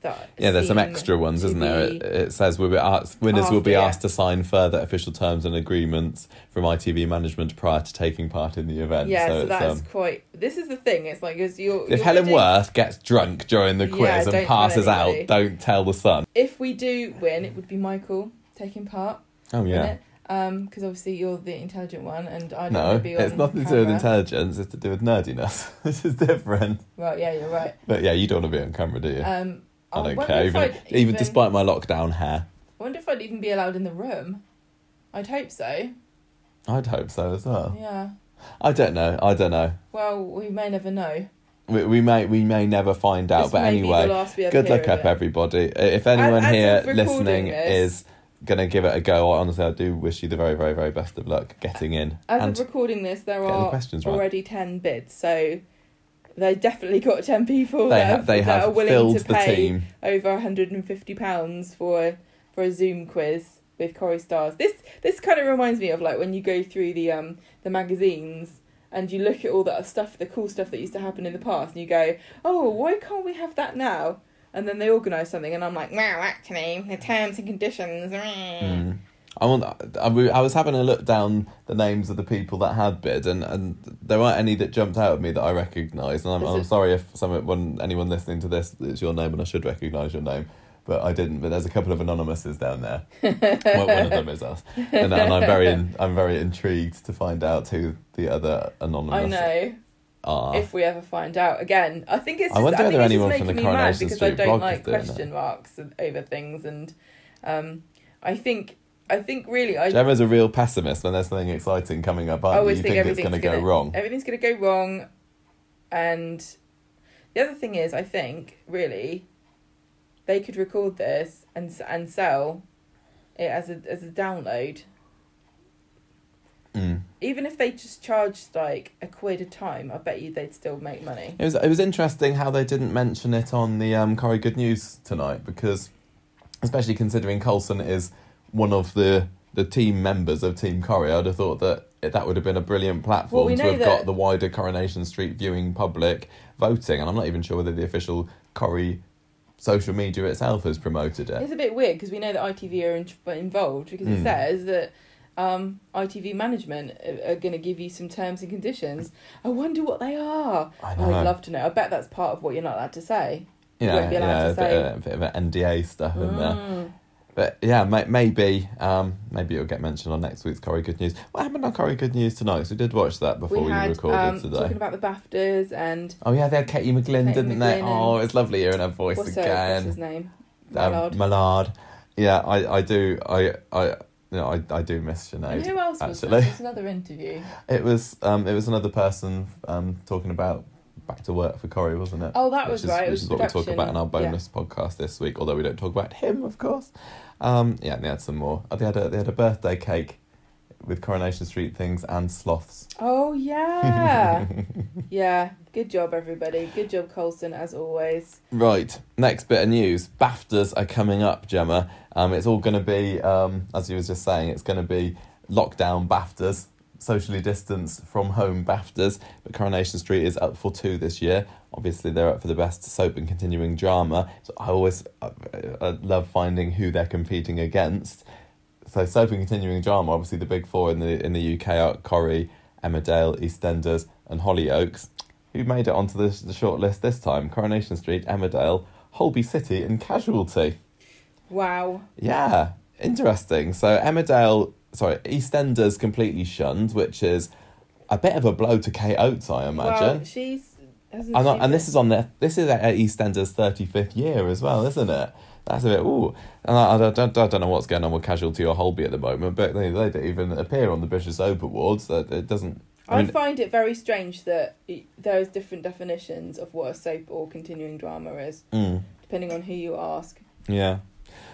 that Yeah, there's some extra ones, isn't there? It, it says we'll be asked, winners will be After, yeah. asked to sign further official terms and agreements from ITV management prior to taking part in the event. Yeah, so, it's, that's um, quite. This is the thing. It's like you're. if you're Helen bidding- Worth gets drunk during the quiz don't and passes out, don't tell the Sun. if we do win, it would be Michael taking part. Oh yeah. It. Um, because obviously you're the intelligent one, and I don't No, want to be on it's nothing to do with intelligence. It's to do with nerdiness. this is different. Right, yeah, you're right. But yeah, you don't want to be on camera, do you? Um, I don't care. if Even, even despite my lockdown hair, I wonder if I'd even be allowed in the room. I'd hope so. I'd hope so as well. Yeah. I don't know. I don't know. Well, we may never know. We, we may we may never find out. This but may be the anyway, last we ever good luck up everybody. If anyone here listening this- is gonna give it a go, I honestly, I do wish you the very very very best of luck getting in. As and of recording this, there the are questions right. already ten bids, so they definitely got ten people they that, have, they that are willing to pay over 150 pounds for for a Zoom quiz with Corrie Stars. This this kind of reminds me of like when you go through the um the magazines and you look at all that stuff, the cool stuff that used to happen in the past, and you go, oh, why can't we have that now? And then they organise something, and I'm like, wow, actually, the terms and conditions. mm." I, want, I, was having a look down the names of the people that had bid, and, and there weren't any that jumped out at me that I recognised. And I'm, I'm it- sorry if someone, anyone listening to this, it's your name, and I should recognise your name, but I didn't. But there's a couple of anonymouses down there. one, one of them is us, and, and I'm very, in, I'm very intrigued to find out who the other anonymous I know. Are. If we ever find out again, I think it's. I Just, I, wonder think whether anyone from the me mad because I don't like question marks over things, and um, I think I think really I Gemma's a real pessimist when there's something exciting coming up. I always You think, think, it's everything's going to go wrong. Everything's going to go wrong, and the other thing is, I think really, they could record this and and sell it as a as a download. Mm. Even if they just charged like a quid a time, I bet you they'd still make money. It was it was interesting how they didn't mention it on the um, Corrie Good News tonight because, especially considering Colson is one of the the team members of Team Corrie, I'd have thought that it, that would have been a brilliant platform Well, we to have got the wider Coronation Street viewing public voting, and I'm not even sure whether the official Corrie social media itself has promoted it. It's a bit weird because we know that ITV are in, involved because it Mm. says that um, ITV management are, are going to give you some terms and conditions. I wonder what they are. I know. I'd love to know. I bet that's part of what you're not allowed to say. yeah, won't be allowed yeah, to a say. bit, a bit of an NDA stuff in there. Mm. But yeah, may, maybe um, maybe it'll get mentioned on next week's Corrie Good News. What happened on Corrie Good News tonight? 'Cause we did watch that before We we, had recorded um, today. talking about the BAFTAs and Oh yeah, they had Katie McGlynn, Katie didn't they? Oh, it's lovely hearing her voice what's, her, again. what's his name? Um, Mallard. Mallard. Yeah, I, I do I I know, I, I do miss and Sinead. who else was actually. there? There's another interview. It was um it was another person um talking about back to work for Corrie, wasn't it? Oh, that which was is, right. It Which was is what we talk about in our Yeah. bonus podcast this week, although we don't talk about him, of course. Um, yeah, and they had some more. Oh, they had a they had a birthday cake with Coronation Street things and sloths. Oh yeah, yeah. Good job, everybody. Good job, Colson, as always. Right, next bit of news. BAFTAs are coming up, Gemma. Um, it's all going to be, um, as you was just saying, it's going to be lockdown BAFTAs, socially distanced from home BAFTAs. But Coronation Street is up for two this year. Obviously, they're up for the best soap and continuing drama. So I always uh, uh, love finding who they're competing against. So soap and continuing drama, obviously the big four in the in the UK are Corrie, Emmerdale, EastEnders, and Hollyoaks. Who made it onto the, the short list this time? Coronation Street, Emmerdale, Holby City, and Casualty. Wow. Yeah, interesting. So Emmerdale, sorry, EastEnders completely shunned, which is a bit of a blow to Kate Oates, I imagine. Well, she's. hasn't and, she and this is on their this is at EastEnders' thirty fifth year as well, isn't it? That's a bit ooh, and I, I, don't, I don't know what's going on with Casualty or Holby at the moment, but they, they don't even appear on the British Soap Awards. That it doesn't. I, I find it very strange that there's different definitions of what a soap or continuing drama is, mm, depending on who you ask. yeah.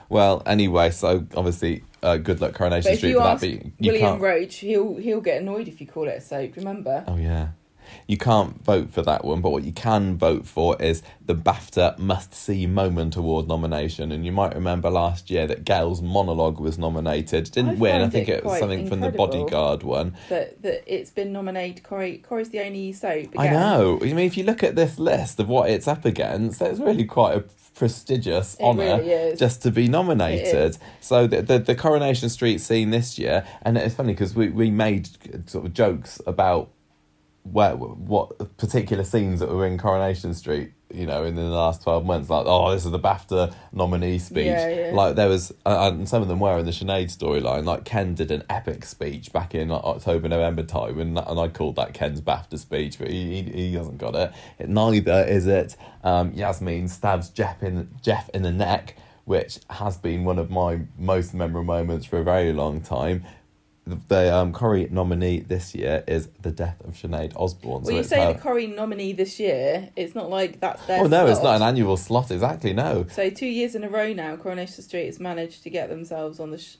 Well, anyway, so obviously, uh, good luck Coronation Street for that. But you, you William can't. Roach, he'll he'll get annoyed if you call it a soap. Remember? Oh yeah. You can't vote for that one, but what you can vote for is the BAFTA Must See Moment Award nomination. And you might remember last year that Gail's monologue was nominated. Didn't I win. I think it it was something from the. Bodyguard one. That that it's been nominated. Corrie Corrie's the only soap. Again. I know. I mean, if you look at this list of what it's up against, it's really quite a prestigious honour really just to be nominated. So the, the the Coronation Street scene this year, and it's funny because we we made sort of jokes about where what particular scenes that were in Coronation Street. You know, in the last twelve months, like oh, this is the BAFTA nominee speech. Yeah, yeah. Like there was, uh, and some of them were in the Sinead storyline. Like Ken did an epic speech back in like, October, November time, and and I called that Ken's BAFTA speech, but he he, he hasn't got it. it. Neither is it. Um, Yasmin stabs Geoff in Geoff in the neck, which has been one of my most memorable moments for a very long time. The, the um, Corrie nominee this year is the death of Sinead Osborne. Well, you say her- the Corrie nominee this year. It's not like that's their. Oh no, it's not an annual slot exactly. No, So two years in a row now, Coronation Street has managed to get themselves on the sh-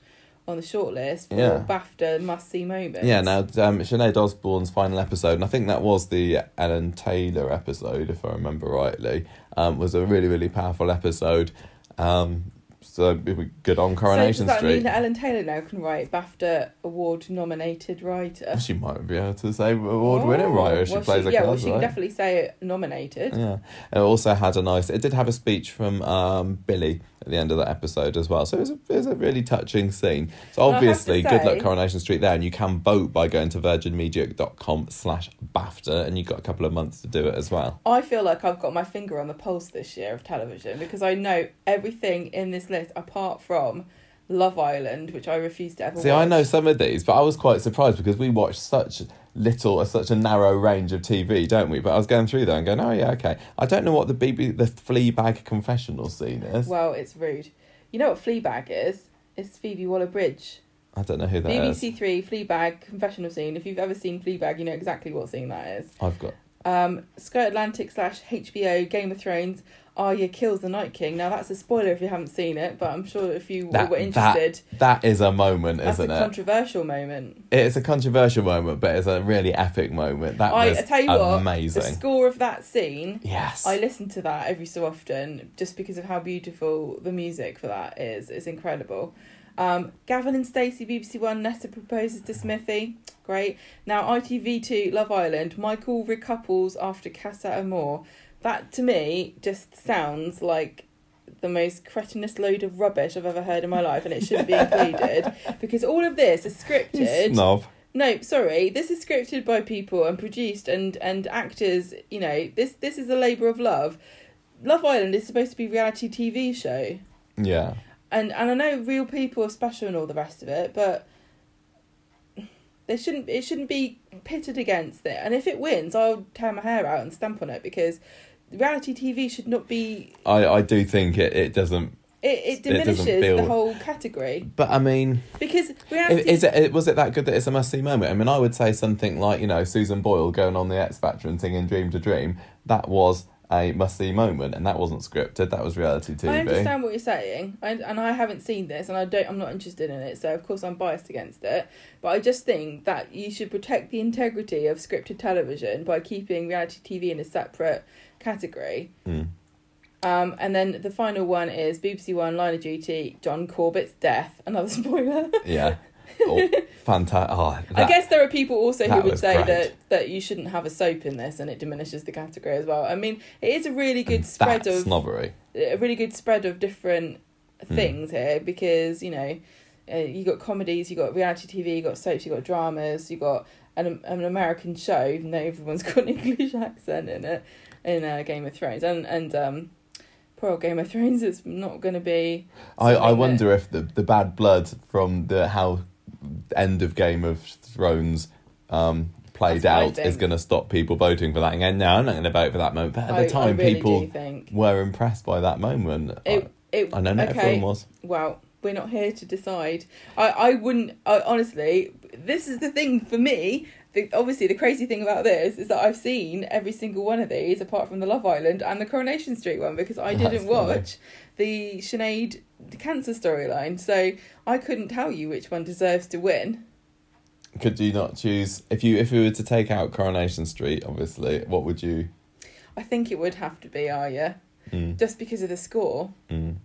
on the shortlist for Yeah. BAFTA must see moments. Yeah, now um, Sinead Osborne's final episode, and I think that was the Ellen Taylor episode, if I remember rightly, um, was a really, really powerful episode. Um, so it was good on So Coronation does that Street. mean that Ellen Taylor now can write BAFTA award nominated writer? She might be able to say award winning writer if Oh, well, she plays she, a Yeah, cards well, she can definitely say nominated. Yeah, it also had a nice. It did have a speech from um, Billy at the end of that episode as well. So it was a, it was a really touching scene. So And I have to obviously, good luck Coronation Street there, and you can vote by going to virginmedia.com slash BAFTA, and you've got a couple of months to do it as well. I feel like I've got my finger on the pulse this year of television because I know everything in this list apart from Love Island, which I refuse to ever See, watch. I know some of these, but I was quite surprised because we watched such little, such a narrow range of TV, don't we? But I was going through there and going, oh yeah, okay. I don't know what the BB, the Fleabag confessional scene is. Well, it's rude. You know what Fleabag is? It's Phoebe Waller-Bridge. I don't know who that is. BBC Three Fleabag confessional scene. If you've ever seen Fleabag, you know exactly what scene that is. I've got. Um, Sky Atlantic slash HBO Game of Thrones. Arya kills the Night King. Now that's a spoiler if you haven't seen it, but I'm sure if you That- were interested, that, That is a moment, that's isn't a it? controversial moment. It's a controversial moment, but it's a really epic moment. That I, was I tell you what, amazing. the score of that scene. yes. I listen to that every so often just because of how beautiful the music for that is. It's incredible. Um, Gavin and Stacey, BBC One, Nessa proposes to Smithy. Great. Now, ITV2, Love Island, Michael recouples after Casa Amor. That, to me, just sounds like the most cretinous load of rubbish I've ever heard in my life, and it shouldn't be included because all of this is scripted. snob. No, sorry. This is scripted by people and produced and and actors. You know, this this is a labour of love. Love Island is supposed to be a reality TV show, Yeah. and and I know real people are special and all the rest of it, but they shouldn't. It shouldn't be pitted against it. And if it wins, I'll tear my hair out and stamp on it because reality TV should not be. I, I do think it, it doesn't it, it It diminishes feel- the whole category But I mean, because reality. is it was it that good that it's a must see moment? I mean, I would say something like you know Susan Boyle going on the X Factor and singing "Dream to Dream." That was a must see moment, and that wasn't scripted. That was reality TV. I understand what you're saying, I, and I haven't seen this, and I don't. I'm not interested in it, so of course I'm biased against it. But I just think that you should protect the integrity of scripted television by keeping reality TV in a separate category. Mm. Um, and then the final one is BBC One Line of Duty: John Corbett's death. Another spoiler. Yeah. Oh, fantastic. Oh, I guess there are people also who would say great. that that you shouldn't have a soap in this, and it diminishes the category as well. I mean, it is a really good and spread that's of snobbery. a really good spread of different Hmm. things here because you know uh, you got comedies, you got reality TV, you got soaps, you got dramas, you got an an American show, even though everyone's got an English accent in it in uh, Game of Thrones, and and um, poor old Game of Thrones is not going to be. I, I wonder if the, the bad blood from the how end of Game of Thrones um, played That's out is going to stop people voting for that. Again, no, I'm not going to vote for that moment. But at I, the time, really people were impressed by that moment. it. it I, know not okay. everyone was. well, we're not here to decide. I, I wouldn't, I, honestly, this is the thing for me. The, obviously, the crazy thing about this is that I've seen every single one of these, apart from the Love Island and the Coronation Street one, because I That's didn't funny. watch the Sinead cancer storyline. So I couldn't tell you which one deserves to win. Could you not choose if you if we were to take out Coronation Street? Obviously, what would you? I think it would have to be Arya, Mm, just because of the score. mm.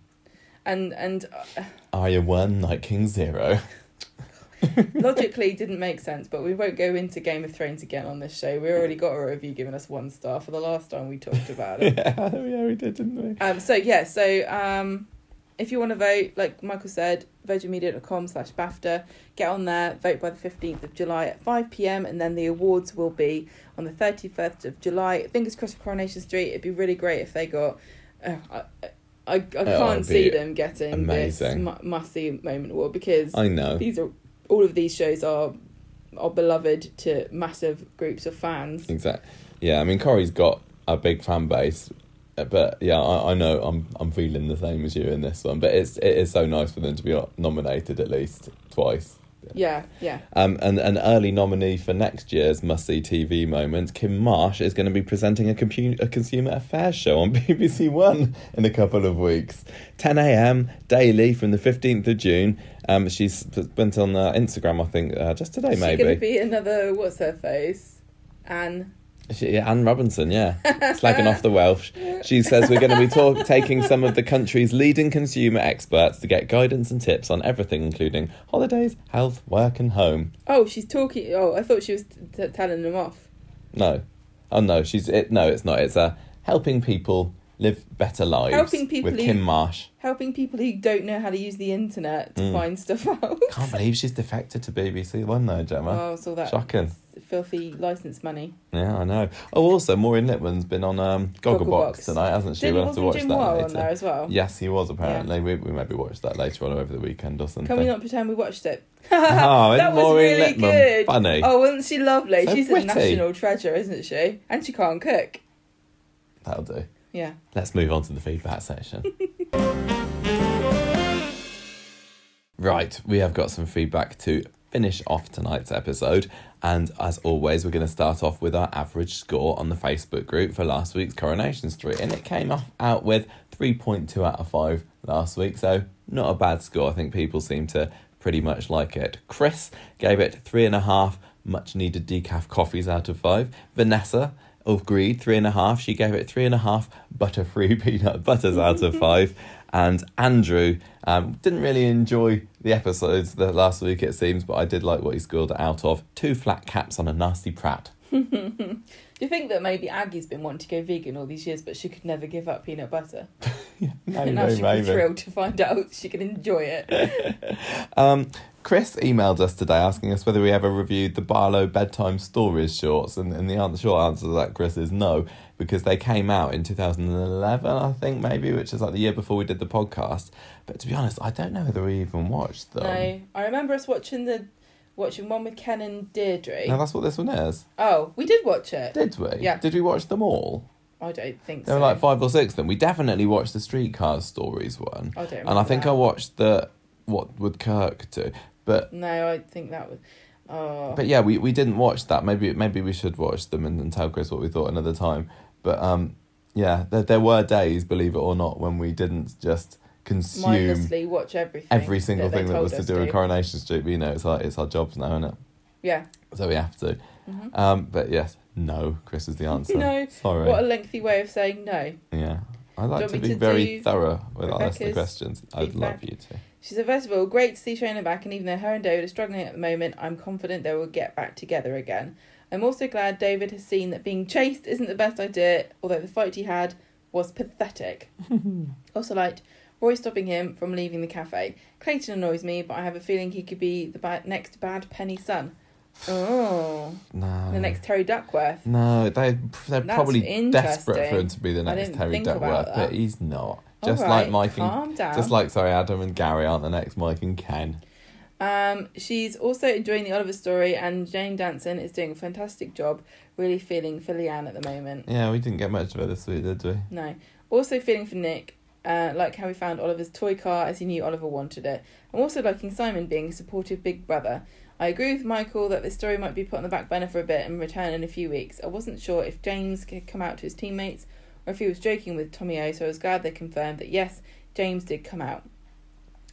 And, and uh, Arya one, Night King zero. logically didn't make sense, but we won't go into Game of Thrones again on this show. We already got a review giving us one star for the last time we talked about it. yeah, yeah, we did, didn't we? um, so yeah, so um, if you want to vote, like Michael said, virginmedia.com slash BAFTA, get on there, vote by the 15th of July at 5pm, and then the awards will be on the 31st of July. Fingers crossed for Coronation Street. It'd be really great if they got. Uh, I, I, I can't see them getting amazing. this mu- must see moment award because I know. these are all of these shows are are beloved to massive groups of fans. Exactly. Yeah, I mean Corrie's got a big fan base, but yeah, I, I know I'm I'm feeling the same as you in this one. But it's it is so nice for them to be nominated at least twice. Yeah, yeah. Um, and an early nominee for next year's must see TV moment, Kim Marsh is going to be presenting a, compu- a consumer affairs show on BBC One in a couple of weeks. 10 a.m. daily from the 15th of June. Um, she's went on uh, Instagram, I think, uh, just today maybe. going to be another what's her face? Anne. She, Anne Robinson, yeah, slagging off the Welsh. She says we're going to be talk- taking some of the country's leading consumer experts to get guidance and tips on everything, including holidays, health, work, and home. Oh, she's talking. Oh, I thought she was t- telling them off. No, oh no, she's it. No, it's not. It's uh, helping people live better lives. Helping people with who- Kim Marsh. Helping people who don't know how to use the internet to Mm. find stuff out. Can't believe she's defected to BBC One though, Gemma. Oh, so that Shocking. Filthy license money. Yeah, I know. Oh, also, Maureen Lipman's been on um, Gogglebox tonight, hasn't she? Didn't we'll have to watch Jim that Moore later. on there as well? Yes, he was apparently. We, we maybe watch that later on over the weekend or something. Can we not pretend we watched it? Oh, that was Maureen really good. funny? Oh, wasn't she lovely? So She's witty. a national treasure, isn't she? And she can't cook. That'll do. Yeah. Let's move on to the feedback section. right, we have got some feedback to finish off tonight's episode. And as always, we're going to start off with our average score on the Facebook group for last week's Coronation Street. And it came off out with 3.2 out of 5 last week. So, not a bad score. I think people seem to pretty much like it. Chris gave it 3.5 much needed decaf coffees out of 5. Vanessa of Greed, 3.5. She gave it 3.5 butter free peanut butters out of 5. And Andrew um, didn't really enjoy the episodes the last week, it seems, but I did like what he scored out of. Two flat caps on a nasty prat. Do you think that maybe Aggie's been wanting to go vegan all these years, but she could never give up peanut butter? and now be maybe. thrilled to find out she can enjoy it. Um, Chris emailed us today asking us whether we ever reviewed the Barlow bedtime stories shorts, and, and the answer, short answer to that, Chris, is no, because they came out in 2011, I think, maybe, which is like the year before we did the podcast. But to be honest, I don't know whether we even watched them. No, I remember us watching the watching one with Ken and Deirdre. No, that's what this one is. Oh, we did watch it. Did we? Yeah. Did we watch them all? I don't think so. There so. were like five or six of them. We definitely watched the Streetcar Stories one. I don't And I think that. I watched the What Would Kirk Do? But No, I think that was. Oh, but yeah, we, we didn't watch that. Maybe maybe we should watch them and, and tell Chris what we thought another time. But um, yeah, there, there were days, believe it or not, when we didn't just consume mindlessly watch everything. every single that thing that was to do with Coronation Street. But you know, it's our it's our jobs now, isn't it? Yeah. So we have to. Mhm. Um, but yes, no. Chris is the answer. No. Sorry. What a lengthy way of saying no. Yeah. I like to be to very thorough with asking the Rebecca's questions. I'd love you to. She said, first of all, great to see Shona back, and even though her and David are struggling at the moment, I'm confident they will get back together again. I'm also glad David has seen that being chased isn't the best idea, although the fight he had was pathetic. also liked Roy stopping him from leaving the cafe. Clayton annoys me, but I have a feeling he could be the bad, next bad Penny son. Oh, No. the next Terry Duckworth. No, they they're That's probably desperate for him to be the next Terry Duckworth, but he's not. Just All like right, Mike and down. just like sorry, Adam and Gary aren't the next Mike and Ken. Um, she's also enjoying the Oliver story, and Jane Danson is doing a fantastic job. Really feeling for Leanne at the moment. Yeah, we didn't get much of her this week, did we? No, also feeling for Nick. Uh, like how he found Oliver's toy car as he knew Oliver wanted it. I'm also liking Simon being a supportive big brother. I agree with Michael that this story might be put on the back burner for a bit and return in a few weeks. I wasn't sure if James could come out to his teammates or if he was joking with Tommy O, so I was glad they confirmed that yes, James did come out.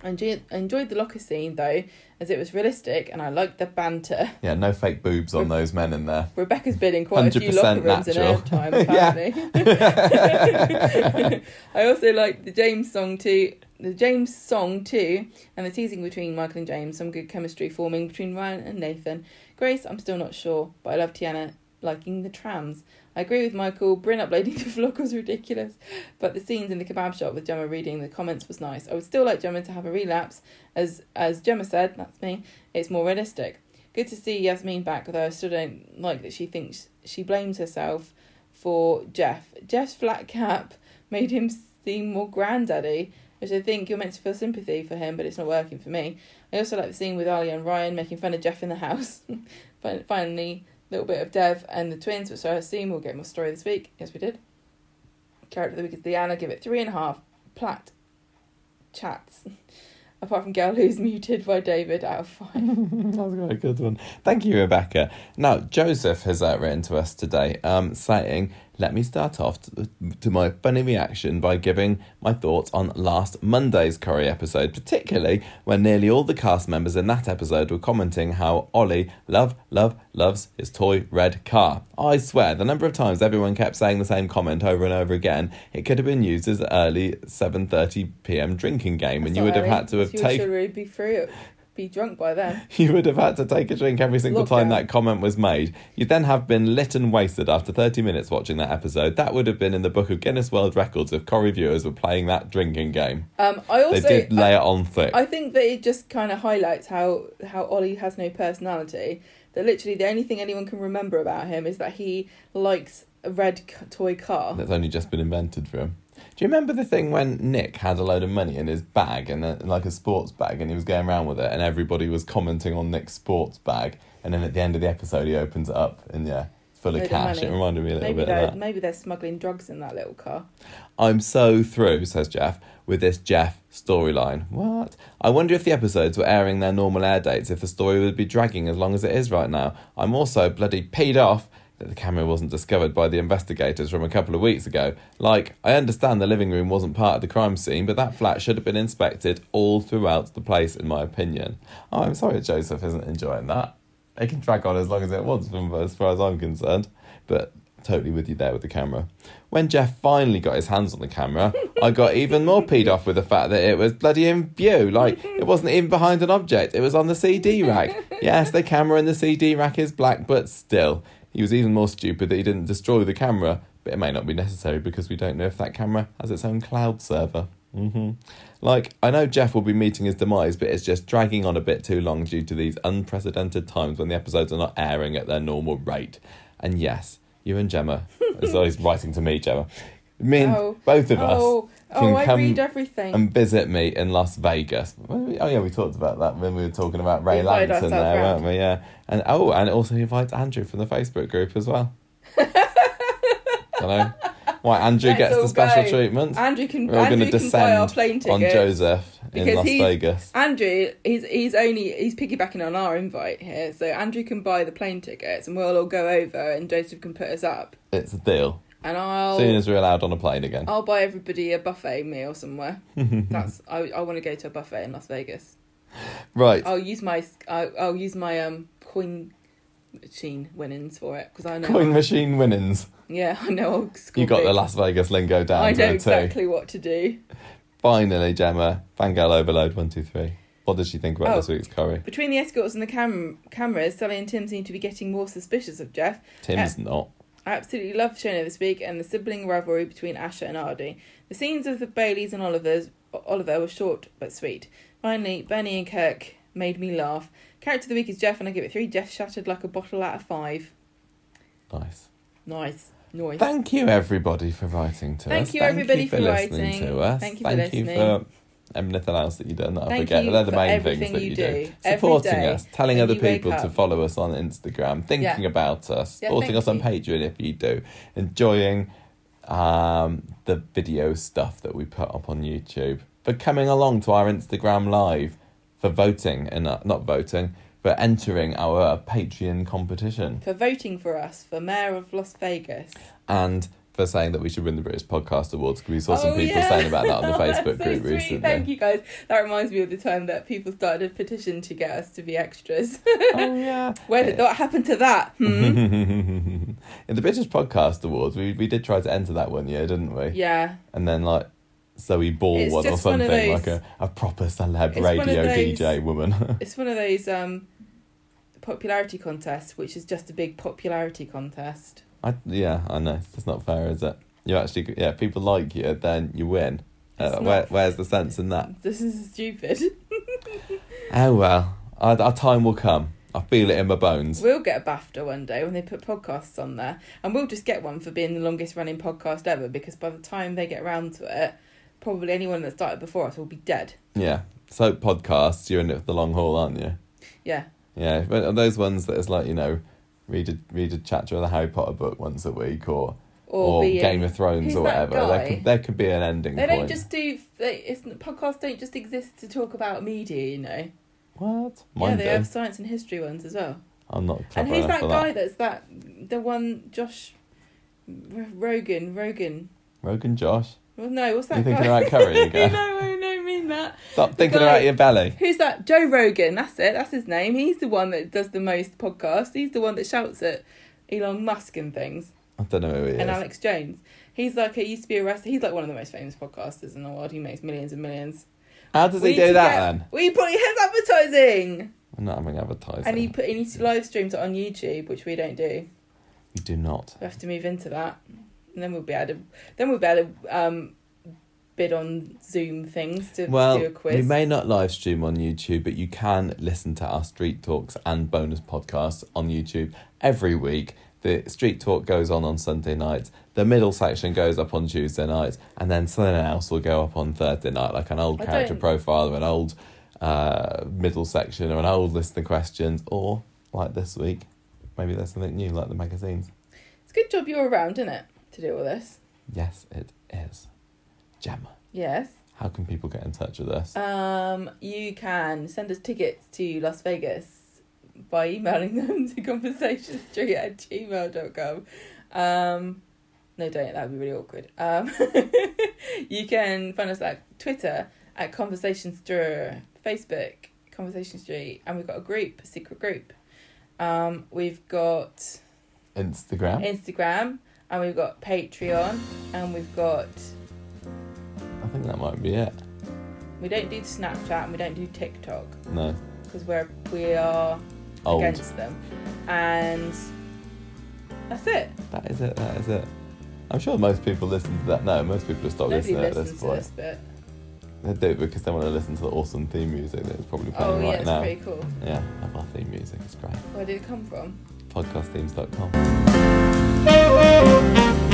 I enjoyed, enjoyed the locker scene though, as it was realistic and I liked the banter. Yeah, no fake boobs on those men in there. Rebecca's been in quite a few 100% locker rooms natural. in her time, apparently. I also liked the James song too. The James song too, and the teasing between Michael and James. Some good chemistry forming between Ryan and Nathan. Grace, I'm still not sure, but I love Tiana liking the trams. I agree with Michael. Brian uploading the vlog was ridiculous, but the scenes in the kebab shop with Gemma reading the comments was nice. I would still like Gemma to have a relapse, as as Gemma said. That's me. It's more realistic. Good to see Yasmin back, though I still don't like that she thinks she blames herself for Geoff. Geoff's flat cap made him seem more granddaddy, which I think you're meant to feel sympathy for him, but it's not working for me. I also like the scene with Ali and Ryan making fun of Geoff in the house. Fin- Finally, little bit of Dev and the twins, which I assume we'll get more story this week. Yes, we did. Character of the week is Leanna. Give it three and a half. Platt chats. Apart from Gal, who's muted by David out of five. that was a good one. Thank you, Rebecca. Now, Joseph has uh, written to us today um, saying, Let me start off to, to my funny reaction by giving my thoughts on last Monday's Corrie episode, particularly when nearly all the cast members in that episode were commenting how Ollie love, love, loves his toy red car. I swear, the number of times everyone kept saying the same comment over and over again, it could have been used as an early 7.30 p.m. drinking game, and you would have had to have taken really be free, be drunk by then. you would have had to take a drink every single time that comment was made. You'd then have been lit and wasted after 30 minutes watching that episode. That would have been in the book of Guinness World Records if Corrie viewers were playing that drinking game. Um, I also they did lay it on thick. I think that it just kind of highlights how how Ollie has no personality. That literally the only thing anyone can remember about him is that he likes a red toy car. That's only just been invented for him. Do you remember the thing when Nick had a load of money in his bag and uh, like a sports bag and he was going around with it and everybody was commenting on Nick's sports bag and then at the end of the episode he opens it up and yeah, it's full of of cash. money. It reminded me a little Maybe bit of that. maybe they're smuggling drugs in that little car. I'm so through, says Jeff, with this Geoff storyline. What? I wonder if the episodes were airing their normal air dates, if the story would be dragging as long as it is right now. I'm also bloody peed off that the camera wasn't discovered by the investigators from a couple of weeks ago. Like, I understand the living room wasn't part of the crime scene, but that flat should have been inspected all throughout the place, in my opinion. Oh, I'm sorry Joseph isn't enjoying that. It can drag on as long as it wants, from as far as I'm concerned. But totally with you there with the camera. When Geoff finally got his hands on the camera, I got even more peed off with the fact that it was bloody in view. Like, it wasn't even behind an object, it was on the CD rack. Yes, the camera in the CD rack is black, but still. He was even more stupid that he didn't destroy the camera, but it may not be necessary because we don't know if that camera has its own cloud server. hmm Like, I know Geoff will be meeting his demise, but it's just dragging on a bit too long due to these unprecedented times when the episodes are not airing at their normal rate. And yes, you and Gemma, as always writing to me, Gemma, me and Oh, both of us Oh, can oh, I come read everything. and visit me in Las Vegas. Oh yeah, we talked about that when we were talking about Ray We there, round. weren't we? Yeah, and oh, and also invites Andrew from the Facebook group as well. Know. Why Andrew Let's gets the special go. treatment? Andrew can. We're all going to can buy our descend on. Joseph in Las Vegas. Andrew, he's he's only he's piggybacking on our invite here, so Andrew can buy the plane tickets, and we'll all go over, and Joseph can put us up, It's a deal. And I'll Soon as we're allowed on a plane again. I'll buy everybody a buffet meal somewhere. That's I I want to go to a buffet in Las Vegas. Right. I'll use my I'll, I'll use my um coin machine winnings for it because I know Coin machine winnings. yeah I know I'll score You got the big. Las Vegas lingo down I know exactly what to do. Finally, Gemma, Fangirl Overload 123. What did she think about Oh. this week's Corrie? Between the escorts and the cam- cameras, Sally and Tim seem to be getting more suspicious of Geoff. Tim's not. I absolutely loved Shona this week and the sibling rivalry between Asha and Aadi. The scenes of the Baileys and Oliver's Oliver were short but sweet. Finally, Bernie and Kirk made me laugh. Character of the week is Geoff, and I give it three. Geoff shattered like a bottle out of five. Nice. Nice, nice. Thank you, everybody, for writing to us. Thank us. you, everybody, for, for listening writing. to us. Thank you for Thank you listening. for everything else that you've done that I Thank forget. you They're the main things that you you do. do. Supporting day us, telling other people to follow us on Instagram, thinking Yeah. about us, Yeah, supporting us on you. Patreon if you do, enjoying um, the video stuff that we put up on YouTube, for coming along to our Instagram live, for voting and uh, not voting, for entering our Patreon competition, For voting for us for Mayor of Las Vegas. and for saying that we should win the British Podcast Awards because we saw some Oh, people yeah. saying about that on the Facebook so group sweet. recently. Thank you guys. That reminds me of the time that people started a petition to get us to be extras. Oh yeah. Where did what happened to that? Hmm? In the British Podcast Awards, we we did try to enter that one year, didn't we? yeah. And then like Zoe Ball It's one or just one something those- like a, a proper celeb It's one of radio those- DJ woman. It's one of those um popularity contests which is just a big popularity contest. I, yeah, I know. It's not fair, is it? You actually, yeah, people like you, then you win. Uh, where, where's the sense in that? This is stupid. Oh well, our, our time will come. I feel it in my bones. We'll get a BAFTA one day when they put podcasts on there. And we'll just get one for being the longest running podcast ever because by the time they get around to it, probably anyone that started before us will be dead. Yeah. So podcasts, you're in it for the long haul, aren't you? Yeah. Yeah, but are those ones that that is like you know, read a read a chapter of the Harry Potter book once a week, or Or, or, Game of Thrones or whatever. There could, there could be an ending They point. don't just do. They, it's, podcasts don't just exist to talk about media, you know. what? yeah, they do. have science and history ones as well. I'm not And who's that guy that. that's that? The one Josh R- Rogan. Rogan. Rogan Josh. Well, no, what's that You thinking guy? about curry again? no, I don't mean that. Stop thinking guy- about your belly. Who's that? Joe Rogan. That's it. That's his name. He's the one that does the most podcasts. He's the one that shouts at Elon Musk and things. I don't know who he is. And Alex Jones. He's like he used to be a wrestler. He's like one of the most famous podcasters in the world. He makes millions and millions. How does We he do that get- then? We put his advertising. I'm not having advertising. And he put and he live streams it on YouTube, which we don't do. We do not. We have to move into that, and then we'll be able to then we'll be able to um, bid on Zoom things to Well, do a quiz. we may not live stream on YouTube, but you can listen to our Street Talks and bonus podcasts on YouTube every week. The Street Talk goes on on Sunday nights. The middle section goes up on Tuesday nights, and then something else will go up on Thursday night, like an old I character don't- profile or an old uh, middle section or an old list of questions, or like this week, maybe there's something new like the magazines. It's a good job you're around, isn't it, to do all this? Yes, it is. Gemma, Yes. how can people get in touch with us? Um, you can send us tickets to Las Vegas by emailing them to conversationstreet at gmail.com. Um, no, don't. That would be really awkward. Um, you can find us at Twitter at Conversation Street, Facebook Conversation Street, and we've got a group, a secret group. Um, we've got Instagram. Instagram, and we've got Patreon, and we've got think that might be it. we don't do Snapchat and we don't do TikTok. No. because we're we are Old. against them, and that's it. That is it. That is it. I'm sure most people listen to that. No, most people have stopped Nobody listening at listens this to point. this bit. They do it because they want to listen to the awesome theme music that's probably playing Oh playing yeah, right it's now. pretty cool. Yeah, I love our theme music. It's great. Where did it come from? Podcastthemes.com.